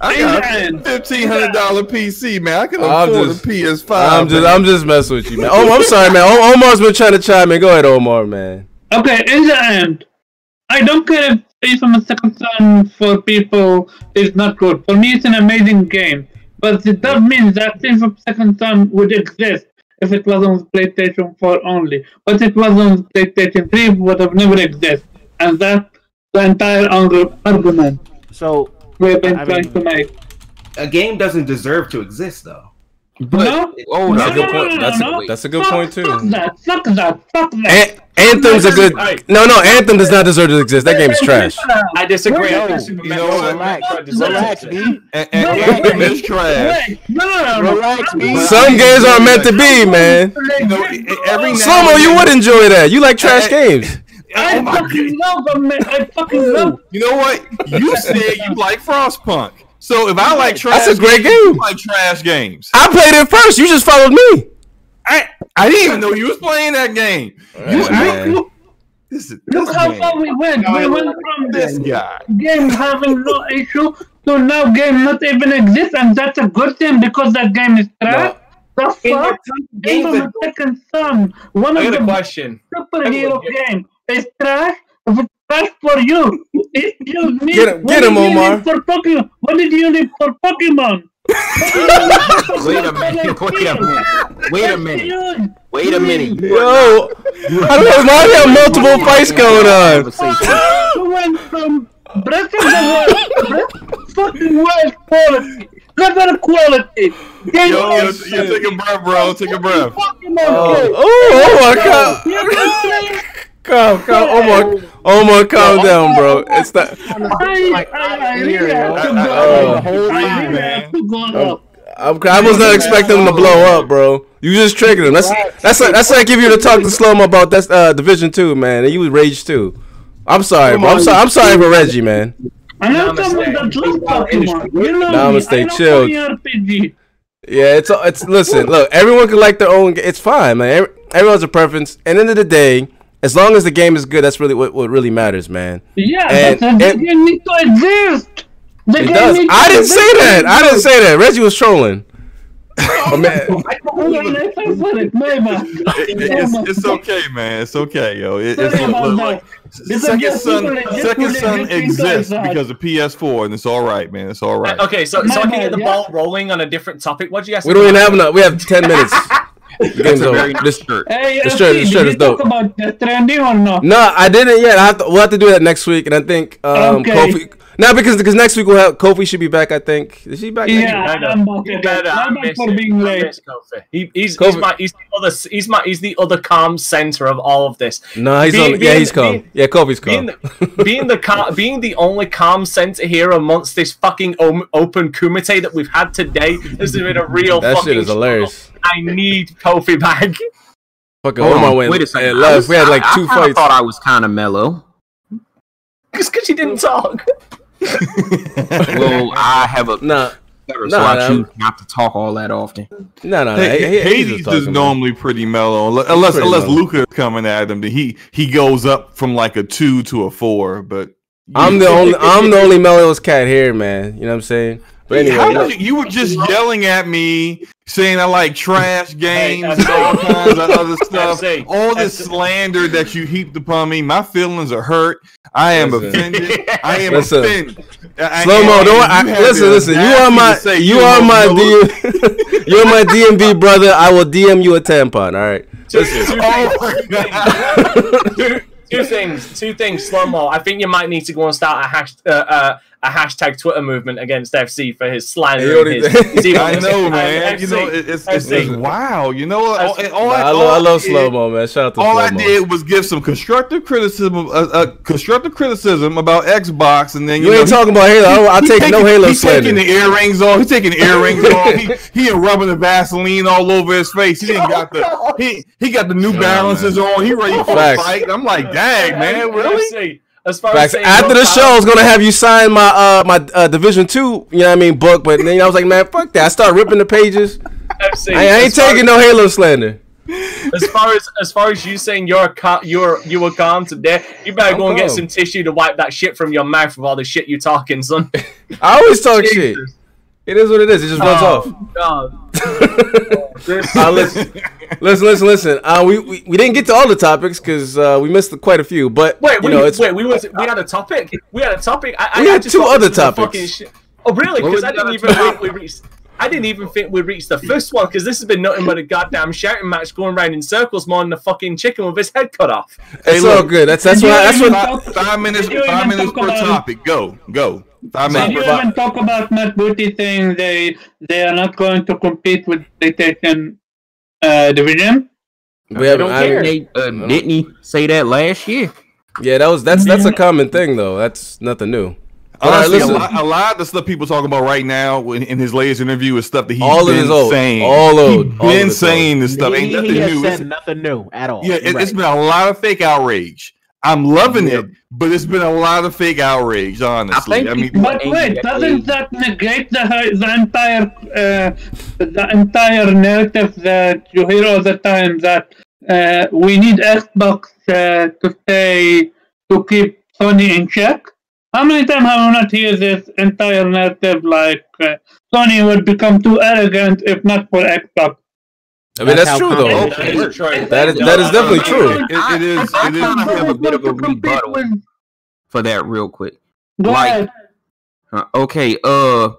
I got a fifteen hundred dollar PC, man. I can I'm afford just- a PS5. I'm just, man. I'm just messing with you, man. Oh, I'm sorry, man. Omar's been trying to chime in. Go ahead, Omar, man. Okay, in the end, I don't care if Face from a Second Son for people is not good. For me, it's an amazing game. But it does mean that Face from Second Son would exist if it was on PlayStation 4 only. But it was on PlayStation 3, would have never exist. And that's the entire argument So we've been I trying mean- to make. A game doesn't deserve to exist, though. no? Oh, That's a good no, point. no, That's no. a, that's a good Fuck- point too. Fuck that, fuck that, fuck that. An- Anthem's a good. No, no, Anthem does not deserve to exist. That game is trash. I disagree. Wait, no, you know what? Relax, relax, it. B. And, and, No, Anthem is trash. Wait, no, no, no, no. Relax, B. Some games aren't meant to be, man. You know, e- every now Slow you would enjoy that. You like trash Hey, games. I Oh my fucking love them, man. I fucking love You know what? You said you like Frostpunk. So if I like trash, That's a great games, you game. like trash games. I played it first. You just followed me. I I didn't even know you was playing that game. You, Yeah, you, this is Look this how game. far we went. We went from This this guy. game having no issue to now game not even exist, and that's a good thing because that game is trash. The fuck? Game of the second son, one I of the question. superhero game, is trash. If it's trash for you, it you need. Get him- what get him, did you Omar. need For Pokemon, what did you need for Pokemon? Wait a minute. Wait a minute. Wait a minute. Wait a minute. You Yo, I don't know. Now we have multiple fights going on. You went from Breath of the Wild, Breath fucking wild quality, level quality. Game Yo, yo, of take a breath, bro. Take a breath. Oh, oh, oh my god. can play Calm, calm. Omar, Omar, calm down, bro. It's not. I, I, I really I- go I- up. I- I really man. have to go up. I'm, I was not expecting him to blow up, bro. You just triggered him. That's that's like, that's like if you were to talk to Slow Mo about that's uh, Division Two, man, and you was rage too. I'm sorry, bro. I'm sorry. I'm sorry for Reggie, man. And I'm someone that loves Pokemon. You know Namaste, me. I know chill. Yeah, it's it's. Listen, look. Everyone can like their own. It's fine, man. Every, everyone has a preference. And end of the day, as long as the game is good, that's really what, what really matters, man. Yeah, And- but the and- game needs to exist. The It game does. needs I to didn't say that. I didn't say that. Reggie was trolling. Oh, man. Hold on, I fell for it. My bad. It- it's, it's okay, man. It's okay, yo. It, it's Sorry about look, look, Second yes, Son, people are just Second really Son exists because of PS4, and it's all right, man. It's all right. Okay, so, so My I can get the ball rolling on a different topic. What do you guys We don't even have enough. We have ten minutes. The game's a over. very This- shirt. Hey, The FT, shirt- the shirt did is you talk dope. about Death Stranding or not? No, I didn't yet. I have to. We'll have to do that next week, and I think um, Okay. Kofi. Now because because next week we'll have Kofi should be back. I think is he back? next week? Yeah, I know. I'm about to better, I My bad miss for being late. Kofi. He, he's, Kofi- he's my he's the other he's my he's the other calm center of all of this. No, he's Being- on. Yeah, he's calm. being- Yeah, Kofi's Being calm. the, being the cal- being the only calm center here amongst this fucking open kumite that we've had today, this has been a real That fucking shit is hilarious. struggle. I need Kofi back. Fucking Hold Omar on, went wait a second. and I left. was- We had like I- I two kinda fights. thought I was kind of mellow. Just because you didn't talk. Well, I have a no. better, so Nah, I nah. choose not to talk all that often. no, no, no. Hey, He- he- he's Hades just is talking, man. normally pretty mellow, unless unless, pretty unless mellow. Luca is coming at him. Then he he goes up from like a two to a four. But I'm the only. I'm the only mellowest cat here, man. You know what I'm saying? But anyway, how you, you were just yelling at me saying I like trash games FC. and all kinds of other stuff. FC. All this FC. slander that you heaped upon me, my feelings are hurt. I am Listen. offended. I am Listen. offended. Slow mo, don't I, listen, listen. You are my, you are my know- DM, you're my DMV brother. I will DM you a tampon. All right. Two, two Oh things. two, two things. Two things. Slow mo. I think you might need to go and start a hash, uh, uh, a hashtag Twitter movement against FC for his slander. He his, his I know, man. You know, it's, it's, it's wow. You know what? All, all Nah, I, I, all love, I love did- slow mo, man. Shout out to All slow I mo. did was give some constructive criticism, uh, uh, constructive criticism about Xbox, and then You you, ain't know, talking about Halo. I, I take taking- no Halo He's taking the earrings off. He's taking the earrings off. He, he ain't rubbing the Vaseline all over his face. He ain't got the he he got the New Balances on. He ready for Facts. a fight. I'm like, dang man, really? As far Facts. as saying After the show, I was gonna have you sign my uh my uh, Division Two, you know what I mean, book. But then I was like, man, fuck that. I start ripping the pages. FC, I, I ain't as taking no Halo slander. as far as as far as you saying you're ca- you're you were calm today, you better I'm go and get some tissue to wipe that shit from your mouth with all the shit you talking, son. I always talk shit. Jesus. It is what it is. It just runs off. Oh, God. Uh, listen, listen, listen, listen. Uh, we, we we didn't get to all the topics because uh, we missed quite a few. But Wait, you wait, know, it's wait. We was we had a topic. We had a topic. I, We I, I had just two other this was a topics. fucking. Oh, really? Because I didn't even think we reached. I didn't even think we reached the first one because this has been nothing but a goddamn shouting match going around in circles more than a fucking chicken with his head cut off. it's Hey, all look. good. That's that's Did what that's what. talk- Five minutes, five minutes per topic. Go, go. Five Did minutes. you even talk about Matt Booty saying they they are not going to compete with PlayStation uh, division? We I haven't. don't I care. uh, didn't he say that last year? yeah, that was that's that's a common thing though. That's nothing new. All right, Honestly, a, listen. lot, a lot of the stuff people talking about right now in, in his latest interview is stuff that he's All of been his old, saying. all old, He's all of been his old. saying this stuff. Ain't nothing he has new. said It's- nothing new at all. yeah, it, You're it's right. been a lot of fake outrage. I'm loving Yeah. it, but it's been a lot of fake outrage. Honestly, think I, mean, But wait, doesn't that negate the the entire uh, the entire narrative that you hear all the time that uh, we need Xbox uh, to stay to keep Sony in check? How many times have we not heard this entire narrative like uh, Sony would become too arrogant if not for Xbox? I mean, that's, how true though. it That is true. That is that is definitely It- true. it is. I It is. kind of have a bit of a rebuttal with- for that, real quick. Go Like- ahead. Uh, okay, uh,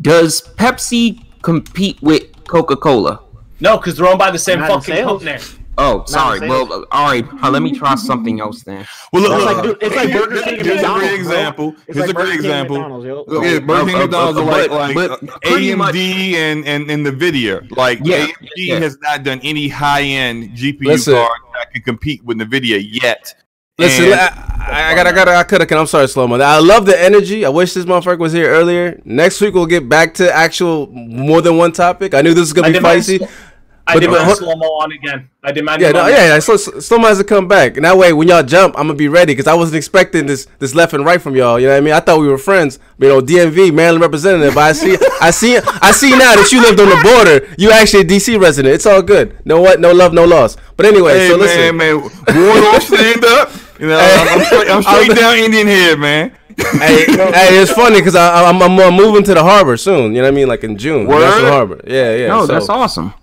does Pepsi compete with Coca Cola? No, because they're owned by the same fucking sales. company. Oh, sorry. sales. Well, uh, all right. uh, let me try something else then. Well, look, That's look, like- dude, it's like Burger King and Here's a great example. It's Here's like a great King example. McDonald's, yo. Look, yeah, Burger King Uh, uh, McDonald's uh, are like, but- like but pretty much- AMD and, and, and NVIDIA. Like, Yeah, AMD yeah. has not done any high end GPU Listen. card that can compete with NVIDIA yet. Listen, And- I, I got, I got, I could have. I'm sorry, slow mo. I love the energy. I wish this motherfucker was here earlier. Next week we'll get back to actual more than one topic. I knew this was gonna I be demand feisty. Sl- I But- demand but- slow mo on again. I demand Yeah, him no, yeah, yeah. Slow, slow mo has to come back, and that way when y'all jump, I'm gonna be ready because I wasn't expecting this, this left and right from y'all. You know what I mean? I thought we were friends. You know, DMV, Maryland representative. But I see, I see, I see now that you lived on the border. You actually a DC resident. It's all good. No what? No love, no loss. But anyway, Hey, so man, listen. man. Warlord, stand up. You know, I'm, I'm straight, I'm straight down Indian head, man. hey, hey, it's funny because I'm, I'm, I'm moving to the harbor soon. You know what I mean? Like in June, Word? National Harbor. Yeah, yeah. no, so, that's awesome.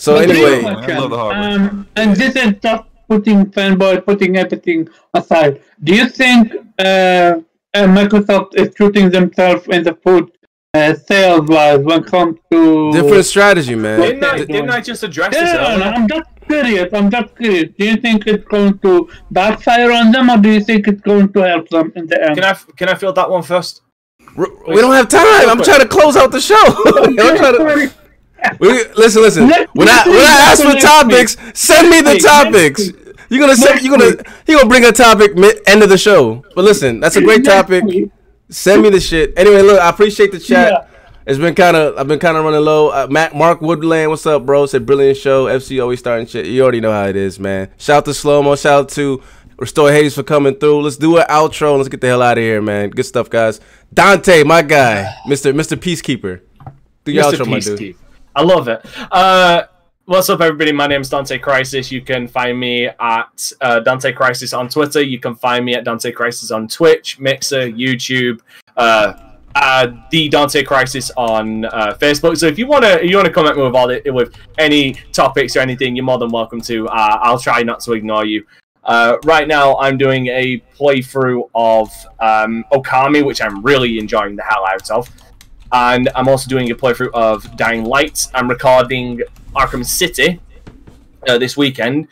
So But anyway, here's a I love the harbor. Um, and this is just putting fanboy, putting everything aside. Do you think uh, uh, Microsoft is shooting themselves in the foot uh, sales wise when it comes to different strategy, man. Didn't I, didn't I just address Yeah, this? no, no. I'm just curious. I'm just curious. Do you think it's going to backfire on them, or do you think it's going to help them in the end? Can I can I field that one first? We don't have time. I'm trying to close out the show. I'm trying to- We, listen, listen. Next- When I when I ask for next topics, send me the Next topics. week. You're gonna send. You're gonna. week. He gonna bring a topic mid, end of the show. But listen, that's a great topic. week. Send me the shit. Anyway, look, I appreciate the chat. Yeah. It's been kind of. I've been kind of running low. Uh, Matt, Mark Woodland, what's up, bro? Said brilliant show. FC always starting shit. You already know how it is, man. Shout out to Slow Mo. Shout out to Restore Hades for coming through. Let's do an outro and let's get the hell out of here, man. Good stuff, guys. Dante, my guy, Mister Mister Peacekeeper. Do your Mr. outro, my dude. I love it. Uh, what's up, everybody? My name is Dante Crisis. You can find me at uh, Dante Crisis on Twitter. You can find me at Dante Crisis on Twitch, Mixer, YouTube, uh, uh, the Dante Crisis on uh, Facebook. So if you wanna you wanna comment with all it with any topics or anything, you're more than welcome to. Uh, I'll try not to ignore you. Uh, right now, I'm doing a playthrough of um, Okami, which I'm really enjoying the hell out of, and I'm also doing a playthrough of Dying Light. I'm recording Arkham City uh, this weekend.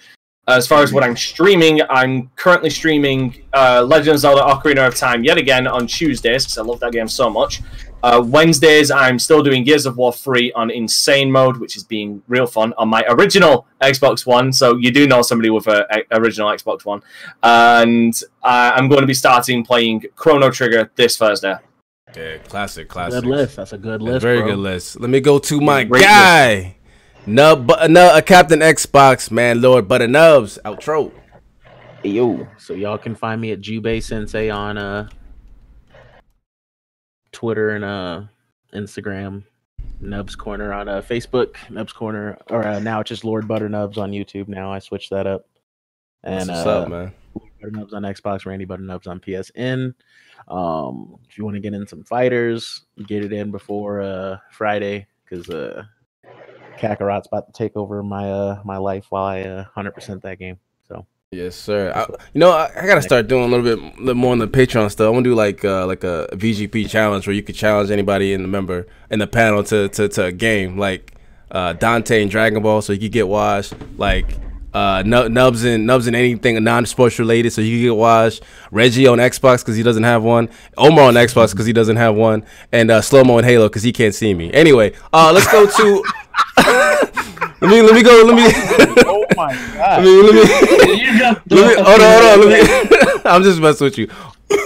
As far as what I'm streaming, I'm currently streaming uh, Legend of Zelda: Ocarina of Time yet again on Tuesdays because I love that game so much. Uh, Wednesdays, I'm still doing Gears of War 3 on Insane Mode, which is being real fun on my original Xbox One. So you do know somebody with a, a original Xbox One, and uh, I'm going to be starting playing Chrono Trigger this Thursday. Yeah, classic, classic. Good list. That's a good list. very bro. good list. Let me go to my Great guy, Nub, but no, uh, Captain Xbox, man, Lord Butter Nubs, outro. Hey, yo. So y'all can find me at Jubei Sensei on uh Twitter and uh Instagram. Nubs Corner on uh Facebook. Nubs Corner, or uh, now it's just Lord Butter Nubs on YouTube. Now I switched that up. And what's uh, up, man. Lord Butter Nubs on Xbox, Randy Butter Nubs on PSN. Um, if you want to get in some fighters, get it in before uh Friday because uh Kakarot's about to take over my uh my life while I uh hundred percent that game. So Yes, sir. I, you know, I, I gotta start doing a little bit little more on the Patreon stuff. I want to do like uh, like a VGP challenge where you could challenge anybody in the member in the panel to to, to a game like uh, Dante and Dragon Ball, so you could get washed. Like uh, Nubs and Nubs and anything non-sports related, so you get washed. Reggie on Xbox because he doesn't have one. Omar on Xbox because he doesn't have one, and uh, Slow Mo and Halo because he can't see me. Anyway, uh, let's go to. let me let me go. Let me. oh my Let me, let me, let me, hold on, hold on. Let me, I'm just messing with you.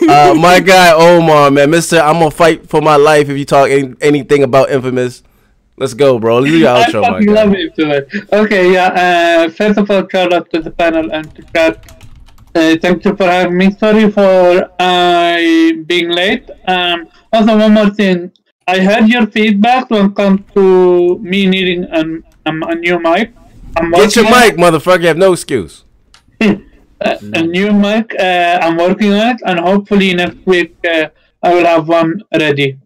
Uh, my guy Omar, man, Mister, I'm gonna fight for my life if you talk any, anything about Infamous. Let's go, bro. Do your I outro, fucking guy. love it to. Okay, yeah. Uh, first of all, shout out to the panel and to chat. Uh, thank you for having me. Sorry for uh, being late. Um, also, one more thing. I heard your feedback when it comes to me needing an, um, a new mic. I'm Get your mic, mother!fucker. You have no excuse. a, a new mic. Uh, I'm working on it, and hopefully next week uh, I will have one ready.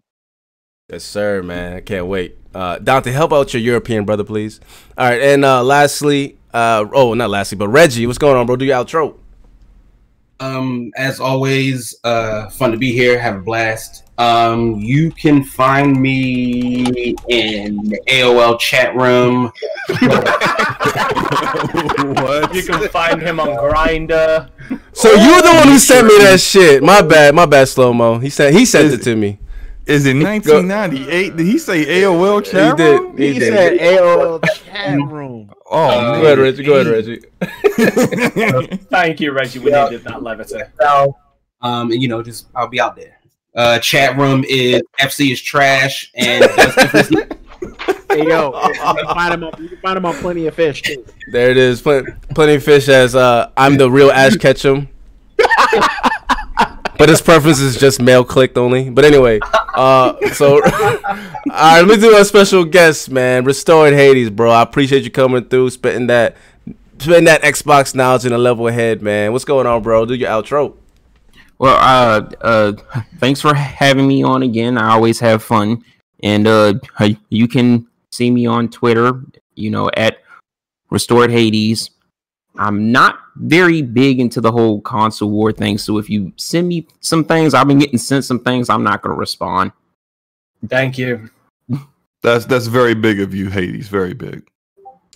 Yes, sir, man. I can't wait. Uh, Dante, help out your European brother, please. All right, and uh, lastly, uh, oh, not lastly, but Reggie, what's going on, bro? Do your outro. Um, as always, uh, fun to be here. Have a blast. Um, you can find me in the AOL chat room. what? You can find him on Grindr. So you're the one who sent me that shit. My bad, my bad, slow mo. He sent he sent it to me. Is it 1998? Did he say AOL chat room? He, did. he did. said AOL chat room. Oh, Uh, man. Go ahead, Reggie. Go ahead, Reggie. Thank you, Reggie. We Yeah. needed that levity. Um, and you know, just I'll be out there. Uh, chat room is FC is trash and Hey yo, you can find him on you can find him on plenty of fish too. There it is. Plenty, plenty of fish as uh, I'm the real Ash Ketchum. But his preference is just male clicked only. But anyway, uh, so all right, let me do a special guest, man. Restored Hades, bro. I appreciate you coming through, spitting that, spitting that Xbox knowledge in a level ahead, man. What's going on, bro? Do your outro. Well, uh, uh, thanks for having me on again. I always have fun, and uh, you can see me on Twitter. You know, at Restored Hades. I'm not very big into the whole console war thing, so if you send me some things, I've been getting sent some things. I'm not gonna respond. Thank you. That's that's very big of you, Hades. Very big.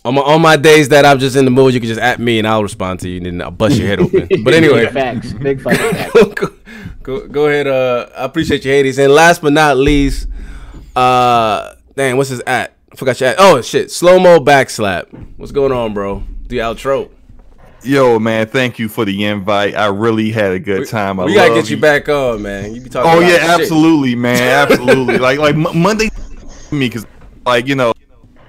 On my, on my days that I'm just in the mood, you can just at me and I'll respond to you and then I'll bust your head open. But anyway, Big facts, big facts. go, go, go ahead. Uh, I appreciate you, Hades. And last but not least, uh, dang, what's his at? I forgot your at. Oh shit, slow mo backslap. What's going on, bro? The outro. Yo, man, thank you for the invite. I really had a good time. I we gotta get you back on, man. You be talking. Oh yeah, of shit. absolutely, man, absolutely. like like Monday, me because like you know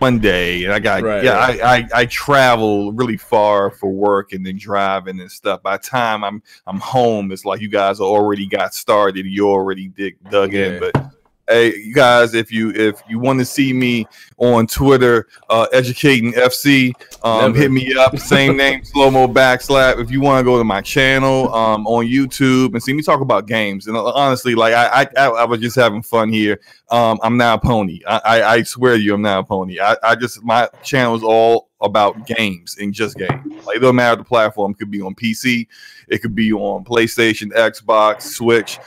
Monday, and I got Right, yeah, right. I, I I travel really far for work and then driving and stuff. By the time I'm I'm home, it's like you guys already got started. You already dig dug Yeah. in, but Hey, you guys, if you if you want to see me on Twitter, uh, educating FC, um, hit me up. Same name, slow mo backslap. If you want to go to my channel um, on YouTube and see me talk about games, and uh, honestly, like I I, I, I was just having fun here. Um, I'm not a pony. I, I, I swear to you, I'm not a pony. I, I just my channel is all about games and just games. Like it doesn't matter the platform. It could be on PC, it could be on PlayStation, Xbox, Switch.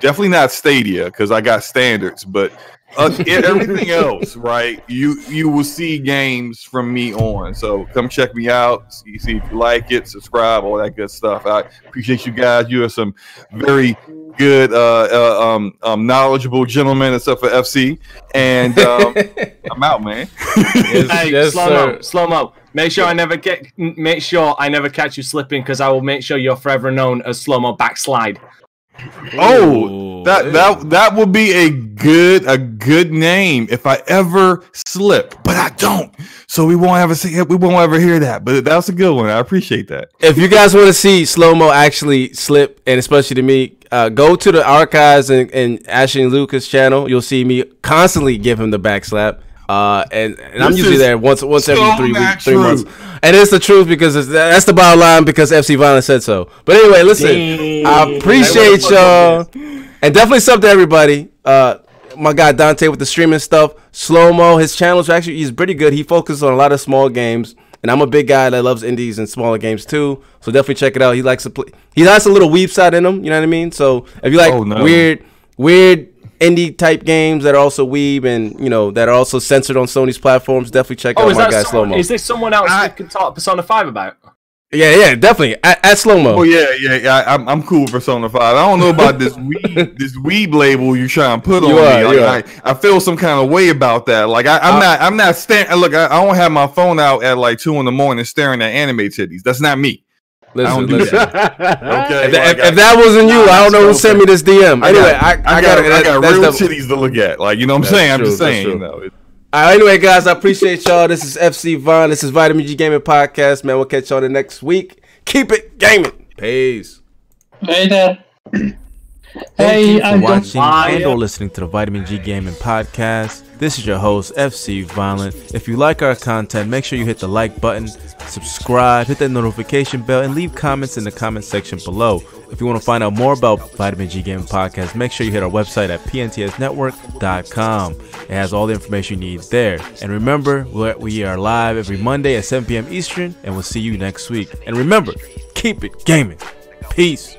Definitely not Stadia because I got standards, but uh, everything else, right? You you will see games from me on. So come check me out. See, see if you like it, subscribe, all that good stuff. I appreciate you guys. You are some very good, uh, uh, um, um, knowledgeable gentlemen, and stuff for FC. And um, I'm out, man. Hey, yes, slow sir. mo, slow mo. Make sure I never get. Make sure I never catch you slipping, because I will make sure you're forever known as slow mo backslide. Oh, that that that would be a good a good name if I ever slip, but I don't. So we won't ever see we won't ever hear that. But that's a good one. I appreciate that. if you guys want to see slow mo actually slip, and especially to me, uh, go to the archives and, and Ashley and Lucas channel. You'll see me constantly give him the backslap. Uh, and, and I'm usually there once once every three not weeks, three months. And it's the truth because it's, that's the bottom line because FC Violence said so. But anyway, listen, I appreciate y'all, and definitely sub to everybody. Uh, my guy Dante with the streaming stuff, slow mo. His channels are actually he's pretty good. He focuses on a lot of small games, and I'm a big guy that loves indies and smaller games too. So definitely check it out. He likes to play. He has a little weeb side in him. You know what I mean? So if you like Oh, no. weird, weird indie type games that are also weeb and you know that are also censored on Sony's platforms, definitely check Oh, out my guy Slow Mo. is this someone else you can talk Persona Five about? Yeah, yeah, definitely at, at Slow Mo. Oh yeah, yeah, yeah. I, I'm I'm cool with Persona Five. I don't know about this weeb this weeb label you trying to put on You me. Like. I, I feel some kind of way about that. Like I, I'm Uh, not I'm not stand. Look, I, I don't have my phone out at like two in the morning staring at anime titties. That's not me. Listen, I don't do listen. that. Okay, If, that- if- if that wasn't you, I don't know who sent me this DM. I Anyway, got, I, I, I, got, got, I got that's real the- titties to look at. Like you know what I'm That's saying. I'm just saying. You know. it- All right, anyway, guys, I appreciate y'all. This is FC Vaughn. This is Vitamin G Gaming Podcast, man. We'll catch y'all the next week. Keep it gaming. Peace. Later. Thank Hey, you for I watching and or listening to the Vitamin G Gaming Podcast. This is your host, FC Violent. If you like our content, make sure you hit the like button, subscribe, hit that notification bell, and leave comments in the comment section below. If you want to find out more about Vitamin G Gaming Podcast, make sure you hit our website at pntsnetwork.com. It has all the information you need there. And remember, we are live every Monday at 7 p.m. Eastern, and we'll see you next week. And remember, keep it gaming. Peace.